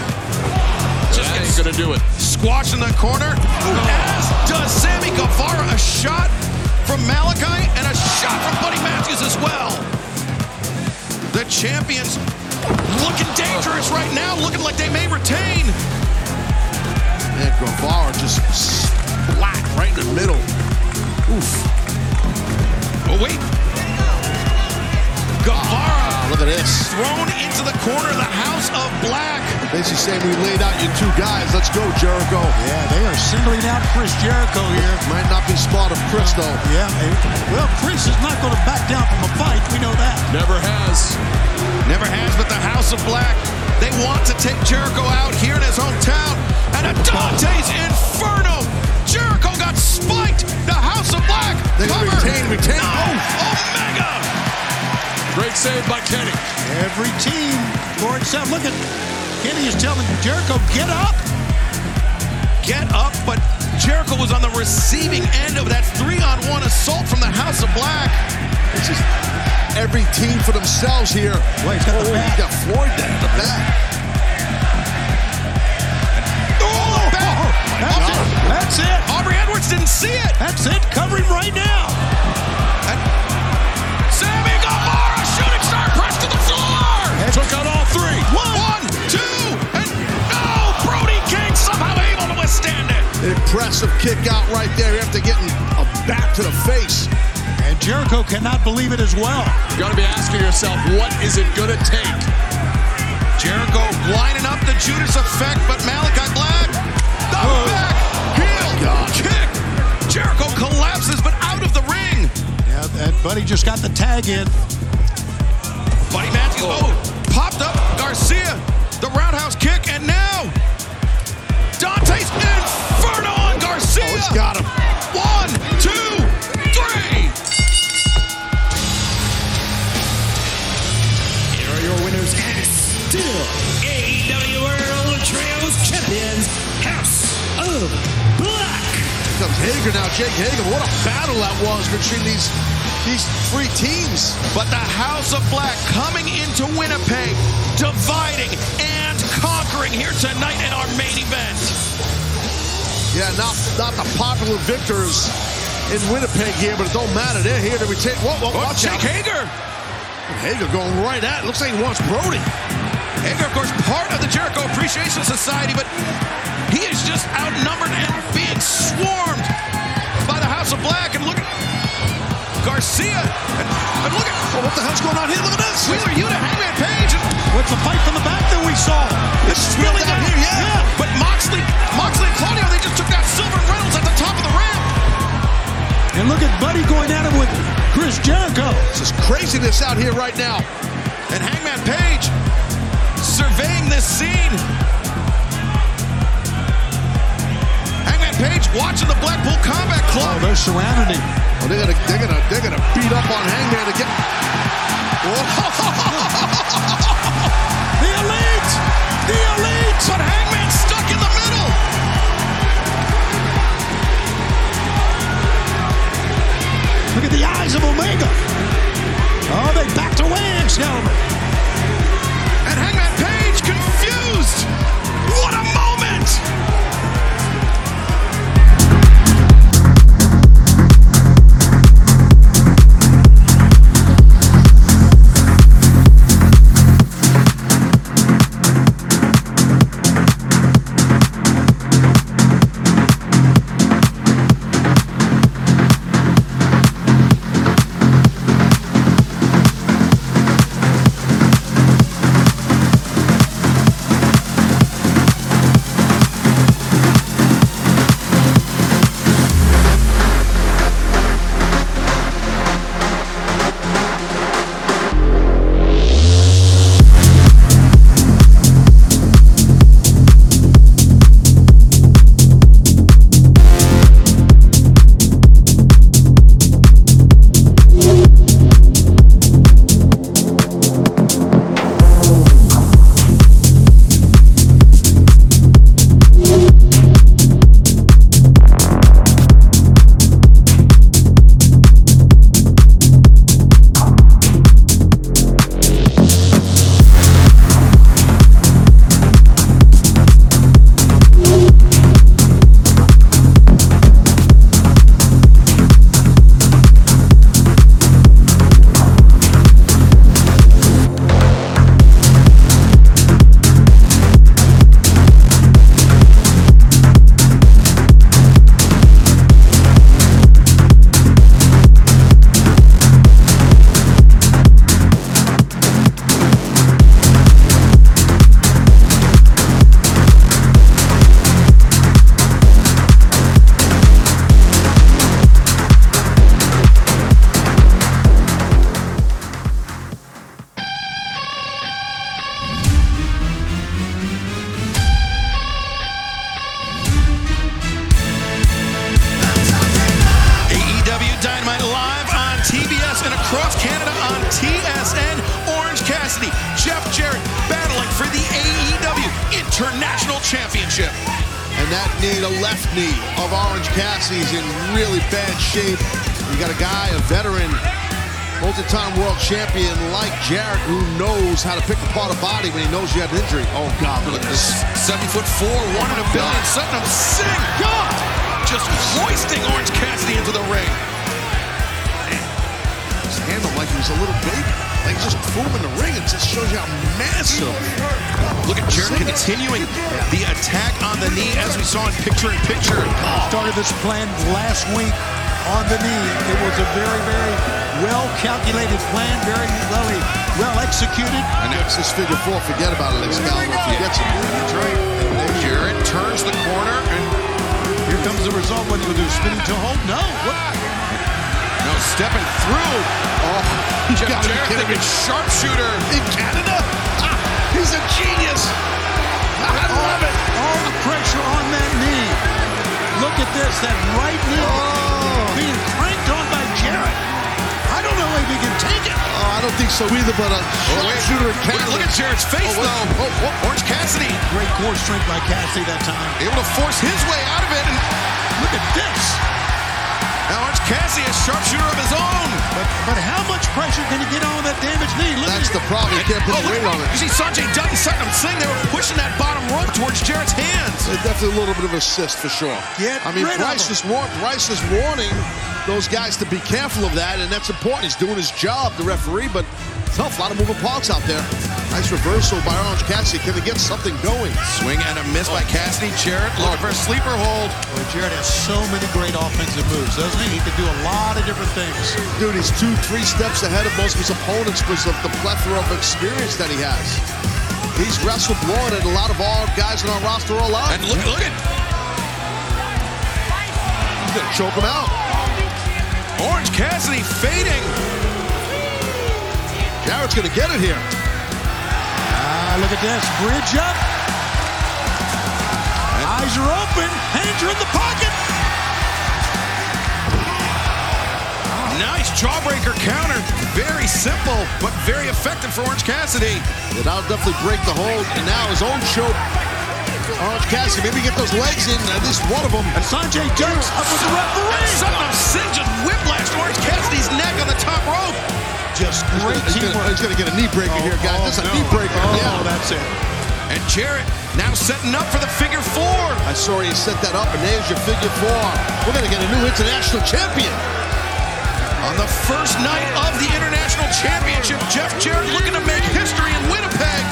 Just ain't gonna do it. squash in the corner, as does Sammy Guevara. A shot from Malachi and a shot from Buddy Matthews as well. The champions looking dangerous right now, looking like they may retain. And Guevara just splat right in the middle. Oof. Oh, wait. Guevara Look at this. thrown into the corner of the House of Black. Basically saying we laid out your two guys. Let's go, Jericho. Yeah, they are singling out Chris Jericho here. Might not be smart of Chris, though. Yeah, well, Chris is not going to back down from a fight. We know that. Never has. Never has, but the House of Black, they want to take Jericho out here in his hometown. And a Dante's Inferno. Jericho got spiked. The House of Black. They covered. retain, retain. No, Omega. Great save by Kenny. Every team, Corey Orange Sound. Look at Kenny is telling Jericho, get up. Get up, but Jericho was on the receiving end of that three-on-one assault from the House of Black. It's just every team for themselves here. Wait, he's got the oh, back. he got Floyd down the back. Kick out right there after getting a back to the face. And Jericho cannot believe it as well. You got to be asking yourself, what is it going to take? Jericho lining up the Judas effect, but Malachi Black, the back heel oh, kick. Jericho collapses, but out of the ring. Yeah, that buddy just got the tag in. Buddy Matthews, oh, oh popped up Garcia, the roundhouse kick, and now Dante's Inferno on It's got him. One, two, three. Here are your winners and still AEW World Trios Champions, House of Black. Here comes Hager now. Jake Hager. What a battle that was between these these three teams. But the House of Black coming into Winnipeg, dividing and conquering here tonight in our main event. Yeah, not not the popular victors in Winnipeg here, but it don't matter. They're here to retain. Whoa, whoa, Oh, watch Jake out. Hager. Hager going right at it. Looks like he wants Brody. Hager, of course, part of the Jericho Appreciation Society, but he is just outnumbered and being swarmed by the House of Black. And look at Garcia. And, and look at Oh, what the hell's going on here? Look at this. Wheeler Yuta, Hangman Page. And What's the fight from the back that we saw? It's really down here, yeah. But Moxley, Moxley and Claudio, they just took out Silver Reynolds at the top of the ramp. And look at Buddy going at him with Chris Jericho. This is craziness out here right now. And Hangman Page surveying this scene. Hangman Page watching the Blackpool Combat Club. Oh, they're surrounding him. Oh, they're gonna they're gonna they're gonna beat up on Hangman to get. The elite! The elite! But Hangman stuck in the middle. Look at the eyes of Omega. Oh, they backed away, Excalibur. Championship. And that knee, the left knee of Orange Cassidy's in really bad shape. You got a guy, a veteran, multi-time world champion like Jarrett who knows how to pick apart a body when he knows you have an injury. Oh God, look at this. Seven foot four, one in a oh, billion. Satnam Singh, God, just hoisting Orange Cassidy into the ring. His handle like he was a little baby. Like just threw him in the ring. It just shows you how massive. Look at Jarrett continuing the attack on the knee as we saw in picture in picture. Started this plan last week on the knee. It was a very, very well calculated plan, very well, well executed. And that's this figure four. Forget about it, Excalibur. If he gets it, that's right. Jarrett turns the corner and here comes the result. What do you do? Spinning toe hold? No. What? Stepping through. Oh, Jeff gotta be Jarrett kidding sharpshooter. in Canada. Ah, he's a genius. I love it. All the pressure on that knee. Look at this. That right knee Oh. being cranked on by Jarrett. I don't know if he can take it. Oh, I don't think so either, but a sharpshooter in Wait, Canada. look at Jarrett's face, Oh, though. Oh, oh. Orange Cassidy Great core strength by Cassidy that time. able to force his way out of it. And Look at this. Now Orange Cassidy, a sharpshooter of his own. But but how much pressure can he get on that damaged knee? Look That's at the problem. You can't put Oh, the weight on it. You see Sanjay Dutt and Satnam Singh, they were pushing that bottom rope towards Jarrett's hands. It's definitely a little bit of assist for sure. Get I mean, rid Bryce him. is, war- Bryce is warning those guys to be careful of that, and that's important. He's doing his job, the referee, but tough. A lot of moving parts out there. Nice reversal by Orange Cassidy. Can they get something going? Swing and a miss by Cassidy. Jarrett looking for a sleeper hold. Boy, Jarrett has so many great offensive moves, doesn't he? He can do a lot of different things. Dude, he's two, three steps ahead of most of his opponents because of the plethora of experience that he has. He's wrestled more than a lot of our guys in our roster are alive. And look, at look at He's gonna choke him out. Orange Cassidy fading. Jarrett's gonna get it here. Ah, look at this. Bridge up. Eyes are open. Hands are in the pocket. Nice jawbreaker counter. Very simple, but very effective for Orange Cassidy. Yeah, that'll definitely break the hold. And now his own choke. Orange Cassidy, maybe get those legs in, at least one of them. And Sanjay Dutt's up with the referee. Satnam Singh just whiplashed Orange Cassidy's neck on the top rope. Just great He's gonna, teamwork. he's gonna get a knee breaker here, guys. This is a oh, knee breaker. Oh, yeah. that's it. And Jarrett now setting up for the figure four. I saw you set that up, and there's your figure four. We're gonna get a new international champion. On the first night of the International Championship, Jeff Jarrett looking to make history in Winnipeg.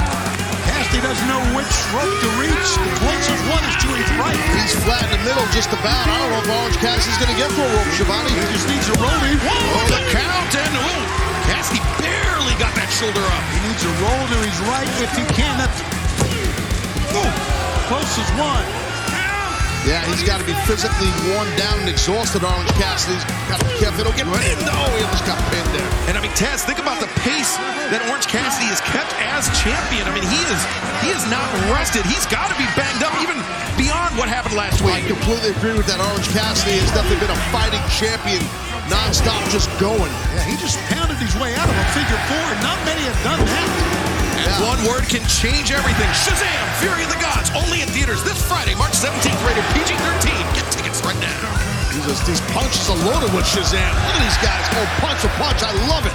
Cassidy doesn't know which rope to reach. The closest one is to his right. He's flat in the middle, just about. I don't know if Orange Cassidy's gonna get to a rope, Schiavone. He just needs a rolling. Oh, the count and ooh, Cassidy barely got that shoulder up. He needs a roll to his right if he can. That's Ooh, closest one. Yeah, he's got to be physically worn down and exhausted, Orange Cassidy's got to be careful. He'll get pinned. Oh, he almost got pinned there. And I mean, Taz, think about the pace that Orange Cassidy has kept as champion. I mean, he is he is not rested. He's got to be banged up even beyond what happened last week. I completely agree with that. Orange Cassidy has definitely been a fighting champion, nonstop, just going. Yeah, he just pounded his way out of a figure four, and not many have done that. And one word can change everything. Shazam! Fury of the Gods, only in theaters this Friday, March 17th, rated PG-13. Get tickets right now. Jesus, these punches are loaded with Shazam. Look at these guys. Oh, punch for punch. I love it.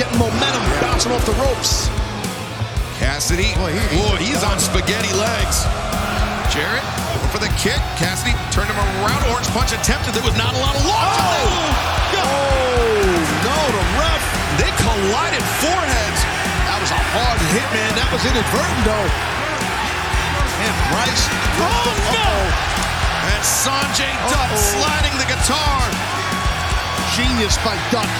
Getting momentum, bouncing off the ropes. Cassidy, Boy, he- boy, he's on spaghetti legs. Jarrett going for the kick. Cassidy turned him around. Orange punch attempted. There was not a lot of launch. Oh, the ref. They collided foreheads. That was a hard hit, man. That was inadvertent, though. And Bryce. Oh, no! And Sanjay Dutt Uh-oh. sliding the guitar. Genius by Dutt.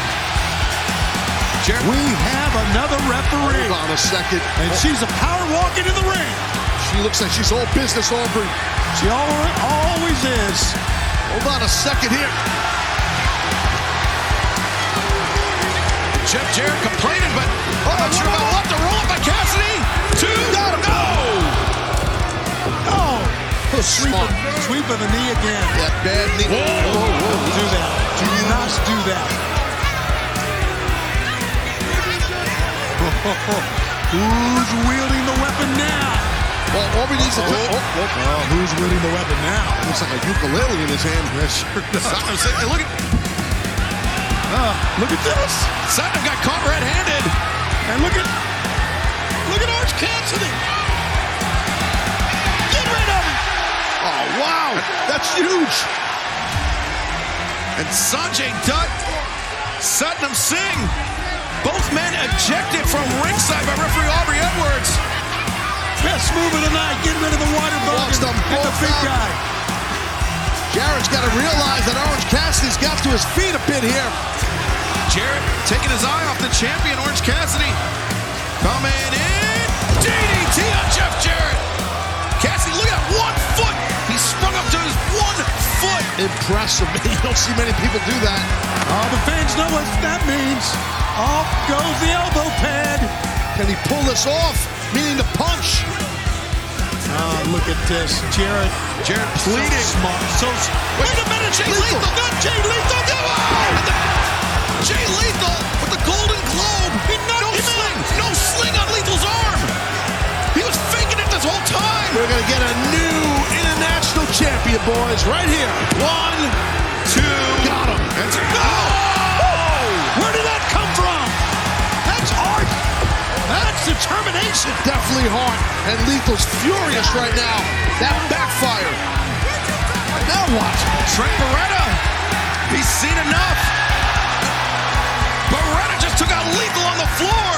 Jarrett, We have another referee, Hold on a second. and oh. she's a power walk into the ring. She looks like she's all business, Aubrey. She always, always is. Hold on a second here. Jeff Jarrett complaining, but I'm not sure about what. The roll up by Cassidy. Two. Got him. No. Oh, sweep of, sweep of the knee again. That bad knee. Whoa. Don't do that. Do not do that. Oh, Who's wielding the weapon now? Well, Aubrey needs to the Oh, oh, oh, who's winning the weapon now? Looks like a ukulele in his hand. That sure does. Look at, Uh, look at this. Satnam got caught red-handed. And look at Look at Orange Cassidy. Get rid of him. Oh, wow. That's huge. And Sanjay Dutt, Satnam Singh, both men ejected from ringside by referee Aubrey Edwards. Best move of the night. getting rid of the water Walks them and the both big out. guy. Jarrett's got to realize that Orange Cassidy's got to his feet a bit here. Jarrett taking his eye off the champion, Orange Cassidy. Coming in. DDT on Jeff Jarrett. Cassidy, look at that one foot. He sprung up to his one foot. Impressive. You don't see many people do that. Oh, the fans know what that means. Off goes the elbow pad. Can he pull this off? Meaning the punch. Oh, look at this. Jarrett. Jarrett pleading. So smart. So s- Wait a minute, Jay Lethal. Not Jay Lethal. No! And the- Jay Lethal with the Golden Globe. He no sling. No sling on Lethal's arm. He was faking it this whole time. We're going to get a new international champion, boys, right here. One, two. Got him. And Oh! Where did that come from? That's art. That's determination. Definitely hard. And Lethal's furious right now. That backfired. Now what? Trent Beretta. He's seen enough. Took out Lethal on the floor.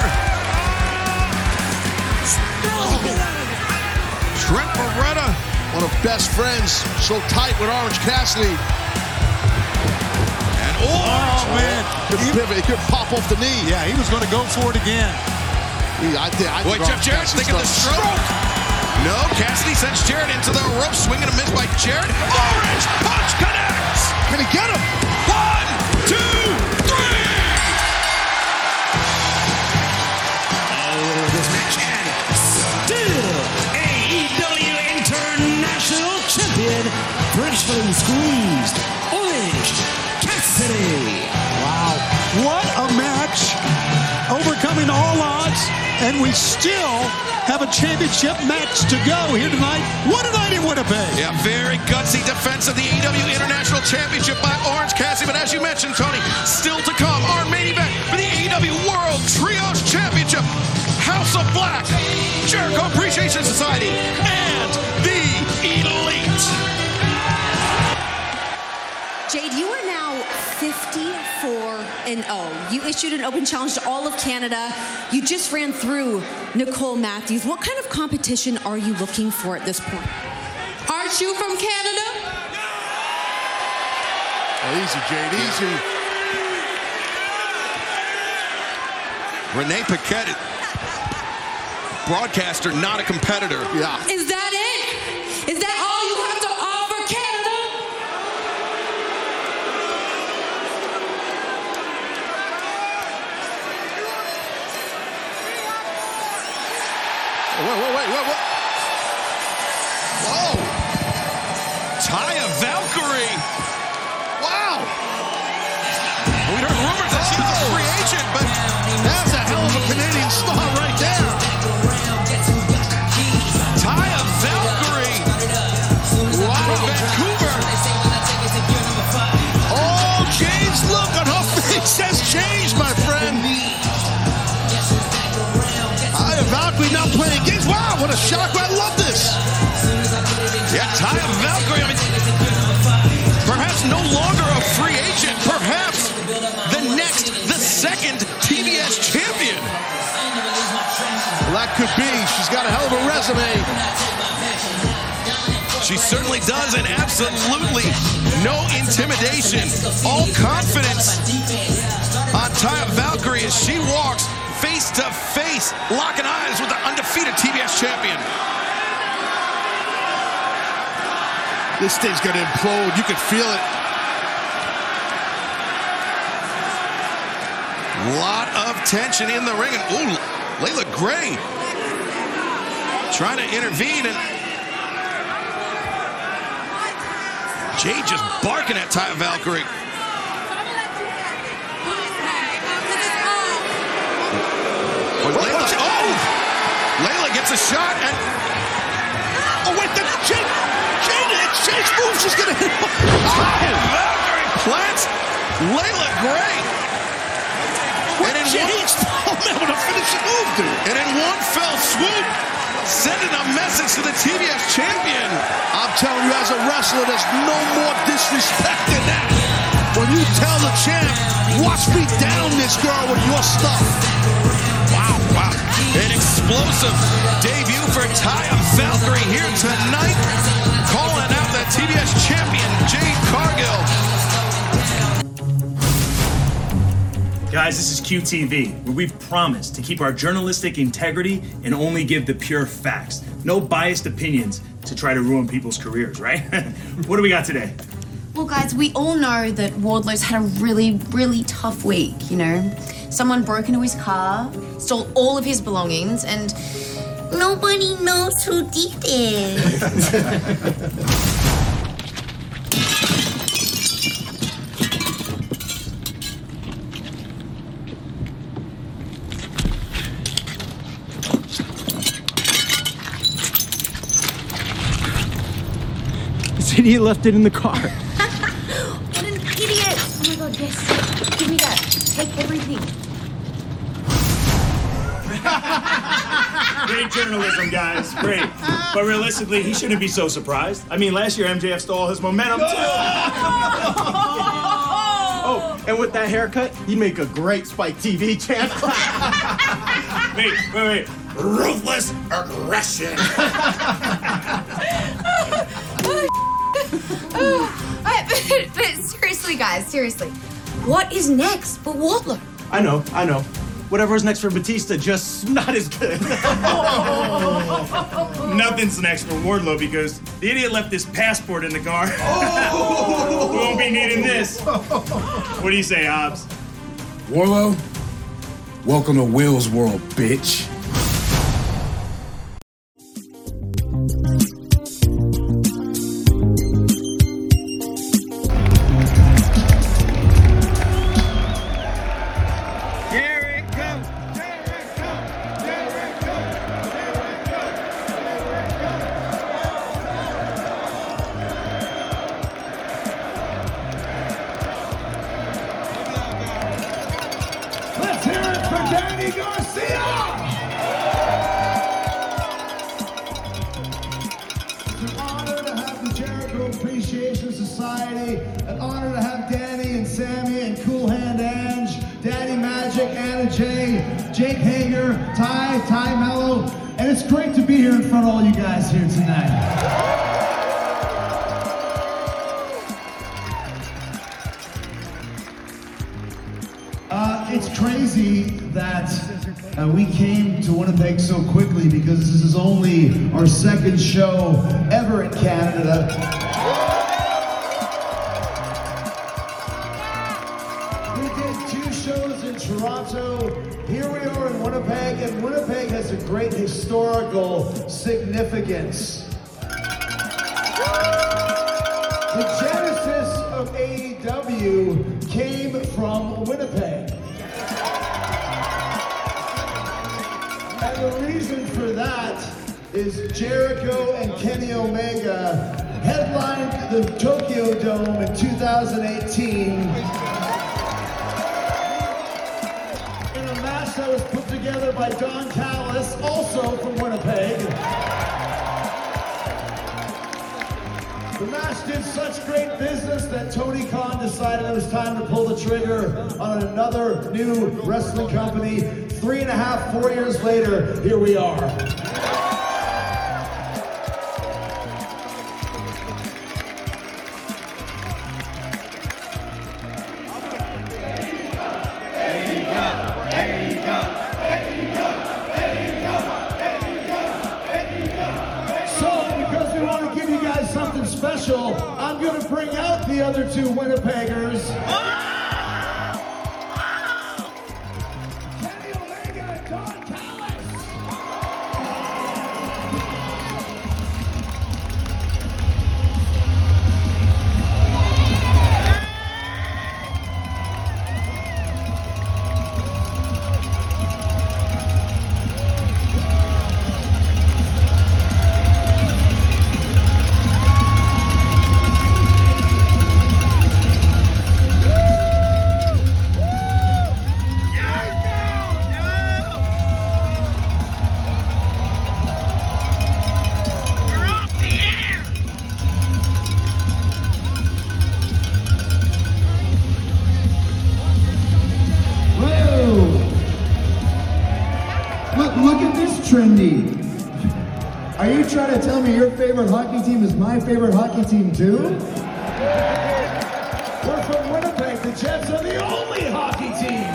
Trent Beretta. One of best friends, so tight with Orange Cassidy. And Oh, man. Could pivot. He could pop off the knee. Yeah, he was going to go for it again. He- I, think- I Jeff Orange Jarrett's thinking the done. stroke. No, Cassidy sends Jarrett into the rope, swinging a miss by Jarrett. Orange punch connects. Can he get him? One, two, Champion, freshly squeezed Orange Cassidy. Wow. What a match. Overcoming all odds. And we still have a championship match to go here tonight. What a night in Winnipeg. Yeah, very gutsy defense of the AEW International Championship by Orange Cassidy. But as you mentioned, Tony, still to come, our main event for the AEW World Trios Championship. House of Black, Jericho Appreciation Society, and the Elite. 54 and 0. You issued an open challenge to all of Canada. You just ran through Nicole Matthews. What kind of competition are you looking for at this point? Aren't you from Canada? Oh, easy, Jade. Easy. Renee Paquette, broadcaster, not a competitor. Yeah. Is that it? Is that all you have to offer Canada? Wait, wait, wait, wait. Whoa. A. I love this. Yeah, Taya Valkyrie. I mean, perhaps no longer a free agent. Perhaps the next, the second TBS champion. Well, that could be. She's got a hell of a resume. She certainly does, and absolutely no intimidation. All confidence on Taya Valkyrie as she walks face to face, locking eyes with the undefeated TBS champion. This thing's going to implode. You can feel it. Lot of tension in the ring, and ooh, Leila Grey trying to intervene, and Jade just barking at Taya Valkyrie. Oh, Leila, oh! Leila gets a shot, and Oh, wait, the Jade, Jade, Jade's move's just gonna hit. Oh, Valkyrie plants Leila Grey. And in Jade's oh man, what a finishing move, dude. And in one fell swoop, sending a message to the TBS champion. I'm telling you, as a wrestler, there's no more disrespect than that. When you tell the champ, watch me down this girl with your stuff. An explosive debut for Taya Valkyrie here tonight. Calling out the TBS champion, Jade Cargill. Guys, this is QTV, where we've promised to keep our journalistic integrity and only give the pure facts. No biased opinions to try to ruin people's careers, right? what do we got today? Well, guys, we all know that Wardlow's had a really, really tough week, you know? Someone broke into his car, stole all of his belongings, and nobody knows who did it. Idiot left it in the car. That. Take everything. Great journalism, guys. Great. But realistically, he shouldn't be so surprised. I mean, last year MJF stole his momentum too. Oh, and with that haircut, he'd make a great Spike TV champ. wait, wait, wait. Ruthless aggression. Alright, but, but seriously, guys, seriously. What is next for Wardlow? I know, I know. Whatever Whatever's next for Batista, just not as good. Nothing's next for Wardlow because the idiot left his passport in the car. we oh. won't be needing this. What do you say, Hobbs? Wardlow, welcome to Will's world, bitch. Business that Tony Khan decided it was time to pull the trigger on another new wrestling company. Three and a half, four years later, here we are. My favorite hockey team too? We're from Winnipeg. The Jets are the only hockey team.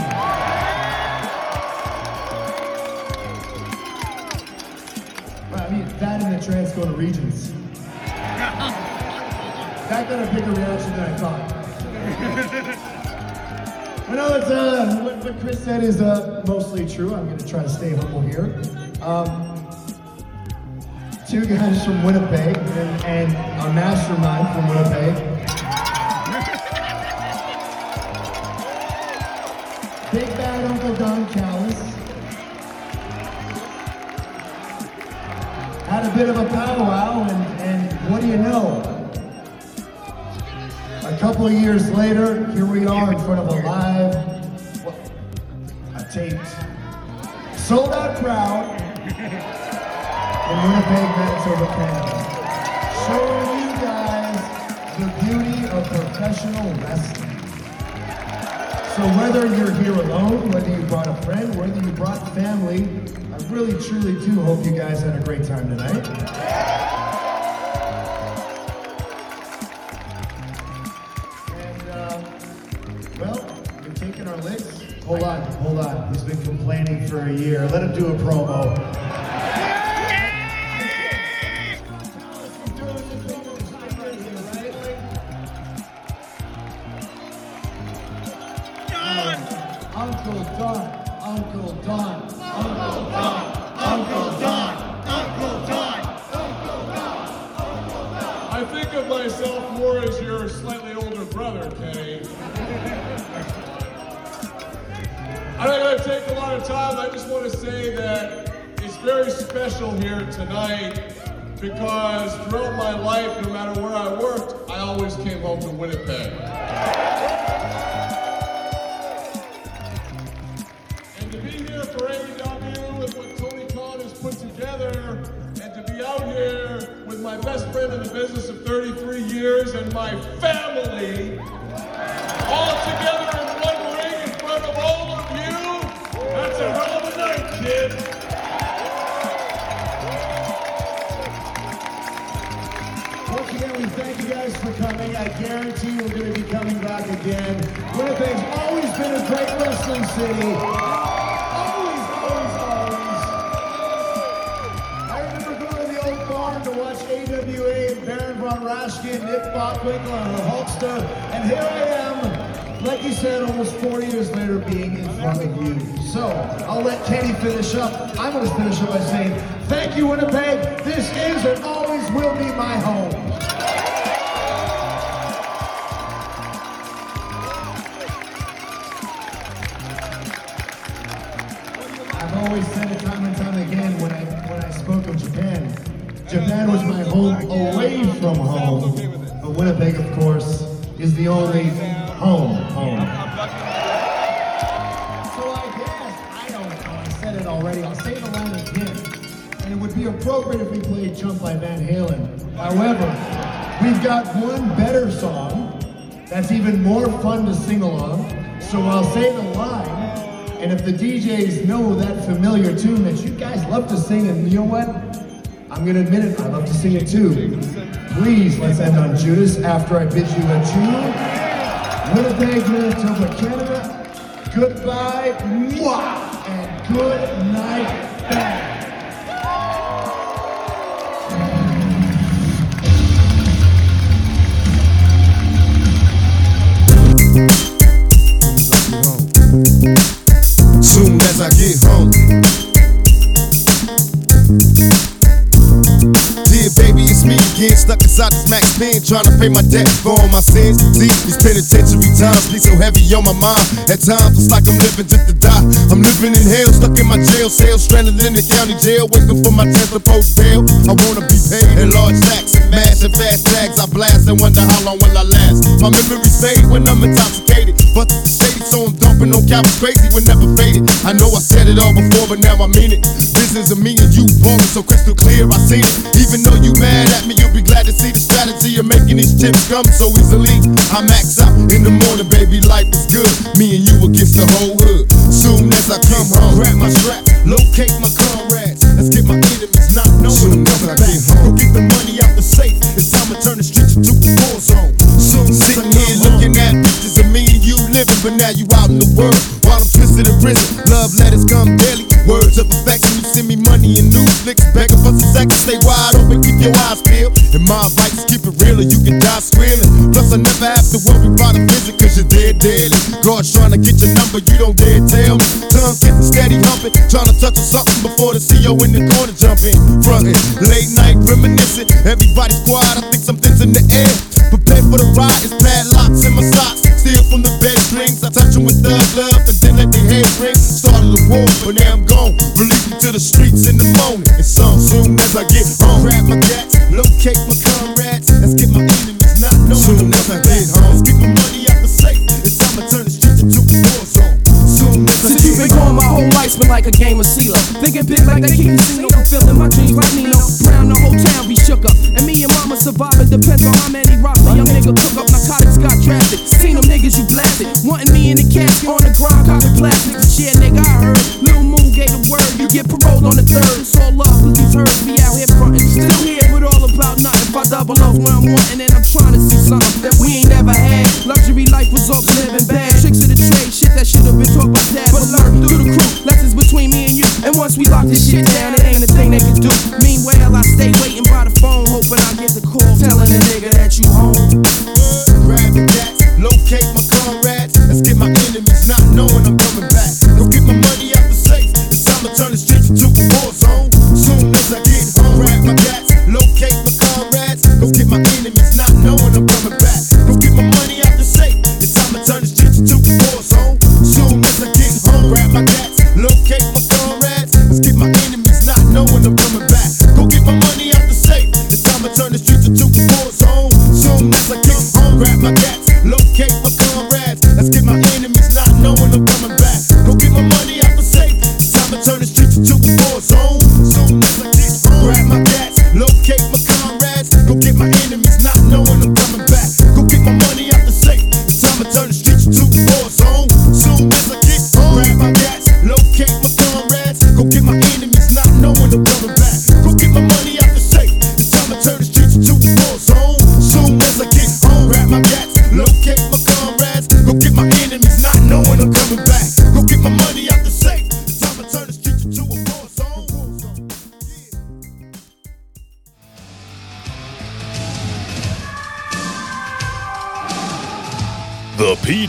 Well, I mean, that and the Transcona Regions. That got a bigger reaction than I thought. I know it's, uh, what, what Chris said is uh, mostly true. I'm going to try to stay humble here. Um, guys from Winnipeg and, a mastermind from Winnipeg. Big bad Uncle Don Callis had a bit of a powwow, and, and what do you know? A couple of years later, here we are in front of a live, a taped, sold out crowd Winnipeg, Manitoba, Canada. Showing you guys the beauty of professional wrestling. So whether you're here alone, whether you brought a friend, whether you brought family, I really truly do hope you guys had a great time tonight. And, uh, well, you're taking our licks. Hold on, hold on. He's been complaining for a year. Let him do a promo. Special here tonight because throughout my life, no matter where I worked, I always came home to Winnipeg. So I'll let Kenny finish up. I'm going to finish up by saying, thank you, Winnipeg. Appropriate if we played Jump by Van Halen. However, we've got one better song that's even more fun to sing along. So I'll say the line. And if the DJs know that familiar tune that you guys love to sing, and you know what? I'm gonna admit it, I love to sing it too. Please, let's end on Judas after I bid you adieu. Winnipeg, Manitoba, Canada. Goodbye, mwah, and good night, bang. Soon as I get home. Again, stuck inside this max pen, trying to pay my debt for all my sins. See, these penitentiary times be so heavy on my mind. At times, it's like I'm living just to die. I'm living in hell, stuck in my jail cell, stranded in the county jail, waiting for my to post bail. I wanna be paid in large stacks and fast tags. I blast and wonder how long will I last. My memories fade when I'm intoxicated, but the shady, so I'm dumping on cowards crazy, we never faded. I know I said it all before, but now I mean it. Business of me and you ballin' so crystal clear, I seen it. Even though you mad at me, you'll be glad to see the strategy of making these chips come so easily. I max out in the morning, baby, life is good. Me and you against the whole hood. Soon as I come home, grab my strap, locate my comrades. As Let's get my enemies not knowing I'm coming back. Go get the money out the safe. It's time to turn the streets into a war zone. Soon sitting here looking at living, but now you out in the world while I'm twisted in prison. Love letters come daily. Words of affection. You send me money and news flicks. Begging for some seconds. Stay wide open. Keep your eyes peeled. And my advice keep it real or you can die squealing. Plus I never have to worry about a visit cause you're dead daily. God's trying to get your number. You don't dare tell me. Tongue getting steady humping. Trying to touch on something before the CEO in the corner jumping. Frontin'. Late night reminiscing. Everybody's quiet. I think something's in the air. Prepare for the ride. It's padlocks in my socks. Thug love and then let their head ring. Started a war, but now I'm gone. Release me to the streets in the morning. And some soon as I get home. Grab my gats, locate my comrades. Let's get my enemies not knowing soon as I get home. Let's get my money out the safe. It's time to turn the streets into a war zone. Soon as I get been life's been like a game of CeeLo. Thinking big like that king casino, feeling my dreams like Nino. Brown, the whole town be shook up. And me and mama surviving depends on how many rocks a young nigga cook up. Narcotics got drafted. Seen them niggas you blasted. Wanting me in the casket on the ground, copping plastics. Shit, nigga, I heard. Lil Moon gave the word. You get paroled on the third. It's all love, cause these herds be out here frontin'. Still here with all about nothing. If I double up where I'm wanting, and I'm trying to see something that we ain't we lock this shit down, it ain't a thing they can do. Meanwhile, I stay waiting by the phone, hoping I get the call telling the nigga that you home.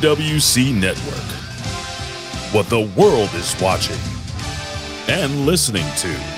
PWC Network. What the world is watching and listening to.